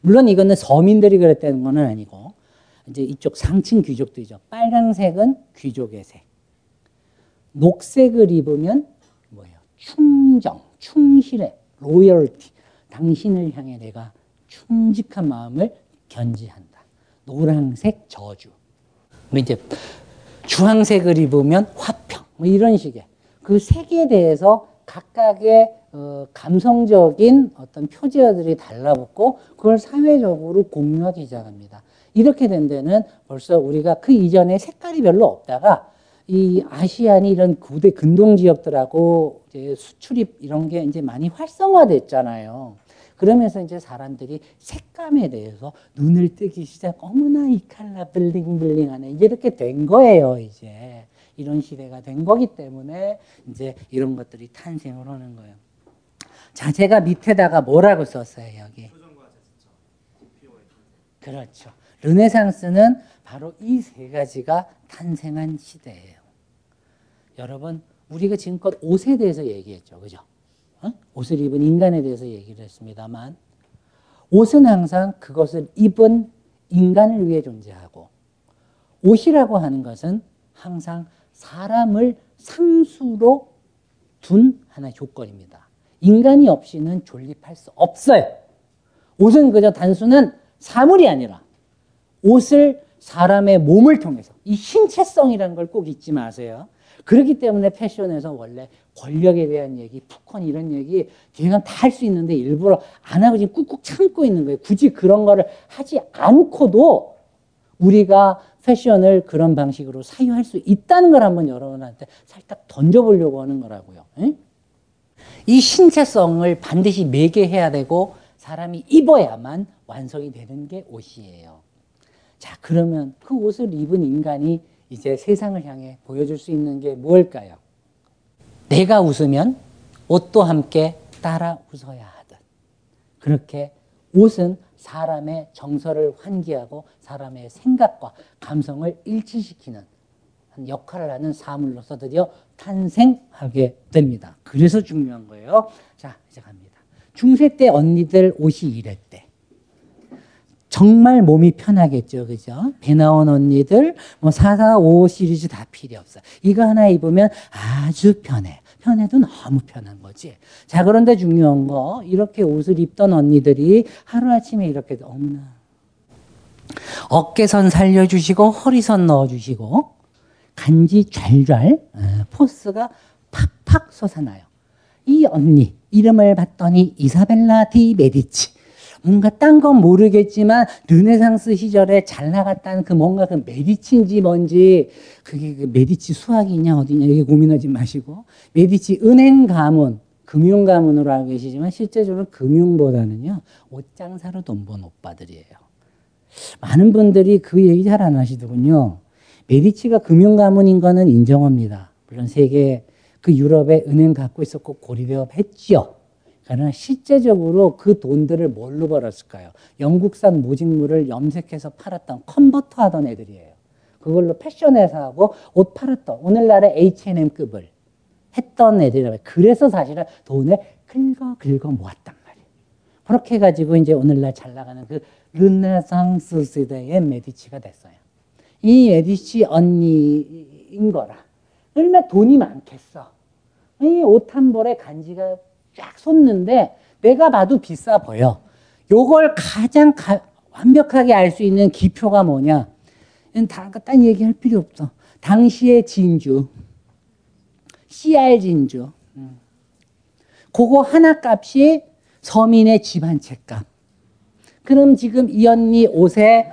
물론 이거는 서민들이 그랬다는 건 아니고 이제 이쪽 상층 귀족들이죠. 빨강색은 귀족의 색. 녹색을 입으면 뭐예요? 충정, 충실해, 로열티. 당신을 향해 내가 충직한 마음을 견지한다. 노란색 저주. 뭐 이제 주황색을 입으면 화평. 뭐 이런 식의 그 색에 대해서 각각의 어, 감성적인 어떤 표제어들이 달라붙고 그걸 사회적으로 공유하기 시작합니다. 이렇게 된 데는 벌써 우리가 그 이전에 색깔이 별로 없다가 이 아시안이 이런 고대 근동 지역들하고 이제 수출입 이런 게 이제 많이 활성화됐잖아요. 그러면서 이제 사람들이 색감에 대해서 눈을 뜨기 시작, 어머나 이 칼라 블링블링하네. 이제 이렇게 된 거예요, 이제. 이런 시대가 된 거기 때문에 이제 이런 것들이 탄생을 하는 거예요. 자, 제가 밑에다가 뭐라고 썼어요, 여기? 그렇죠. 르네상스는 바로 이 세 가지가 탄생한 시대예요. 여러분, 우리가 지금껏 옷에 대해서 얘기했죠. 그죠? 어? 옷을 입은 인간에 대해서 얘기를 했습니다만 옷은 항상 그것을 입은 인간을 위해 존재하고 옷이라고 하는 것은 항상 사람을 상수로 둔 하나의 조건입니다. 인간이 없이는 존립할 수 없어요. 옷은 그저 단순한 사물이 아니라 옷을 사람의 몸을 통해서 이 신체성이라는 걸 꼭 잊지 마세요. 그렇기 때문에 패션에서 원래 권력에 대한 얘기, 푸콘 이런 얘기 걔가 다할 수 있는데 일부러 안 하고 지금 꾹꾹 참고 있는 거예요. 굳이 그런 거를 하지 않고도 우리가 패션을 그런 방식으로 사유할 수 있다는 걸 한번 여러분한테 살짝 던져보려고 하는 거라고요. 에? 이 신체성을 반드시 매개해야 되고 사람이 입어야만 완성이 되는 게 옷이에요. 자, 그러면 그 옷을 입은 인간이 이제 세상을 향해 보여줄 수 있는 게 무엇일까요? 내가 웃으면 옷도 함께 따라 웃어야 하듯. 그렇게 옷은 사람의 정서를 환기하고 사람의 생각과 감성을 일치시키는 역할을 하는 사물로서 드디어 탄생하게 됩니다. 그래서 중요한 거예요. 자, 이제 갑니다. 중세 때 언니들 옷이 이랬대. 정말 몸이 편하겠죠. 그죠? 배 나온 언니들, 뭐 445 시리즈 다 필요 없어. 이거 하나 입으면 아주 편해. 편해도 너무 편한 거지. 자, 그런데 중요한 거, 이렇게 옷을 입던 언니들이 하루아침에 이렇게, 어머나. 어깨선 살려주시고 허리선 넣어주시고 간지 잘잘 어, force가 팍팍 솟아나요. 이 언니 이름을 봤더니 이사벨라 디 메디치. 뭔가 딴 건 모르겠지만 르네상스 시절에 잘 나갔다는 그 뭔가 그 메디치인지 뭔지 그게 그 메디치 수학이냐 어디냐 이게 고민하지 마시고 메디치 은행 가문 금융 가문으로 알고 계시지만 실제적으로 금융보다는요 옷장사로 돈 번 오빠들이에요. 많은 분들이 그 얘기 잘 안 하시더군요. 메디치가 금융 가문인 거는 인정합니다. 물론 세계 그 유럽에 은행 갖고 있었고 고리대업 했죠. 그러나 실제적으로 그 돈들을 뭘로 벌었을까요? 영국산 무직물을 염색해서 팔았던 컨버터 하던 애들이에요. 그걸로 패션 회사하고 옷 팔았던 오늘날의 H&M급을 했던 애들이라고 그래서 사실은 돈을 긁어 긁어 모았단 말이에요. 그렇게 해가지고 이제 오늘날 잘 나가는 그 르네상스 시대의 메디치가 됐어요. 이 메디치 언니인 거라. 얼마나 돈이 많겠어. 이 옷 한 벌에 간지가 쫙 솟는데 내가 봐도 비싸 보여. 요걸 가장 가, 완벽하게 알 수 있는 기표가 뭐냐? 다, 딴 얘기할 필요 없어. 당시의 진주. CR 진주. 그거 하나 값이 서민의 집 한 채 값. 그럼 지금 이 언니 옷에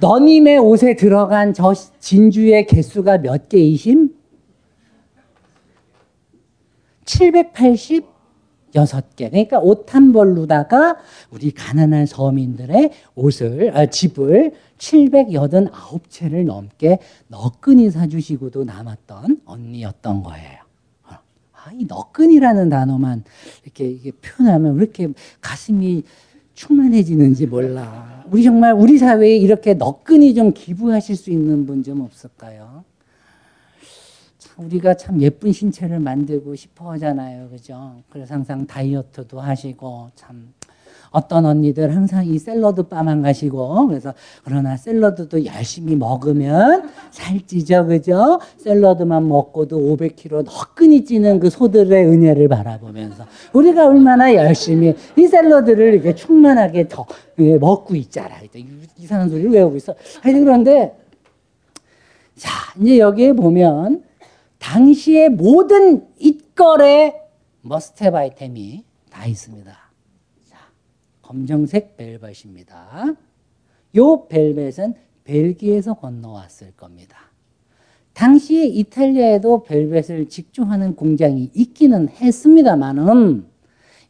너님의 옷에 들어간 저 진주의 개수가 몇 개이심? 786개. 그러니까 옷 한 벌로다가 우리 가난한 서민들의 옷을, 아, 집을 789채를 넘게 너끈히 사주시고도 남았던 언니였던 거예요. 아, 이 너끈이라는 단어만 이렇게, 이렇게 표현하면 왜 이렇게 가슴이 충만해지는지 몰라. 우리 정말 우리 사회에 이렇게 너끈히 좀 기부하실 수 있는 분 좀 없을까요? 참 우리가 참 예쁜 신체를 만들고 싶어 하잖아요. 그죠? 그래서 항상 다이어트도 하시고 참 어떤 언니들 항상 이 샐러드 바만 가시고 그래서 그러나 샐러드도 열심히 먹으면 살찌죠. 그죠? 샐러드만 먹고도 500kg 너끈히 찌는 그 소들의 은혜를 바라보면서 우리가 얼마나 열심히 이 샐러드를 이렇게 충만하게 더 예, 먹고 있잖아. 이상한 소리를 외우고 있어. 하여튼 그런데 자, 이제 여기에 보면 당시의 모든 입거래 머스트헵 아이템이 다 있습니다. 자, 검정색 벨벳입니다. 요 벨벳은 벨기에에서 건너왔을 겁니다. 당시에 이탈리아에도 벨벳을 직조하는 공장이 있기는 했습니다만은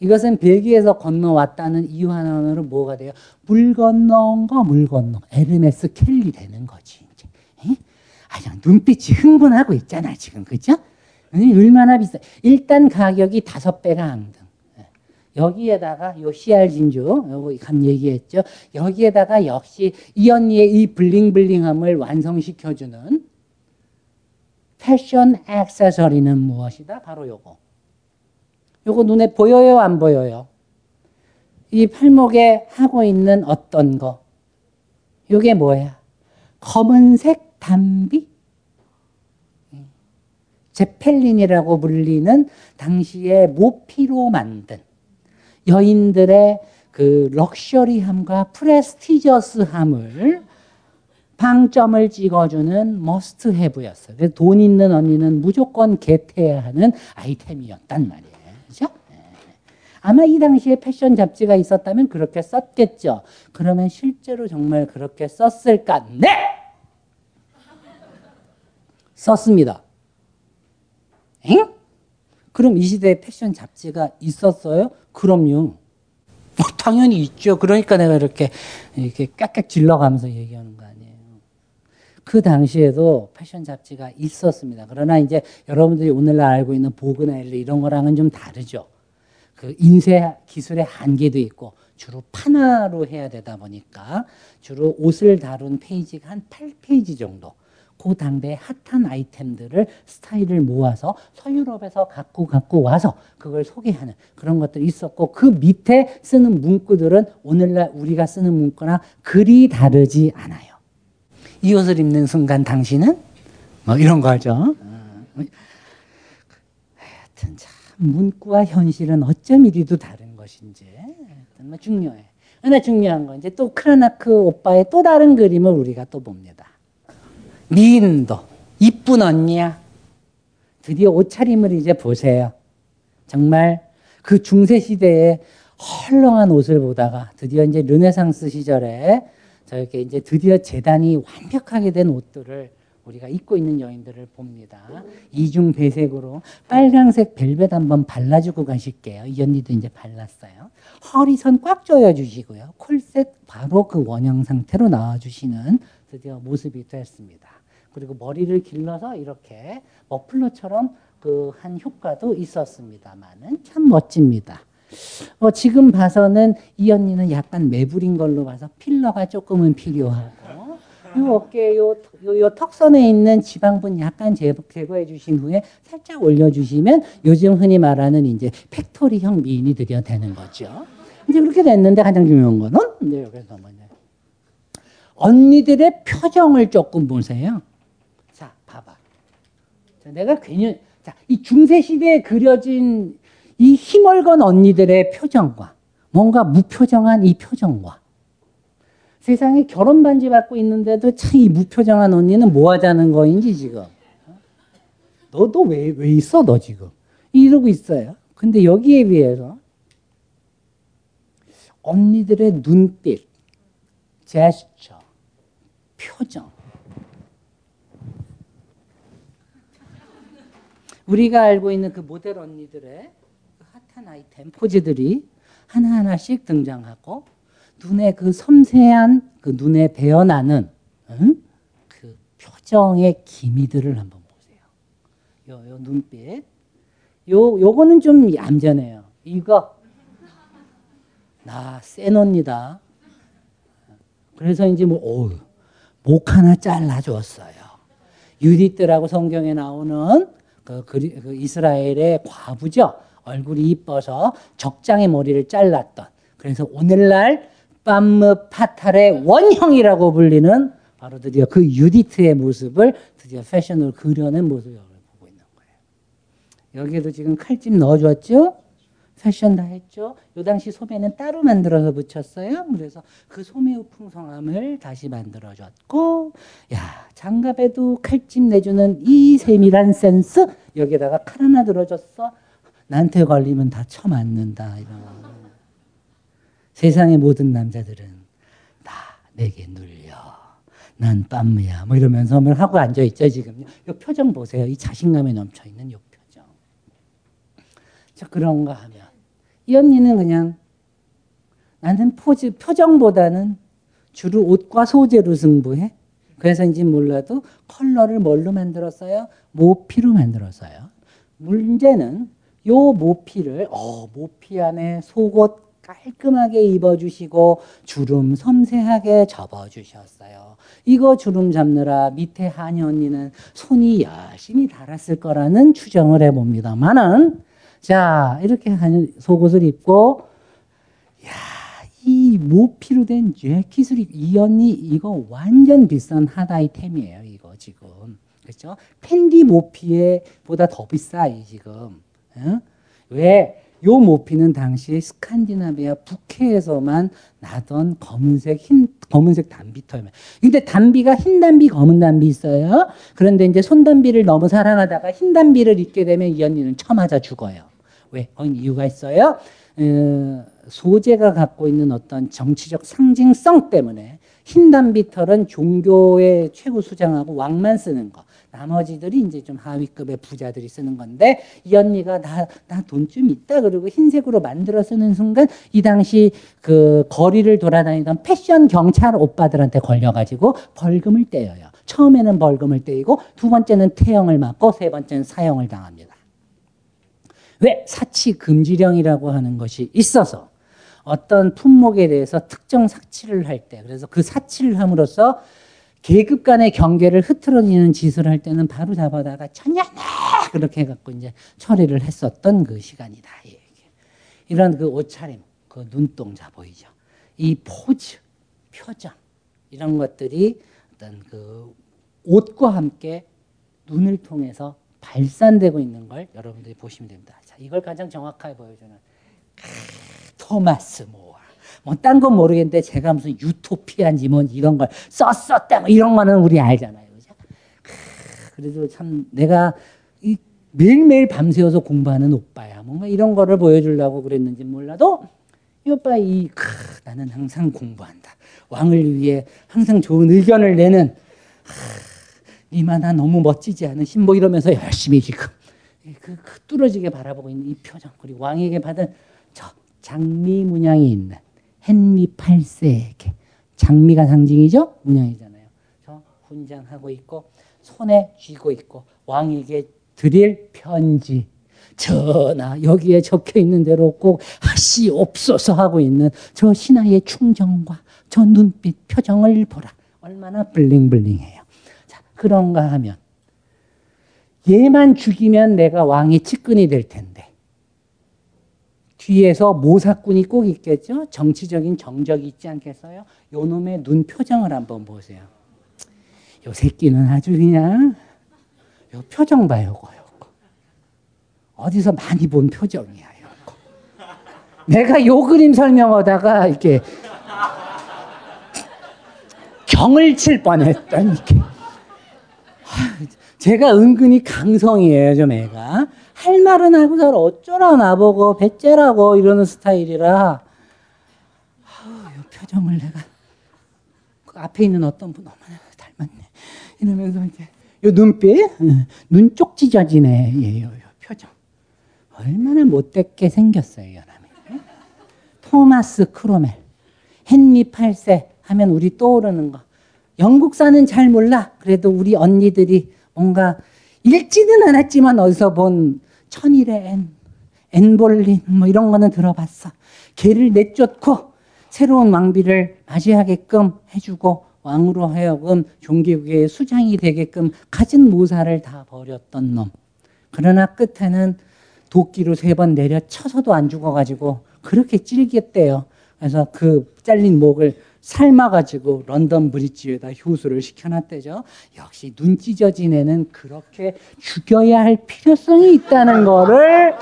이것은 벨기에에서 건너왔다는 이유 하나로 뭐가 돼요? 물 건너온 거, 물 건너. 에르메스 켈리 되는 거지. 이제. 아, 눈빛이 흥분하고 있잖아, 지금. 그죠? 얼마나 비싸. 일단 가격이 다섯 배가 앙등. 여기에다가 요 CR 진주, 요거 감 얘기했죠. 여기에다가 역시 이 언니의 이 블링블링함을 완성시켜주는 패션 액세서리는 무엇이다? 바로 요거. 요거 눈에 보여요, 안 보여요? 이 팔목에 하고 있는 어떤 거. 요게 뭐야? 검은색 담비? 제펠린이라고 불리는 당시에 모피로 만든 여인들의 그 luxury함과 prestigious함을 방점을 찍어주는 must have였어요. 그래서 돈 있는 언니는 무조건 get해야 하는 아이템이었단 말이에요. 그죠? 아마 이 당시에 패션 잡지가 있었다면 그렇게 썼겠죠. 그러면 실제로 정말 그렇게 썼을까? 네! 썼습니다. 엥? 그럼 이 시대에 패션 잡지가 있었어요? 그럼요. 뭐 당연히 있죠. 그러니까 내가 이렇게 이렇게 깍깍 질러가면서 얘기하는 거 아니에요. 그 당시에도 패션 잡지가 있었습니다. 그러나 이제 여러분들이 오늘날 알고 있는 보그나일리 이런 거랑은 좀 다르죠. 그 인쇄 기술의 한계도 있고 주로 판화로 해야 되다 보니까 주로 옷을 다룬 페이지가 한 8페이지 정도. 그 당대의 핫한 아이템들을 스타일을 모아서 서유럽에서 갖고 갖고 와서 그걸 소개하는 그런 것들이 있었고 그 밑에 쓰는 문구들은 오늘날 우리가 쓰는 문구나 그리 다르지 않아요. 이 옷을 입는 순간 당신은 뭐 이런 거 하죠. 하여튼 참 문구와 현실은 어쩜 이리도 다른 것인지 정말 중요해. 하나 중요한 건 이제 또 크라나크 오빠의 또 다른 그림을 우리가 또 봅니다. 미인도 이쁜 언니야. 드디어 옷차림을 이제 보세요. 정말 그 중세 시대에 헐렁한 옷을 보다가 드디어 이제 르네상스 시절에 저렇게 이제 드디어 재단이 완벽하게 된 옷들을 우리가 입고 있는 여인들을 봅니다. 이중 배색으로 빨강색 벨벳 한번 발라주고 가실게요. 이 언니도 이제 발랐어요. 허리선 꽉 조여주시고요. 콜셋 바로 그 원형 상태로 나와주시는 드디어 모습이 됐습니다. 그리고 머리를 길러서 이렇게 머플러처럼 그 한 효과도 있었습니다만은 참 멋집니다. 어, 지금 봐서는 이 언니는 약간 매부린 걸로 봐서 필러가 조금은 필요하고 요 어깨 요, 요, 요 턱선에 있는 지방분 약간 제, 제거해 주신 후에 살짝 올려 주시면 요즘 흔히 말하는 이제 factory형 미인이 드디어 되는 거죠. 이제 그렇게 됐는데 가장 중요한 거는 이제 여기서 뭐냐. 언니들의 표정을 조금 보세요. 내가 괜히 자, 이 중세 시대에 그려진 이 희멀건 언니들의 표정과 뭔가 무표정한 이 표정과 세상에 결혼 반지 받고 있는데도 참 이 무표정한 언니는 뭐 하자는 거인지 지금. 너도 왜, 왜 있어 너 지금? 이러고 있어요. 근데 여기에 비해서 언니들의 눈빛 제스처 표정 우리가 알고 있는 그 모델 언니들의 그 핫한 아이템 포즈들이 하나하나씩 등장하고 눈에 그 섬세한 그 눈에 배어나는 응? 그 표정의 기미들을 한번 보세요. 요, 요 눈빛. 요, 요거는 좀 얌전해요. 이거. 나 센 언니다. 그래서 이제 뭐, 어우, 목 하나 잘라줬어요. 유디트라고 성경에 나오는 그, 그리, 그 이스라엘의 과부죠. 얼굴이 이뻐서 적장의 머리를 잘랐던. 그래서 오늘날 빰므 파탈의 원형이라고 불리는 바로 드디어 그 유디트의 모습을 드디어 패션으로 그려낸 모습을 보고 있는 거예요. 여기에도 지금 칼집 넣어줬죠? 패션 다 했죠? 요 당시 소매는 따로 만들어서 붙였어요. 그래서 그 소매의 풍성함을 다시 만들어줬고, 야, 장갑에도 칼집 내주는 이 세밀한 센스, 여기에다가 칼 하나 들어줬어. 나한테 걸리면 다 쳐맞는다. 이런. 세상의 모든 남자들은 다 내게 눌려. 난 빰무야. 뭐 이러면서 뭘 하고 앉아 있죠, 지금. 요 표정 보세요. 이 자신감에 넘쳐 있는 요 표정. 자, 그런가 하면. 이 언니는 그냥 나는 포즈, 표정보다는 주로 옷과 소재로 승부해. 그래서인지 몰라도 컬러를 뭘로 만들었어요? 모피로 만들었어요. 문제는 요 모피를, 어, 모피 안에 속옷 깔끔하게 입어주시고 주름 섬세하게 접어주셨어요. 이거 주름 잡느라 밑에 한이 언니는 손이 열심히 달았을 거라는 추정을 해봅니다만은 자 이렇게 하는 속옷을 입고 야, 이 모피로 된 재킷을 입, 이 언니 이거 완전 비싼 핫 아이템이에요. 이거 지금 그렇죠? 팬디 모피에 보다 더 비싸 이 지금 응? 왜? 요 모피는 당시 스칸디나비아 북해에서만 나던 검은색 흰 검은색 담비터예요. 근데 담비가 흰 담비, 검은 담비 있어요. 그런데 이제 손 담비를 너무 사랑하다가 흰 담비를 입게 되면 이 언니는 처맞아 죽어요. 왜? 어, 이유가 있어요. 어, 소재가 갖고 있는 어떤 정치적 상징성 때문에 흰 담비털은 종교의 최고 수장하고 왕만 쓰는 거. 나머지들이 이제 좀 하위급의 부자들이 쓰는 건데 이 언니가 나 나 돈 좀 있다 그러고 흰색으로 만들어 쓰는 순간 이 당시 그 거리를 돌아다니던 패션 경찰 오빠들한테 걸려가지고 벌금을 떼어요. 처음에는 벌금을 떼이고 두 번째는 태형을 맞고 세 번째는 사형을 당합니다. 왜 사치 금지령이라고 하는 것이 있어서 어떤 품목에 대해서 특정 사치를 할 때 그래서 그 사치를 함으로써 계급 간의 경계를 흐트러지는 짓을 할 때는 바로 잡아다가 천년에 그렇게 해갖고 이제 처리를 했었던 그 시간이다. 이런 그 옷차림, 그 눈동자 보이죠? 이 포즈, 표정 이런 것들이 어떤 그 옷과 함께 눈을 통해서 발산되고 있는 걸 여러분들이 보시면 됩니다. 자, 이걸 가장 정확하게 보여주는 토마스 모아. 뭐 딴 건 모르겠는데 제가 무슨 유토피아인지 뭐 이런 걸 썼었다 뭐 이런 거는 우리 알잖아요. 그죠? 그래도 참 내가 이 매일매일 밤새워서 공부하는 오빠야. 뭔가 이런 거를 보여주려고 그랬는지 몰라도 이 오빠 이 크, 나는 항상 공부한다. 왕을 위해 항상 좋은 의견을 내는 나 너무 멋지지 않으신 뭐 이러면서 열심히 지금 그, 그 뚫어지게 바라보고 있는 이 표정 그리고 왕에게 받은 저 장미 문양이 있는 헨리 8세에게. 장미가 상징이죠? 문양이잖아요. 저 훈장하고 있고 손에 쥐고 있고 왕에게 드릴 편지. 전하 여기에 적혀 있는 대로 꼭 하시옵소서 하고 있는 저 신하의 충정과 저 눈빛 표정을 보라. 얼마나 블링블링해요. 자 그런가 하면 얘만 죽이면 내가 왕의 측근이 될 텐데 뒤에서 모사꾼이 꼭 있겠죠. 정치적인 정적이 있지 않겠어요? 요 놈의 눈 표정을 한번 보세요. 요 새끼는 아주 그냥 요 표정 봐요, 요거. 어디서 많이 본 표정이야, 요거. 내가 요 그림 설명하다가 이렇게 경을 칠 뻔했던 이게. 제가 은근히 강성이에요, 좀 애가. 할 말은 하고 잘 어쩌라 나보고 배째라고 이러는 스타일이라. 아우, 요 표정을 내가 그 앞에 있는 어떤 분 어머나 닮았네. 이러면서 이제 요 눈빛? 눈 쪽 찢어지네. 예, 요, 요 표정. 얼마나 못됐게 생겼어요 이 사람이 토마스 크롬웰. 헨리 8세 하면 우리 떠오르는 거. 영국사는 잘 몰라. 그래도 우리 언니들이 뭔가 읽지는 않았지만 어디서 본 천일의 앤, 앤 불린 뭐 이런 거는 들어봤어. 걔를 내쫓고 새로운 왕비를 맞이하게끔 해주고 왕으로 하여금 종교계의 수장이 되게끔 갖은 모사를 다 벌였던 놈. 그러나 끝에는 도끼로 세 번 내려쳐서도 안 죽어가지고 그렇게 찔겼대요. 그래서 그 잘린 목을 삶아가지고 런던 브릿지 위에다 효수를 시켜놨대죠. 역시 눈 찢어진 애는 그렇게 죽여야 할 필요성이 있다는 거를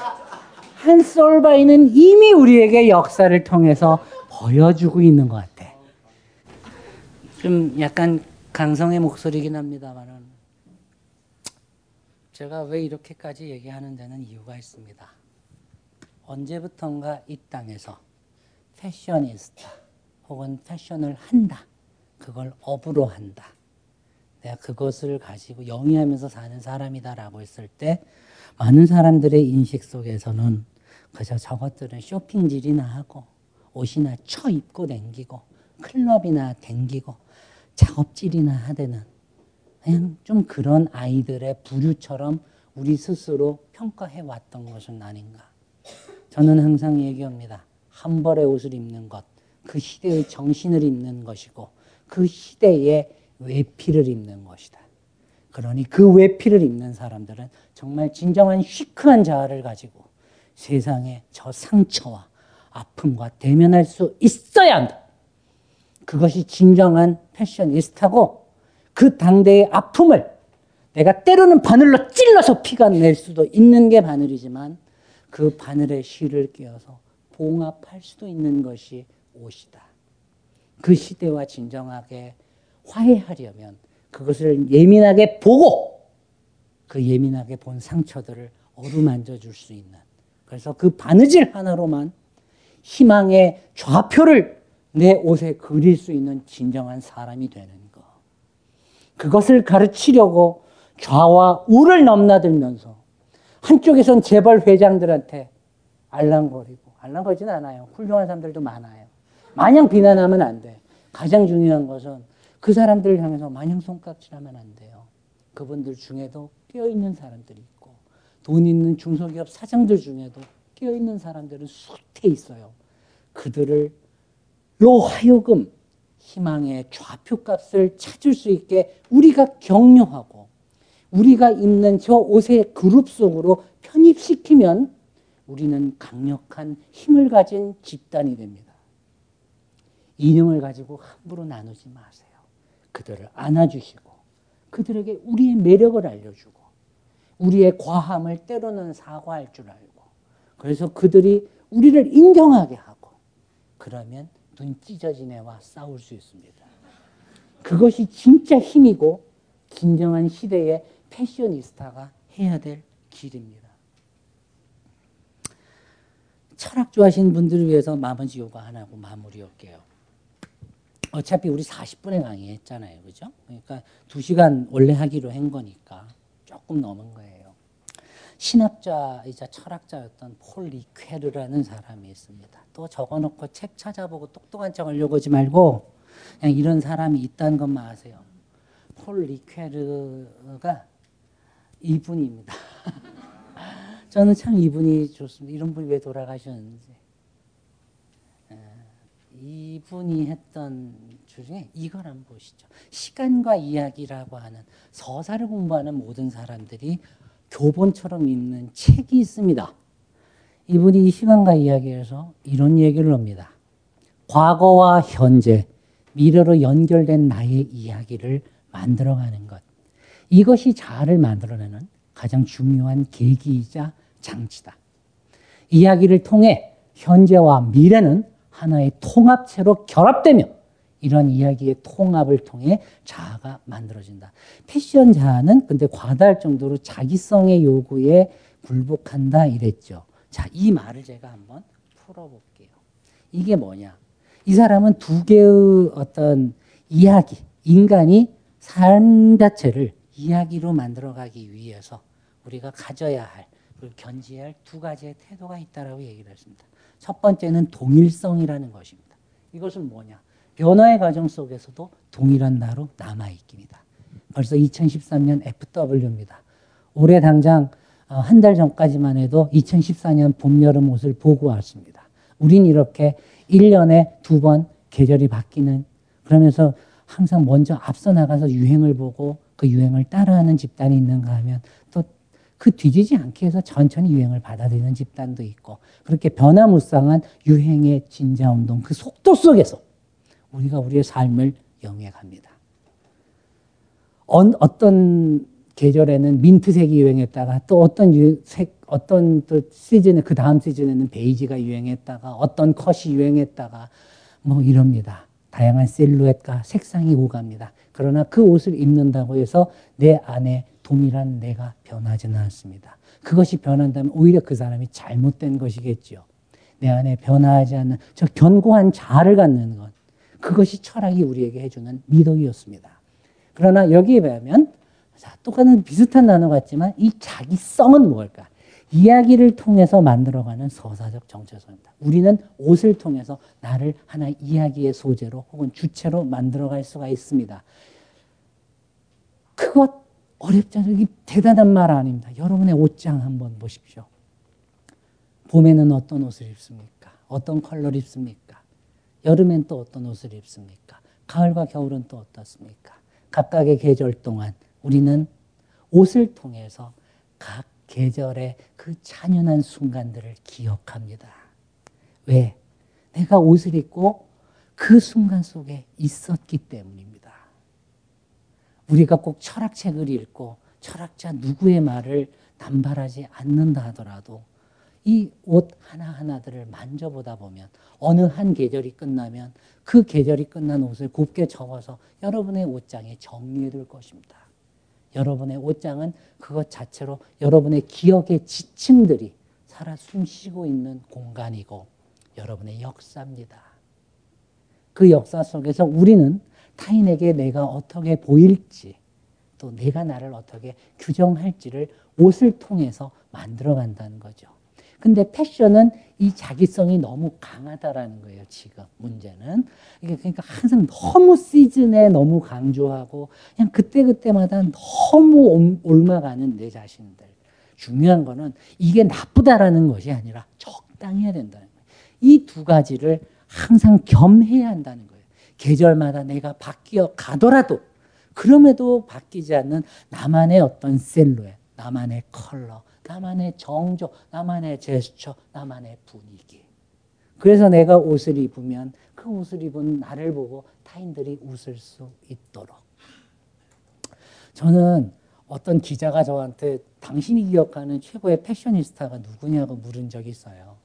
한 솔바이는 이미 우리에게 역사를 통해서 보여주고 있는 것 같아. 좀 약간 강성의 목소리긴 합니다만은 제가 왜 이렇게까지 얘기하는 데는 이유가 있습니다. 언제부턴가 이 땅에서 패셔니스타 혹은 패션을 한다. 그걸 업으로 한다. 내가 그것을 가지고 영위하면서 사는 사람이다라고 했을 때 많은 사람들의 인식 속에서는 그저 저것들은 쇼핑질이나 하고 옷이나 쳐 입고 댕기고 클럽이나 댕기고 작업질이나 하되는 그냥 좀 그런 아이들의 부류처럼 우리 스스로 평가해 왔던 것은 아닌가. 저는 항상 얘기합니다. 한 벌의 옷을 입는 것, 그 시대의 정신을 입는 것이고 그 시대의 외피를 입는 것이다. 그러니 그 외피를 입는 사람들은 정말 진정한 시크한 자아를 가지고 세상의 저 상처와 아픔과 대면할 수 있어야 한다. 그것이 진정한 패셔니스타고 그 당대의 아픔을 내가 때로는 바늘로 찔러서 피가 낼 수도 있는 게 바늘이지만 그 바늘에 실을 끼워서 봉합할 수도 있는 것이 옷이다. 그 시대와 진정하게 화해하려면 그것을 예민하게 보고 그 예민하게 본 상처들을 어루만져 줄 수 있는 그래서 그 바느질 하나로만 희망의 좌표를 내 옷에 그릴 수 있는 진정한 사람이 되는 것. 그것을 가르치려고 좌와 우를 넘나들면서 한쪽에선 재벌 회장들한테 알랑거리고 알랑거리진 않아요. 훌륭한 사람들도 많아요. 마냥 비난하면 안 돼. 가장 중요한 것은 그 사람들을 향해서 마냥 손깍질하면 안 돼요. 그분들 중에도 깨어있는 사람들이 있고 돈 있는 중소기업 사장들 중에도 깨어있는 사람들은 숱해 있어요. 그들을 로 하여금 희망의 좌표값을 찾을 수 있게 우리가 격려하고 우리가 입는 저 옷의 그룹 속으로 편입시키면 우리는 강력한 힘을 가진 집단이 됩니다. 이념을 가지고 함부로 나누지 마세요. 그들을 안아주시고 그들에게 우리의 매력을 알려주고 우리의 과함을 때로는 사과할 줄 알고 그래서 그들이 우리를 인정하게 하고 그러면 눈 찢어진 애와 싸울 수 있습니다. 그것이 진짜 힘이고 진정한 시대의 패셔니스타가 해야 될 길입니다. 철학 좋아하시는 분들을 위해서 마번지 요가 하나 하고 마무리할게요. 어차피 우리 40분에 강의했잖아요. 그죠? 그러니까 2시간 원래 하기로 한 거니까 조금 넘은 거예요. 신학자이자 철학자였던 폴 리퀘르라는 사람이 있습니다. 또 적어놓고 책 찾아보고 똑똑한 척 하려고 하지 말고 그냥 이런 사람이 있다는 것만 아세요. 폴 리퀘르가 이분입니다. 저는 참 이분이 좋습니다. 이런 분이 왜 돌아가셨는지. 이분이 했던 중에 이걸 한번 보시죠. 시간과 이야기라고 하는 서사를 공부하는 모든 사람들이 교본처럼 읽는 책이 있습니다. 이분이 시간과 이야기에서 이런 얘기를 합니다. 과거와 현재, 미래로 연결된 나의 이야기를 만들어가는 것. 이것이 자아를 만들어내는 가장 중요한 계기이자 장치다. 이야기를 통해 현재와 미래는 하나의 통합체로 결합되며 이런 이야기의 통합을 통해 자아가 만들어진다. 패션 자아는 근데 과다할 정도로 자기성의 요구에 굴복한다 이랬죠. 자, 이 말을 제가 한번 풀어볼게요. 이게 뭐냐? 이 사람은 두 개의 어떤 이야기, 인간이 삶 자체를 이야기로 만들어가기 위해서 우리가 가져야 할 견지해야 할 두 가지의 태도가 있다라고 얘기를 했습니다. 첫 번째는 동일성이라는 것입니다. 이것은 뭐냐? 변화의 과정 속에서도 동일한 나로 남아있기입니다. 벌써 2013년 FW입니다. 올해 당장 어, 한달 전까지만 해도 2014년 봄, 여름 옷을 보고 왔습니다. 우린 이렇게 1년에 두 번 계절이 바뀌는 그러면서 항상 먼저 앞서 나가서 유행을 보고 그 유행을 따라하는 집단이 있는가 하면 또 그 뒤지지 않게 해서 천천히 유행을 받아들이는 집단도 있고 그렇게 변화무쌍한 유행의 진자운동 그 속도 속에서 우리가 우리의 삶을 영해갑니다. 어떤 계절에는 민트색이 유행했다가 또 어떤 유, 색, 어떤 또 시즌에 그 다음 시즌에는 베이지가 유행했다가 어떤 컷이 유행했다가 뭐 이럽니다. 다양한 실루엣과 색상이 오갑니다. 그러나 그 옷을 입는다고 해서 내 안에 동일한 내가 변하지는 않습니다. 그것이 변한다면 오히려 그 사람이 잘못된 것이겠지요. 내 안에 변화하지 않는 저 견고한 자아를 갖는 것. 그것이 철학이 우리에게 해주는 미덕이었습니다. 그러나 여기에 보면 자, 똑같은 비슷한 단어 같지만 이 자기성은 뭘까? 이야기를 통해서 만들어가는 서사적 정체성입니다. 우리는 옷을 통해서 나를 하나의 이야기의 소재로 혹은 주체로 만들어갈 수가 있습니다. 그것 어렵지 않아요. 이 대단한 말 아닙니다. 여러분의 옷장 한번 보십시오. 봄에는 어떤 옷을 입습니까? 어떤 컬러를 입습니까? 여름엔 또 어떤 옷을 입습니까? 가을과 겨울은 또 어떻습니까? 각각의 계절 동안 우리는 옷을 통해서 각 계절의 그 찬연한 순간들을 기억합니다. 왜? 내가 옷을 입고 그 순간 속에 있었기 때문입니다. 우리가 꼭 철학책을 읽고 철학자 누구의 말을 남발하지 않는다 하더라도 이 옷 하나하나들을 만져보다 보면 어느 한 계절이 끝나면 그 계절이 끝난 옷을 곱게 접어서 여러분의 옷장에 정리해 둘 것입니다. 여러분의 옷장은 그것 자체로 여러분의 기억의 지층들이 살아 숨쉬고 있는 공간이고 여러분의 역사입니다. 그 역사 속에서 우리는 타인에게 내가 어떻게 보일지 또 내가 나를 어떻게 규정할지를 옷을 통해서 만들어 간다는 거죠. 근데 패션은 이 자기성이 너무 강하다라는 거예요, 지금 문제는. 그러니까 항상 너무 시즌에 너무 강조하고 그냥 그때그때마다 너무 옮아가는 내 자신들. 중요한 거는 이게 나쁘다라는 것이 아니라 적당히 해야 된다는 거예요. 이 두 가지를 항상 겸해야 한다는 거예요. 계절마다 내가 바뀌어 가더라도 그럼에도 바뀌지 않는 나만의 어떤 셀루엣, 나만의 컬러, 나만의 정조, 나만의 제스처, 나만의 분위기. 그래서 내가 옷을 입으면 그 옷을 입은 나를 보고 타인들이 웃을 수 있도록. 저는 어떤 기자가 저한테 당신이 기억하는 최고의 패셔니스타가 누구냐고 물은 적이 있어요.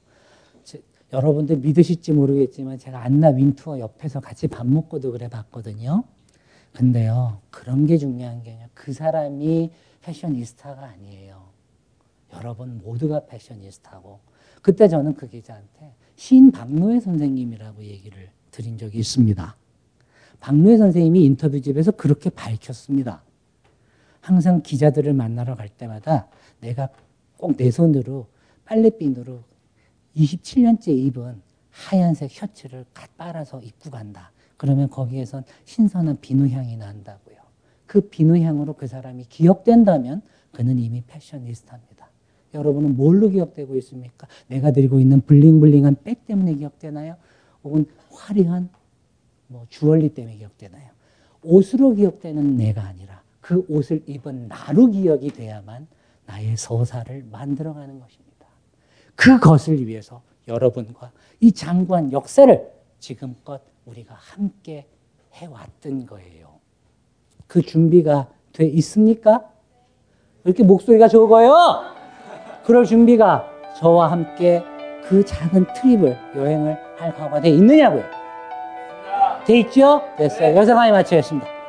여러분들 믿으실지 모르겠지만 제가 안나 윈투어 옆에서 같이 밥 먹고도 그래 봤거든요. 근데요, 그런 게 중요한 게 아니라 그 사람이 패셔니스타가 아니에요. 여러분 모두가 패셔니스타고. 그때 저는 그 기자한테 시인 박노해 선생님이라고 얘기를 드린 적이 있습니다. 박노해 선생님이 인터뷰집에서 그렇게 밝혔습니다. 항상 기자들을 만나러 갈 때마다 내가 꼭 내 손으로 빨래핀으로 27년째 입은 하얀색 셔츠를 빨아서 입고 간다. 그러면 거기에선 신선한 비누 향이 난다고요. 그 비누 향으로 그 사람이 기억된다면 그는 이미 패셔니스타입니다. 여러분은 뭘로 기억되고 있습니까? 내가 들고 있는 블링블링한 백 때문에 기억되나요? 혹은 화려한 뭐 주얼리 때문에 기억되나요? 옷으로 기억되는 내가 아니라 그 옷을 입은 나로 기억이 돼야만 나의 서사를 만들어가는 것입니다. 그것을 위해서 여러분과 이 장구한 역사를 지금껏 우리가 함께 해왔던 거예요. 그 준비가 돼 있습니까? 왜 이렇게 목소리가 적어요? 그럴 준비가 저와 함께 그 작은 트립을 여행을 할 각오가 돼 있느냐고요? 돼 있죠? 됐어요. 여기서 많이 마치겠습니다.